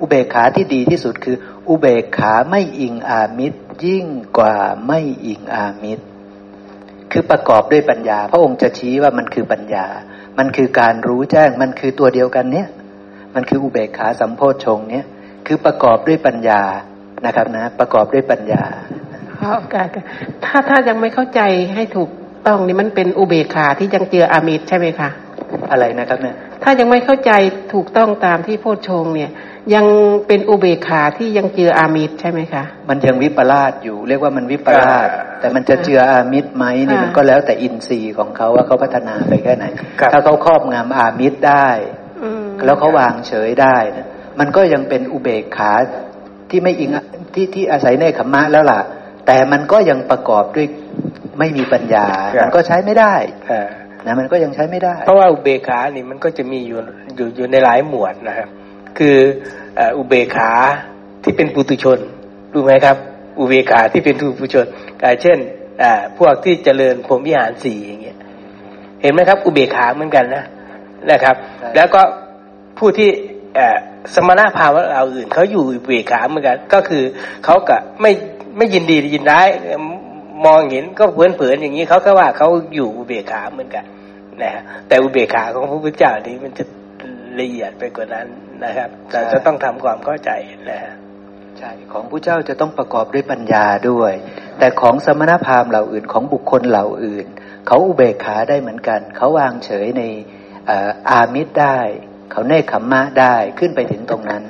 S2: อุเบกขาที่ดีที่สุดคือ อุเบกขาไม่อิงอามิตร ยิ่งกว่าไม่อิงอามิตร คือประกอบด้วยปัญญา พระองค์จะชี้ว่ามันคือปัญญา มันคือการรู้แจ้งมันคือตัวเดียวกันเนี้ยมันคืออุเบกขาสัมโพชงเนี้ยคือประกอบด้วยปัญญานะครับนะ ประกอบด้วยปัญญา
S6: ขอโอกาสถ้าถ้ายังไม่เข้าใจให้ถูกต้องนี่มันเป็นอุเบกขาที่ยังเจืออามิตรใช่ไหมคะ
S2: อะไรนะครับเนี่ย
S6: ถ้ายังไม่เข้าใจถูกต้องตามที่โพชงเนี่ย ยังเป็นอุเบกขาที่ยังเจืออามิตรใช่ไหมคะ
S2: มันยังวิปลาสอยู่ เรียกว่ามันวิปลาสแต่มันจะเจืออามิตรไหมนี่มันก็แล้วแต่อินทรีย์ของเขาว่าเขาพัฒนาไปแค่ไหน ถ้าเขาครอบงำอามิตรได้แล้วเขาวางเฉยได้นะมันก็ยังเป็นอุเบกขาที่ไม่อิงที่ที่อาศัยในขมมะแล้วล่ะ แต่มันก็ยังประกอบด้วยไม่มีปัญญา มันก็ใช้ไม่ได้นะมันก็ยังใช้ไม่ได้
S5: เพราะว่าอุเบกขานี่มันก็จะมีอยู่อยู่อยู่ในหลายหมวดนะครับ คืออุเบกขาที่เป็นปุตุชนรู้ไหมครับ อุเบกขาที่เป็นปุตุชนกเช่นพวกที่เจริญพรหมวิหารสี่อย่างเงี้ยเห็นไหมครับ อุเบกขาเหมือนกันนะนะครับ แล้วก็ผู้ที่สมณะภาวะเราอื่นเขาอยู่อุเบกขาเหมือนกัน ก็คือเขาก็ไม่ ไม่ยินดียินร้ายมองเห็นก็เผินๆอย่างนี้เขาก็ว่าเขาอยู่อุเบกขาเหมือนกันนะฮะแต่อุเบกขาของพระพุทธเจ้านี้มันจะละเอียดไปกว่านั้นนะครับ แต่จะต้องทำความเข้าใจนะฮะ
S2: ใช่ของผู้เจ้าจะต้องประกอบด้วยปัญญาด้วย แต่ของสมณพราหมณ์เหล่าอื่นของบุคคลเหล่าอื่น เขาอุเบกขาได้เหมือนกัน เขาวางเฉยในอามิตรได้ เขาเนคขมมะได้ขึ้นไปถึงตรงนั้น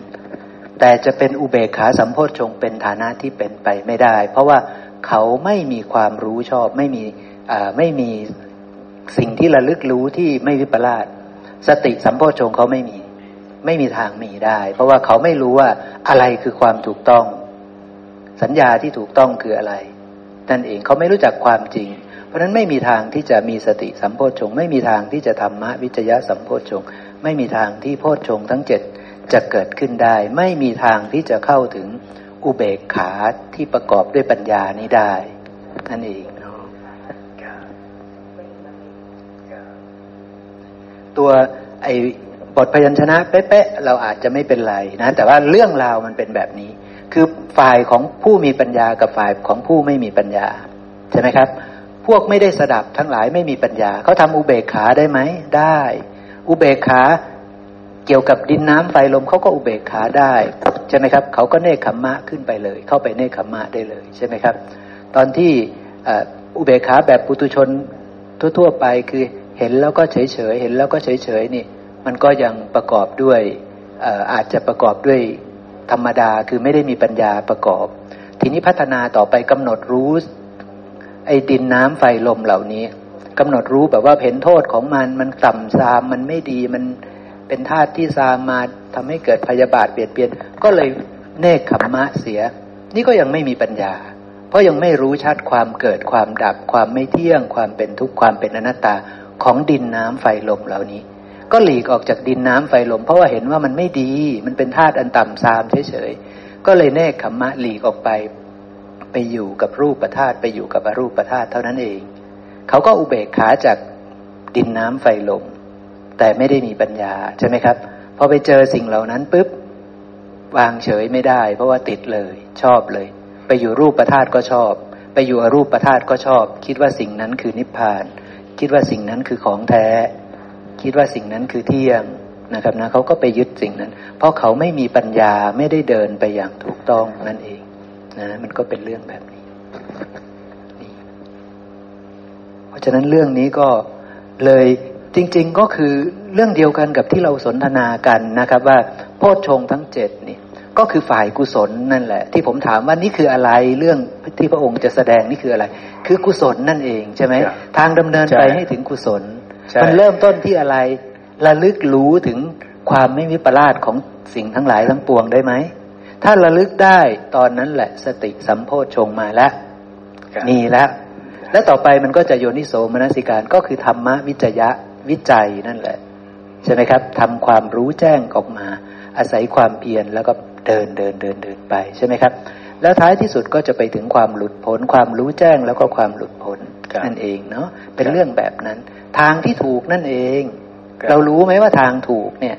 S2: แต่จะเป็นอุเบกขาสัมโพชฌงเป็นฐานะที่เป็นไปไม่ได้ เพราะว่าเขาไม่มีความรู้ชอบไม่มีไม่มีสิ่งที่ระลึกรู้ที่ไม่วิปลาสสติสัมโพชฌงเขาไม่มี ไม่มีทางมีได้ เพราะว่าเขาไม่รู้ว่าอะไรคือความถูกต้อง สัญญาที่ถูกต้องคืออะไรนั่นเองเขาไม่รู้จักความจริง เพราะฉะนั้นไม่มีทางที่จะมีสติสัมโพชฌงไม่มีทางที่จะธรรมะวิจยะสัมโพชฌงไม่มีทางที่โพชฌงทั้งเจ็ด จะเกิดขึ้นได้ ไม่มีทางที่จะเข้าถึงอุเบกขาที่ประกอบด้วยปัญญานี้ได้นั่นเองตัวไอ้บทพยัญชนะเป๊ะๆเราอาจจะไม่เป็นไรนะ แต่ว่าเรื่องราวมันเป็นแบบนี้ คือฝ่ายของผู้มีปัญญากับฝ่ายของผู้ไม่มีปัญญา ใช่ไหมครับ พวกไม่ได้สดับทั้งหลายไม่มีปัญญาเขาทำอุเบกขาได้ไหมได้ อุเบกขา เกี่ยวกับดินน้ำไฟลมเขาก็อุเบกขาได้ใช่ไหมครับเขาก็เนคขมมะขึ้นไปเลย เข้าไปเนคขมมะได้เลยใช่ไหมครับ ตอนที่อุเบกขาแบบปุตุชนทั่ว ๆ ไปคือเห็นแล้วก็เฉยเฉยเห็นแล้วก็เฉยเฉยนี่ มันก็ยังประกอบด้วยอาจจะประกอบด้วยธรรมดาคือไม่ได้มีปัญญาประกอบ ทีนี้พัฒนาต่อไปกำหนดรู้ไอ้ดินน้ำไฟลมเหล่านี้กำหนดรู้แบบว่าเห็นโทษของมันมันต่ำซามมันไม่ดีมัน เป็นธาตุที่ซามาทำให้เกิดพยาบาทเปลี่ยนเปลี่ยน ก็เลยเนคขมมะเสีย นี่ก็ยังไม่มีปัญญา เพราะยังไม่รู้ชัดความเกิดความดับ ความไม่เที่ยง ความเป็นทุกข์ความเป็นอนัตตาของดินน้ำไฟลมเหล่านี้ ก็หลีกออกจากดินน้ำไฟลม เพราะว่าเห็นว่ามันไม่ดี มันเป็นธาตุอันต่ำซามเฉยๆก็เลยเนคขมมะหลีกออกไป ไปอยู่กับรูปประธาตุไปอยู่กับอรูปประธาตุเท่านั้นเองเขาก็อุเบกขาจากดินน้ำไฟลม แต่ไม่ได้มีปัญญาใช่ไหมครับพอไปเจอสิ่งเหล่านั้นปุ๊บวางเฉยไม่ได้ เพราะว่าติดเลย ชอบเลย ไปอยู่รูปประธาตก็ชอบ ไปอยู่อรูปประธาตก็ชอบ คิดว่าสิ่งนั้นคือนิพพาน คิดว่าสิ่งนั้นคือของแท้ คิดว่าสิ่งนั้นคือเที่ยงนะครับนะเขาก็ไปยึดสิ่งนั้น เพราะเขาไม่มีปัญญาไม่ได้เดินไปอย่างถูกต้องนั่นเองนะมันก็เป็นเรื่องแบบนี้ เพราะฉะนั้นเรื่องนี้ก็เลย จริง ๆก็คือเรื่องเดียวกันกับที่เราสนทนากันนะครับ ว่าโพชฌงทั้งเจ็ดนี่ก็คือฝ่ายกุศลนั่นแหละ ที่ผมถามว่านี่คืออะไรเรื่องที่พระองค์จะแสดงนี่คืออะไร คือกุศลนั่นเองใช่ไหมทางดำเนินไปให้ถึงกุศล มันเริ่มต้นที่อะไรระลึกรู้ถึงความไม่มีประลาดของสิ่งทั้งหลายทั้งปวงได้ไหมถ้าระลึกได้ตอนนั้นแหละสติสัมโพชงมาแล้วมีแล้ว และต่อไปมันก็จะโยนิโสมนสิการก็คือธรรมะวิจยะ วิจัยนั่นแหละ ใช่ไหมครับทำความรู้แจ้งออกมา อาศัยความเพียรแล้วก็เดินเดินเดินเดินไปใช่ไหมครับ แล้วท้ายที่สุดก็จะไปถึงความหลุดพ้น ความรู้แจ้งแล้วก็ความหลุดพ้นนั่นเองเนาะเป็นเรื่องแบบนั้น ทางที่ถูกนั่นเอง เรารู้ไหมว่าทางถูกเนี่ย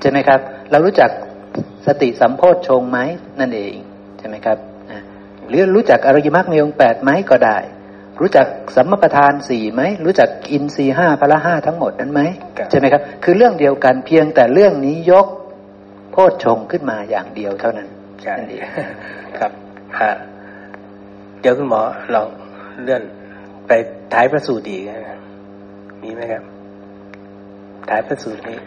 S2: ใช่ไหมครับ เรารู้จักสติสัมโพธชงไหมนั่นเองใช่ไหมครับหรือรู้จักอริยมรรคมีองค์แปดไหมก็ได้ รู้จักสัมมาประธานสี่ไหมรู้จักอินทรีห้าพละห้าทั้งหมดนั้นไหมใช่ไหมครับ คือเรื่องเดียวกันเพียงแต่เรื่องนี้ยกโพชฌงขึ้นมาอย่างเดียวเท่านั้น
S5: ใช่ครับฮะเดี๋ยวคุณหมอลองเลื่อนไปท้ายพระสูตรดีนะมีไหมครับท้ายพระสูตรนี้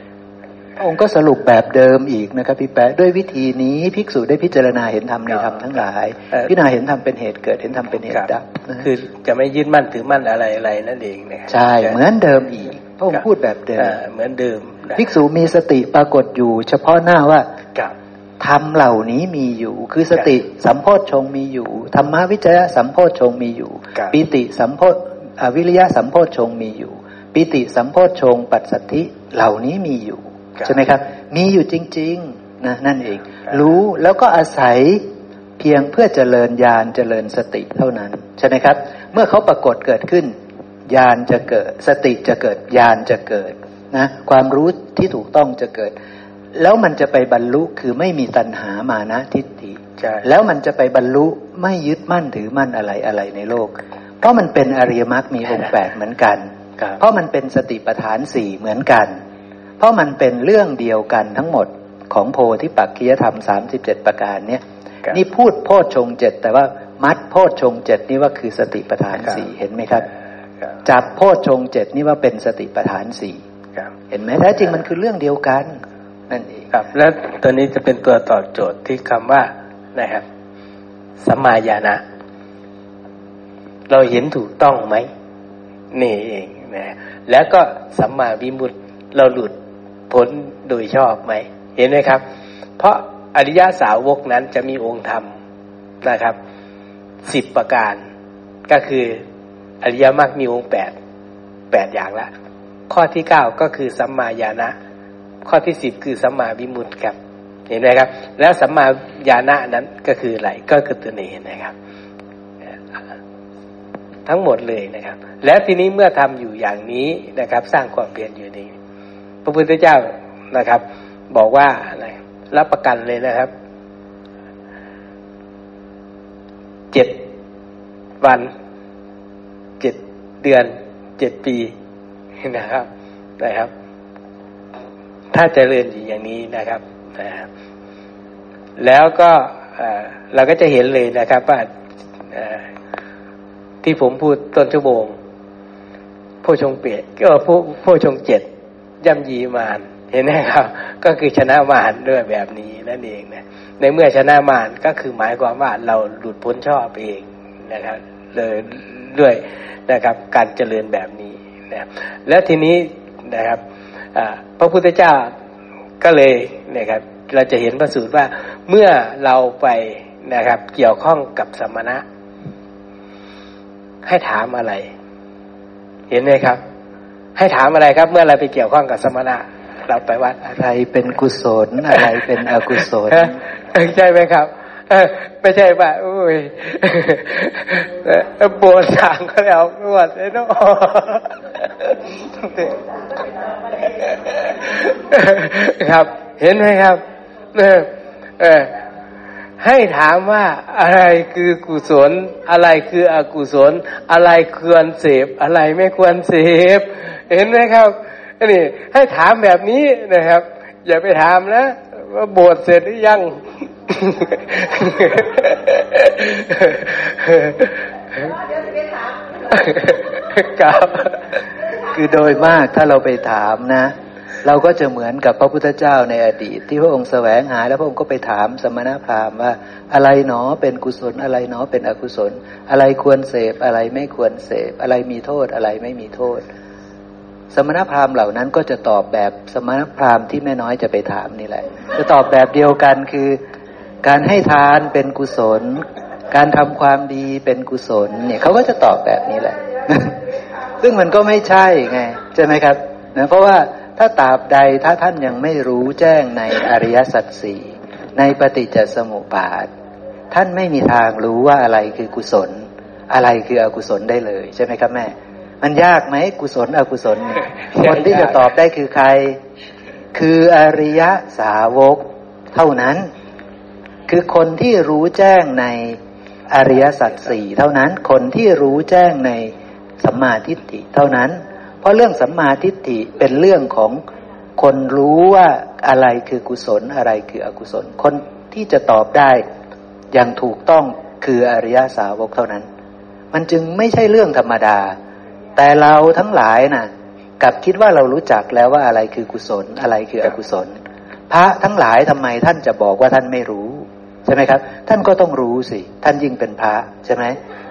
S2: องค์ก็สรุปแบบเดิมอีกนะครับพี่แป๊ะด้วยวิธีนี้ภิกษุได้พิจารณาเห็นธรรมในธรรมทั้งหลาย พิจารณาเห็นธรรมเป็นเหตุเกิดเห็นธรรมเป็นเหตุดับ
S5: คือจะไม่ยึดมั่นถือมั่นอะไรอะไรนั่นเองเนี่ย
S2: ใช่เหมือนเดิมอีกพระองค์พูดแบบเดิม
S5: เหมือนเดิม
S2: ภิกษุมีสติปรากฏอยู่ เฉพาะหน้าว่าธรรมเหล่านี้มีอยู่ คือสติสัมโพชฌงมีอยู่ธรรมวิจยะสัมโพชฌงมีอยู่ ปิติสัมโพธวิริยะสัมโพชฌงมีอยู่ ปิติสัมโพชฌงปัสสัทธิเหล่านี้มีอยู่ ใช่ไหมครับ มีอยู่จริงๆนะนั่นเอง รู้แล้วก็อาศัยเพียงเพื่อเจริญญาณเจริญสติเท่านั้นใช่ไหมครับ เมื่อเขาปรากฏเกิดขึ้นญาณจะเกิด สติจะเกิดญาณจะเกิดนะความรู้ที่ถูกต้องจะเกิด แล้วมันจะไปบรรลุคือไม่มีตัณหามานะทิฏฐิ
S5: ใช่
S2: แล้วมันจะไปบรรลุไม่ยึดมั่นถือมั่นอะไรอะไรในโลก เพราะมันเป็นอริยมรรคมีองค์แปดเหมือนกัน
S5: ครับ
S2: เพราะมันเป็นสติปัฏฐานสี่เหมือนกัน เพราะมันเป็นเรื่องเดียวกันทั้งหมดของโพธิปักคียธรรมสามสิบเจ็ดประการเนี่ย
S5: ครับ
S2: นี่พูดโพชฌงค์เจ็ดแต่ว่ามัดโพชฌงค์เจ็ดนี่ว่าคือสติปัฏฐาน
S5: ครับ
S2: สี่เห็นไหมครับ
S5: ครับ
S2: จับโพชฌงค์เจ็ดนี่ว่าเป็นสติปัฏฐานสี่
S5: ครับ
S2: เห็นไหมแท้จริงมันคือเรื่องเดียวกันนั่นเอง
S5: ครับ แล้วตัวนี้จะเป็นตัวตอบโจทย์ที่คำว่านะครับสัมมาญาณะเราเห็นถูกต้องไหมนี่เองนะแล้วก็สัมมาวิมุตติเราหลุด พ้นโดยชอบไหม เห็นไหมครับ เพราะอริยสาวกนั้นจะมีองค์ธรรมนะครับสิบประการ ก็คืออริยมรรคมีองค์แปดแปดอย่างละ ข้อที่เก้าก็คือสัมมาญาณะ ข้อที่สิบคือสัมมาวิมุตติครับ เห็นไหมครับ แล้วสัมมาญาณะนั้นก็คืออะไรก็คือตัวนี้เห็นไหมครับทั้งหมดเลยนะครับ แล้วทีนี้เมื่อทำอยู่อย่างนี้นะครับ สร้างความเพียรอยู่นี้ พระพุทธเจ้านะครับ บอกว่าอะไรรับประกันเลยนะครับเจ็ดวันเจ็ดเดือนเจ็ดปีนะครับนะครับ ถ้าเจริญอยู่อย่างนี้นะครับนะครับ แล้วก็เราก็จะเห็นเลยนะครับว่าที่ผมพูดต้นชั่วโมงผู้ชงเปียก็ผู้ผู้ชงเจ็ด ย่ำยีมารเห็นไหมครับ ก็คือชนะมารด้วยแบบนี้นั่นเองนะในเมื่อชนะมารก็คือหมายความว่าเราหลุดพ้นชอบเองนะครับเลยด้วยนะครับการเจริญแบบนี้นะแล้วทีนี้นะครับพระพุทธเจ้าก็เลยนะครับเราจะเห็นพระสูตรว่าเมื่อเราไปนะครับ เกี่ยวข้องกับสมณะ ให้ถามอะไร เห็นไหมครับ ให้ถามอะไรครับ เมื่อเราไปเกี่ยวข้องกับสมณะ เราไปวัดอะไร
S2: เป็นกุศลอะไรเป็นอกุศล
S5: ใช่ไหมครับไม่ใช่ว่าโอ้ยเอ่อโบนสางก็แล้วนวดเลยเนาะครับ เห็นไหมครับเออเออให้ถามว่าอะไรคือกุศล อะไรคืออกุศล อะไรควรเสพอะไรไม่ควรเสพ เห็นไหมครับนี่ให้ถามแบบนี้นะครับ อย่าไปถามนะว่าบสถ์เสร็จหรือยังครับ
S2: คือโดยมากถ้าเราไปถามนะ เราก็จะเหมือนกับพระพุทธเจ้าในอดีต ที่พระองค์แสวงหาแล้วพระองค์ก็ไปถามสมณพราหมณ์ว่า อะไรหนอเป็นกุศลอะไรหนอเป็นอกุศล อะไรควรเสพอะไรไม่ควรเสพอะไรมีโทษอะไรไม่มีโทษ สมณพราหมณ์เหล่านั้นก็จะตอบแบบสมณพราหมณ์ที่แม่น้อยจะไปถามนี่แหละ จะตอบแบบเดียวกันคือ การให้ทานเป็นกุศล การทำความดีเป็นกุศล เนี่ยเขาก็จะตอบแบบนี้แหละ ซึ่งมันก็ไม่ใช่ไงใช่ไหมครับนะเพราะว่าถ้าตราบใดถ้าท่านยังไม่รู้แจ้งในอริยสัจสี่ในปฏิจจสมุปบาท ท่านไม่มีทางรู้ว่าอะไรคือกุศล อะไรคืออกุศลได้เลย ใช่ไหมครับแม่ มันยากไหมกุศลอกุศลเนี่ยคนที่จะตอบได้คือใคร คืออริยสาวกเท่านั้น คือคนที่รู้แจ้งในอริยสัจสี่เท่านั้น คนที่รู้แจ้งในสัมมาทิฏฐิเท่านั้น เพราะเรื่องสัมมาทิฏฐิเป็นเรื่องของคนรู้ว่าอะไรคือกุศลอะไรคืออกุศล คนที่จะตอบได้อย่างถูกต้องคืออริยสาวกเท่านั้น มันจึงไม่ใช่เรื่องธรรมดา แต่เราทั้งหลายน่ะกลับคิดว่าเรารู้จักแล้วว่าอะไรคือกุศลอะไรคืออกุศล พระทั้งหลายทำไมท่านจะบอกว่าท่านไม่รู้ใช่ไหมครับ ท่านก็ต้องรู้สิ ท่านยิ่งเป็นพระใช่ไหม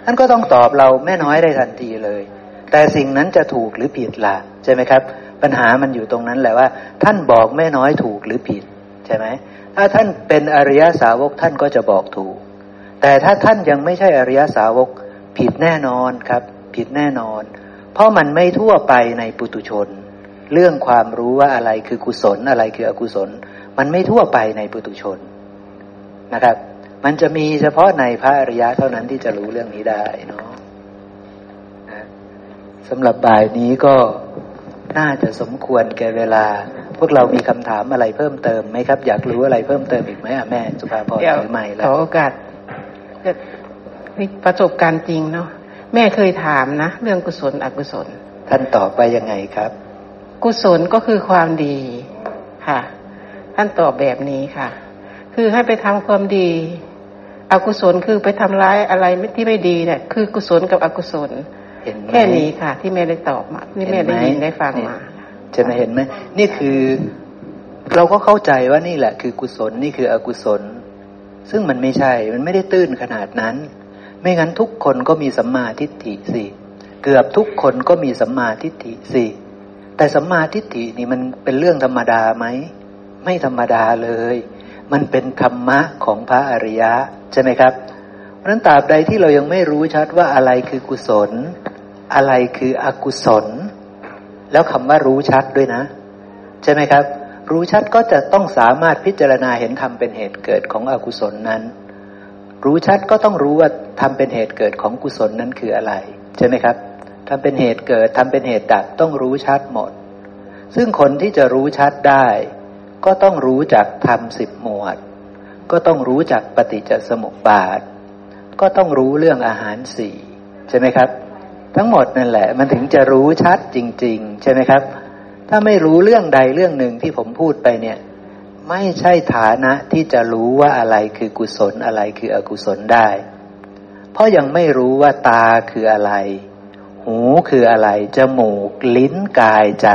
S2: ท่านก็ต้องตอบเราแม่น้อยได้ทันทีเลย แต่สิ่งนั้นจะถูกหรือผิดล่ะใช่ไหมครับ ปัญหามันอยู่ตรงนั้นแหละว่า ท่านบอกแม่น้อยถูกหรือผิดใช่ไหมถ้าท่านเป็นอริยสาวกท่านก็จะบอกถูก แต่ถ้าท่านยังไม่ใช่อริยสาวกผิดแน่นอนครับ ผิดแน่นอน เพราะมันไม่ทั่วไปในปุตุชน เรื่องความรู้ว่าอะไรคือกุศลอะไรคืออกุศล มันไม่ทั่วไปในปุตุชนนะครับ มันจะมีเฉพาะในพระอริยะเท่านั้นที่จะรู้เรื่องนี้ได้เนาะนะสำหรับบ่ายนี้ก็น่าจะสมควรแก่เวลา พวกเรามีคำถามอะไรเพิ่มเติมไหมครับ อยากรู้อะไรเพิ่มเติมอีกไหมอะแม่ สุภาพรถือไม่แล้
S6: ข
S2: ว
S6: อโอกาสนี่ประสบการณ์จริงเนาะ แม่เคยถามนะ เรื่องกุศลอกุศล
S2: ท่านตอบไปยังไงครับ
S6: กุศลก็คือความดีค่ะ ท่านตอบแบบนี้ค่ะ คือให้ไปทำความดี อกุศลคือไปทำร้ายอะไรที่ไม่ดีเนี่ย คือกุศลกับอกุศลแค่นี้ค่ะ ที่แม่ได้ตอบมาที่แม่ได้ยินได้ฟังมา
S2: จะมาเห็นไหมนี่คือเราก็เข้าใจว่านี่แหละ คือกุศลนี่คืออกุศล ซึ่งมันไม่ใช่มันไม่ได้ตื้นขนาดนั้น ไม่งั้นทุกคนก็มีสัมมาทิฏฐิสิเกือบทุกคนก็มีสัมมาทิฏฐิสิแต่สัมมาทิฏฐินี่มันเป็นเรื่องธรรมดาไหมไม่ธรรมดาเลย มันเป็นธรรมะของพระอริยะใช่ไหมครับเพราะนั้นตราบใดที่เรายังไม่รู้ชัดว่าอะไรคือกุศล อะไรคืออกุศล แล้วคำว่ารู้ชัดด้วยนะ ใช่ไหมครับ รู้ชัดก็จะต้องสามารถพิจารณาเห็นธรรมเป็นเหตุเกิดของอกุศลนั้น รู้ชัดก็ต้องรู้ว่าทำเป็นเหตุเกิดของกุศลนั้นคืออะไร ใช่ไหมครับทำเป็นเหตุเกิดทำเป็นเหตุดับต้องรู้ชัดหมด ซึ่งคนที่จะรู้ชัดได้ ก็ต้องรู้จักทำสิบหมวด ก็ต้องรู้จักปฏิจจสมุปบาท ก็ต้องรู้เรื่องอาหารสี่ใช่ไหมครับ ทั้งหมดนั่นแหละ มันถึงจะรู้ชัดจริง ๆ ใช่ไหมครับ ถ้าไม่รู้เรื่องใดเรื่องหนึ่งที่ผมพูดไปเนี่ย ไม่ใช่ฐานะที่จะรู้ว่าอะไรคือกุศลอะไรคืออกุศลได้ เพราะยังไม่รู้ว่าตาคืออะไร หูคืออะไร จมูก ลิ้นกายใจ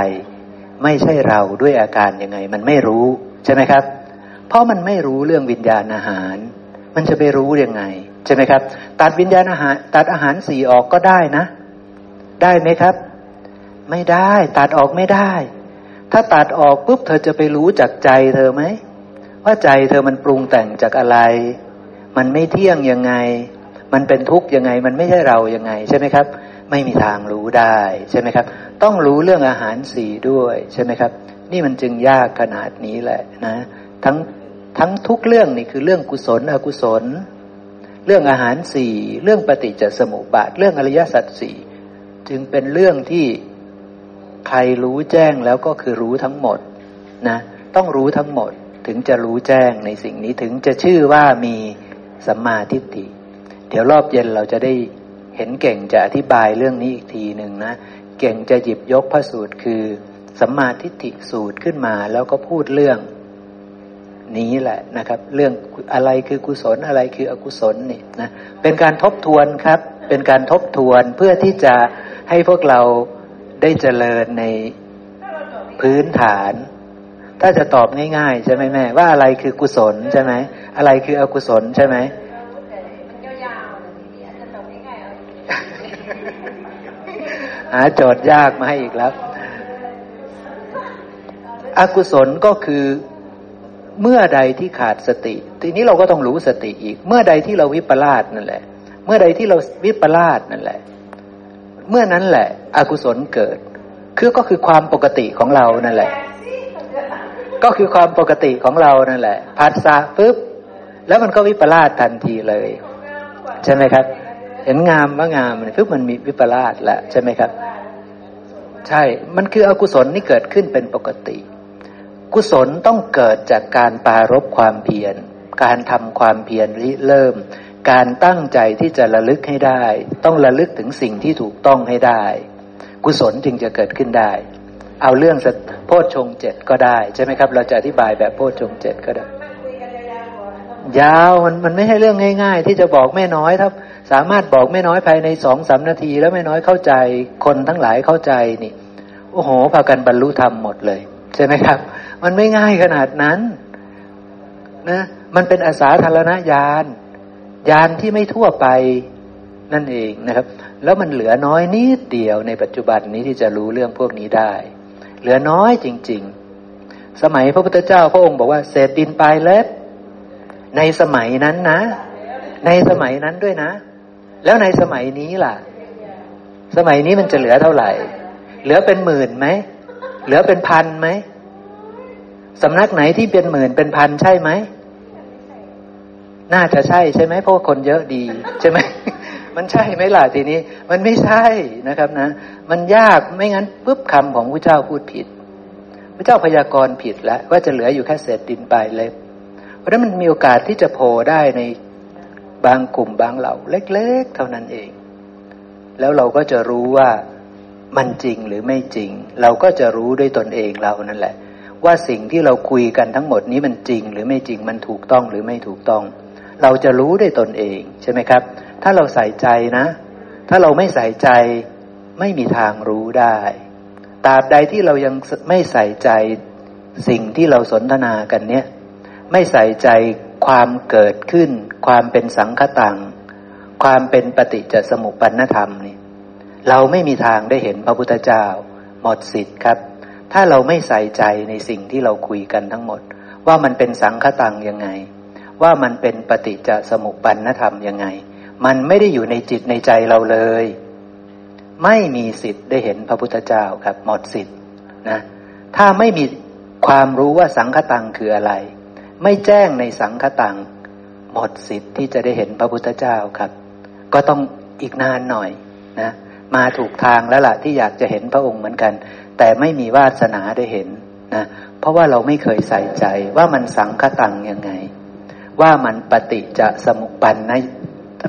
S2: ไม่ใช่เราด้วยอาการยังไง มันไม่รู้ใช่ไหมครับ เพราะมันไม่รู้เรื่องวิญญาณอาหาร มันจะไปรู้ยังไงใช่ไหมครับ ตัดวิญญาณอาหาร ตัดอาหารสี่ออกก็ได้นะ ได้ไหมครับ ไม่ได้ ตัดออกไม่ได้ ถ้าตัดออกปุ๊บเธอจะไปรู้จากใจเธอไหม ว่าใจเธอมันปรุงแต่งจากอะไร มันไม่เที่ยงยังไง มันเป็นทุกข์ยังไง มันไม่ใช่เรายังไงใช่ไหมครับ ไม่มีทางรู้ได้ใช่ไหมครับ ต้องรู้เรื่องอาหารสีด้วยใช่ไหมครับ นี่มันจึงยากขนาดนี้แหละนะ ทั้งทั้งทุกเรื่องนี่คือเรื่องกุศลอกุศล เรื่องอาหารสี่เรื่องปฏิจจสมุปบาทเรื่องอริยสัจสี่จึงเป็นเรื่องที่ ใครรู้แจ้งแล้วก็คือรู้ทั้งหมดนะต้องรู้ทั้งหมดถึงจะรู้แจ้งในสิ่งนี้ถึงจะชื่อว่ามีสัมมาทิฏฐิเดี๋ยวรอบเย็นเราจะได้เห็นเก่งจะอธิบายเรื่องนี้อีกทีหนึ่งนะ เก่งจะหยิบยกพระสูตรคือสัมมาทิฏฐิสูตรขึ้นมาแล้วก็พูดเรื่องนี้แหละนะครับ เรื่องอะไรคือกุศลอะไรคืออกุศลนี่นะเป็นการทบทวนครับ เป็นการทบทวนเพื่อที่จะให้พวกเรา ได้เจริญในพื้นฐาน ถ้าจะตอบง่ายๆใช่ไหมแม่ ว่าอะไรคือกุศลใช่ไหมอะไรคืออกุศลใช่ไหมหาโจทย์ยากมาให้อีกแล้ว อกุศลก็คือเมื่อใดที่ขาดสติ ทีนี้เราก็ต้องรู้สติอีก เมื่อใดที่เราวิปลาสนั่นแหละ เมื่อใดที่เราวิปลาสนั่นแหละ เมื่อนั้นแหละ อกุศลเกิด คือก็คือความปกติของเรานั่นแหละ ก็คือความปกติของเรานั่นแหละ พัสสะปุ๊บแล้วมันก็วิปลาสทันทีเลย ใช่ไหมครับ เห็นงามว่างามมันปุ๊บมันมีวิปลาสแล้วใช่ไหมครับ ใช่ มันคืออกุศลนี่เกิดขึ้นเป็นปกติ กุศลต้องเกิดจากการปารบความเพียรการทำความเพียรริเริ่ม การตั้งใจที่จะระลึกให้ได้ ต้องระลึกถึงสิ่งที่ถูกต้องให้ได้ กุศลจึงจะเกิดขึ้นได้ เอาเรื่องโพชฌงเจ็ดก็ได้ใช่ไหมครับ เราจะอธิบายแบบโพชฌงเจ็ดก็ได้ ยาวมันมันไม่ใช่เรื่องง่าย ๆ ที่จะบอกแม่น้อยถ้าสามารถบอกไม่น้อยภายในสองสามนาที แล้วไม่น้อยเข้าใจคนทั้งหลายเข้าใจนี่ โอ้โหพากันบรรลุธรรมหมดเลย ใช่ไหมครับ มันไม่ง่ายขนาดนั้นนะมันเป็นอาสาธารณญาณ ญาณที่ไม่ทั่วไปนั่นเองนะครับ แล้วมันเหลือน้อยนิดเดียวในปัจจุบันนี้ที่จะรู้เรื่องพวกนี้ได้ เหลือน้อยจริง ๆ สมัยพระพุทธเจ้าพระองค์บอกว่าเศษดินปลายเล็บในสมัยนั้นนะ ในสมัยนั้นด้วยนะ แล้วในสมัยนี้ล่ะ สมัยนี้มันจะเหลือเท่าไหร่ เหลือเป็นหมื่นไหมเหลือเป็นพันไหมสำนักไหนที่เป็นหมื่นเป็นพันใช่ไหม น่าจะใช่ใช่ไหมเพราะคนเยอะดีใช่ไหมมันใช่ไหมล่ะทีนี้ มันไม่ใช่นะครับนะ มันยากไม่งั้นปุ๊บคำของพระเจ้าพูดผิดพพระเจ้าพยากรณ์ผิดแล้วว่าจะเหลืออยู่แค่เศษดินปลายเล็บ เพราะนั้นมันมีโอกาสที่จะโผล่ได้ในบางกลุ่มบางเหล่าเล็ก ๆ เท่านั้นเอง แล้วเราก็จะรู้ว่ามันจริงหรือไม่จริง เราก็จะรู้ด้วยตนเองเรานั่นแหละ ว่าสิ่งที่เราคุยกันทั้งหมดนี้มันจริงหรือไม่จริงมันถูกต้องหรือไม่ถูกต้อง เราจะรู้ด้วยตนเองใช่ไหมครับ ถ้าเราใส่ใจนะ ถ้าเราไม่ใส่ใจไม่มีทางรู้ได้ตราบใดที่เรายังไม่ใส่ใจสิ่งที่เราสนทนากันเนี่ย ไม่ใส่ใจความเกิดขึ้น ความเป็นสังคตัง ความเป็นปฏิจจสมุปปนธรรมนี่เราไม่มีทางได้เห็นพระพุทธเจ้า หมดสิทธิ์ครับ ถ้าเราไม่ใส่ใจในสิ่งที่เราคุยกันทั้งหมด ว่ามันเป็นสังคตังยังไง ว่ามันเป็นปฏิจจสมุปปนธรรมยังไง มันไม่ได้อยู่ในจิตในใจเราเลย ไม่มีสิทธิ์ได้เห็นพระพุทธเจ้าครับ หมดสิทธิ์นะถ้าไม่มีความรู้ว่าสังคตังคืออะไร ไม่แจ้งในสังคตัง หมดสิทธิ์ที่จะได้เห็นพระพุทธเจ้าครับ ก็ต้องอีกนานหน่อยนะมาถูกทางแล้วล่ะที่อยากจะเห็นพระองค์เหมือนกัน แต่ไม่มีวาสนาได้เห็นนะเพราะว่าเราไม่เคยใส่ใจว่ามันสังคตังยังไง ว่ามันปฏิจะสมุปันนะ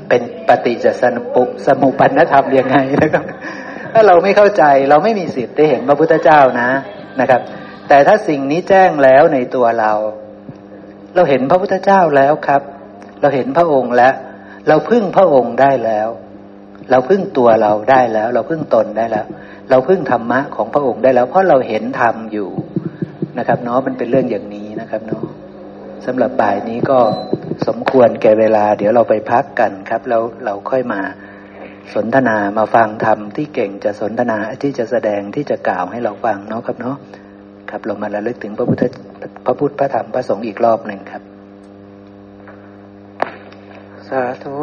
S2: เป็นปฏิจจสมุสมุปันธรรมยังไงนะครับ ถ้าเราไม่เข้าใจเราไม่มีสิทธิ์ได้เห็นพระพุทธเจ้านะนะครับ แต่ถ้าสิ่งนี้แจ้งแล้วในตัวเรา เราเห็นพระพุทธเจ้าแล้วครับ เราเห็นพระองค์แล้ว เราพึ่งพระองค์ได้แล้ว เราพึ่งตัวเราได้แล้ว เราพึ่งตนได้แล้ว เราพึ่งธรรมะของพระองค์ได้แล้ว เพราะเราเห็นธรรมอยู่นะครับเนาะมันเป็นเรื่องอย่างนี้นะครับเนาะ สำหรับบ่ายนี้ก็สมควรแก่เวลา เดี๋ยวเราไปพักกันครับ แล้วเราค่อยมาสนทนามาฟังธรรมที่เก่งจะสนทนาที่จะแสดงที่จะกล่าวให้เราฟังเนาะครับเนาะครับเรามาระลึกถึงพระพุทธพระพุทธพระธรรมพระสงฆ์อีกรอบหนึ่งครับ
S1: สาธุ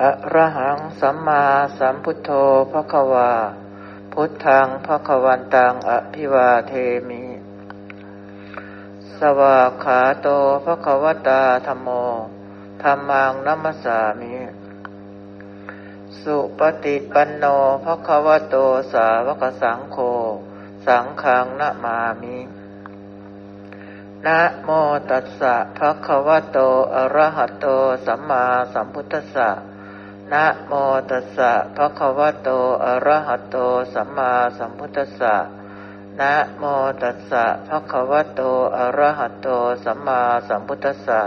S1: อะระหังสัมมาสัมพุทโธพระควา พุทธังพระควันตังอภิวาเทมิ สวากขาโตภควตาธรรมโมธรรมังนัมสามิ สุปฏิปันโนภควโตสาวกสังโฆ สังฆังนะมามินะโมตัสสะภะคะวะโต อะระหะโต สัมมาสัมพุทธัสสะนะโมตัสสะภะคะวะโต อะระหะโต สัมมาสัมพุทธัสสะ นะโมตัสสะภะคะวะโต อะระหะโต สัมมาสัมพุทธัสสะ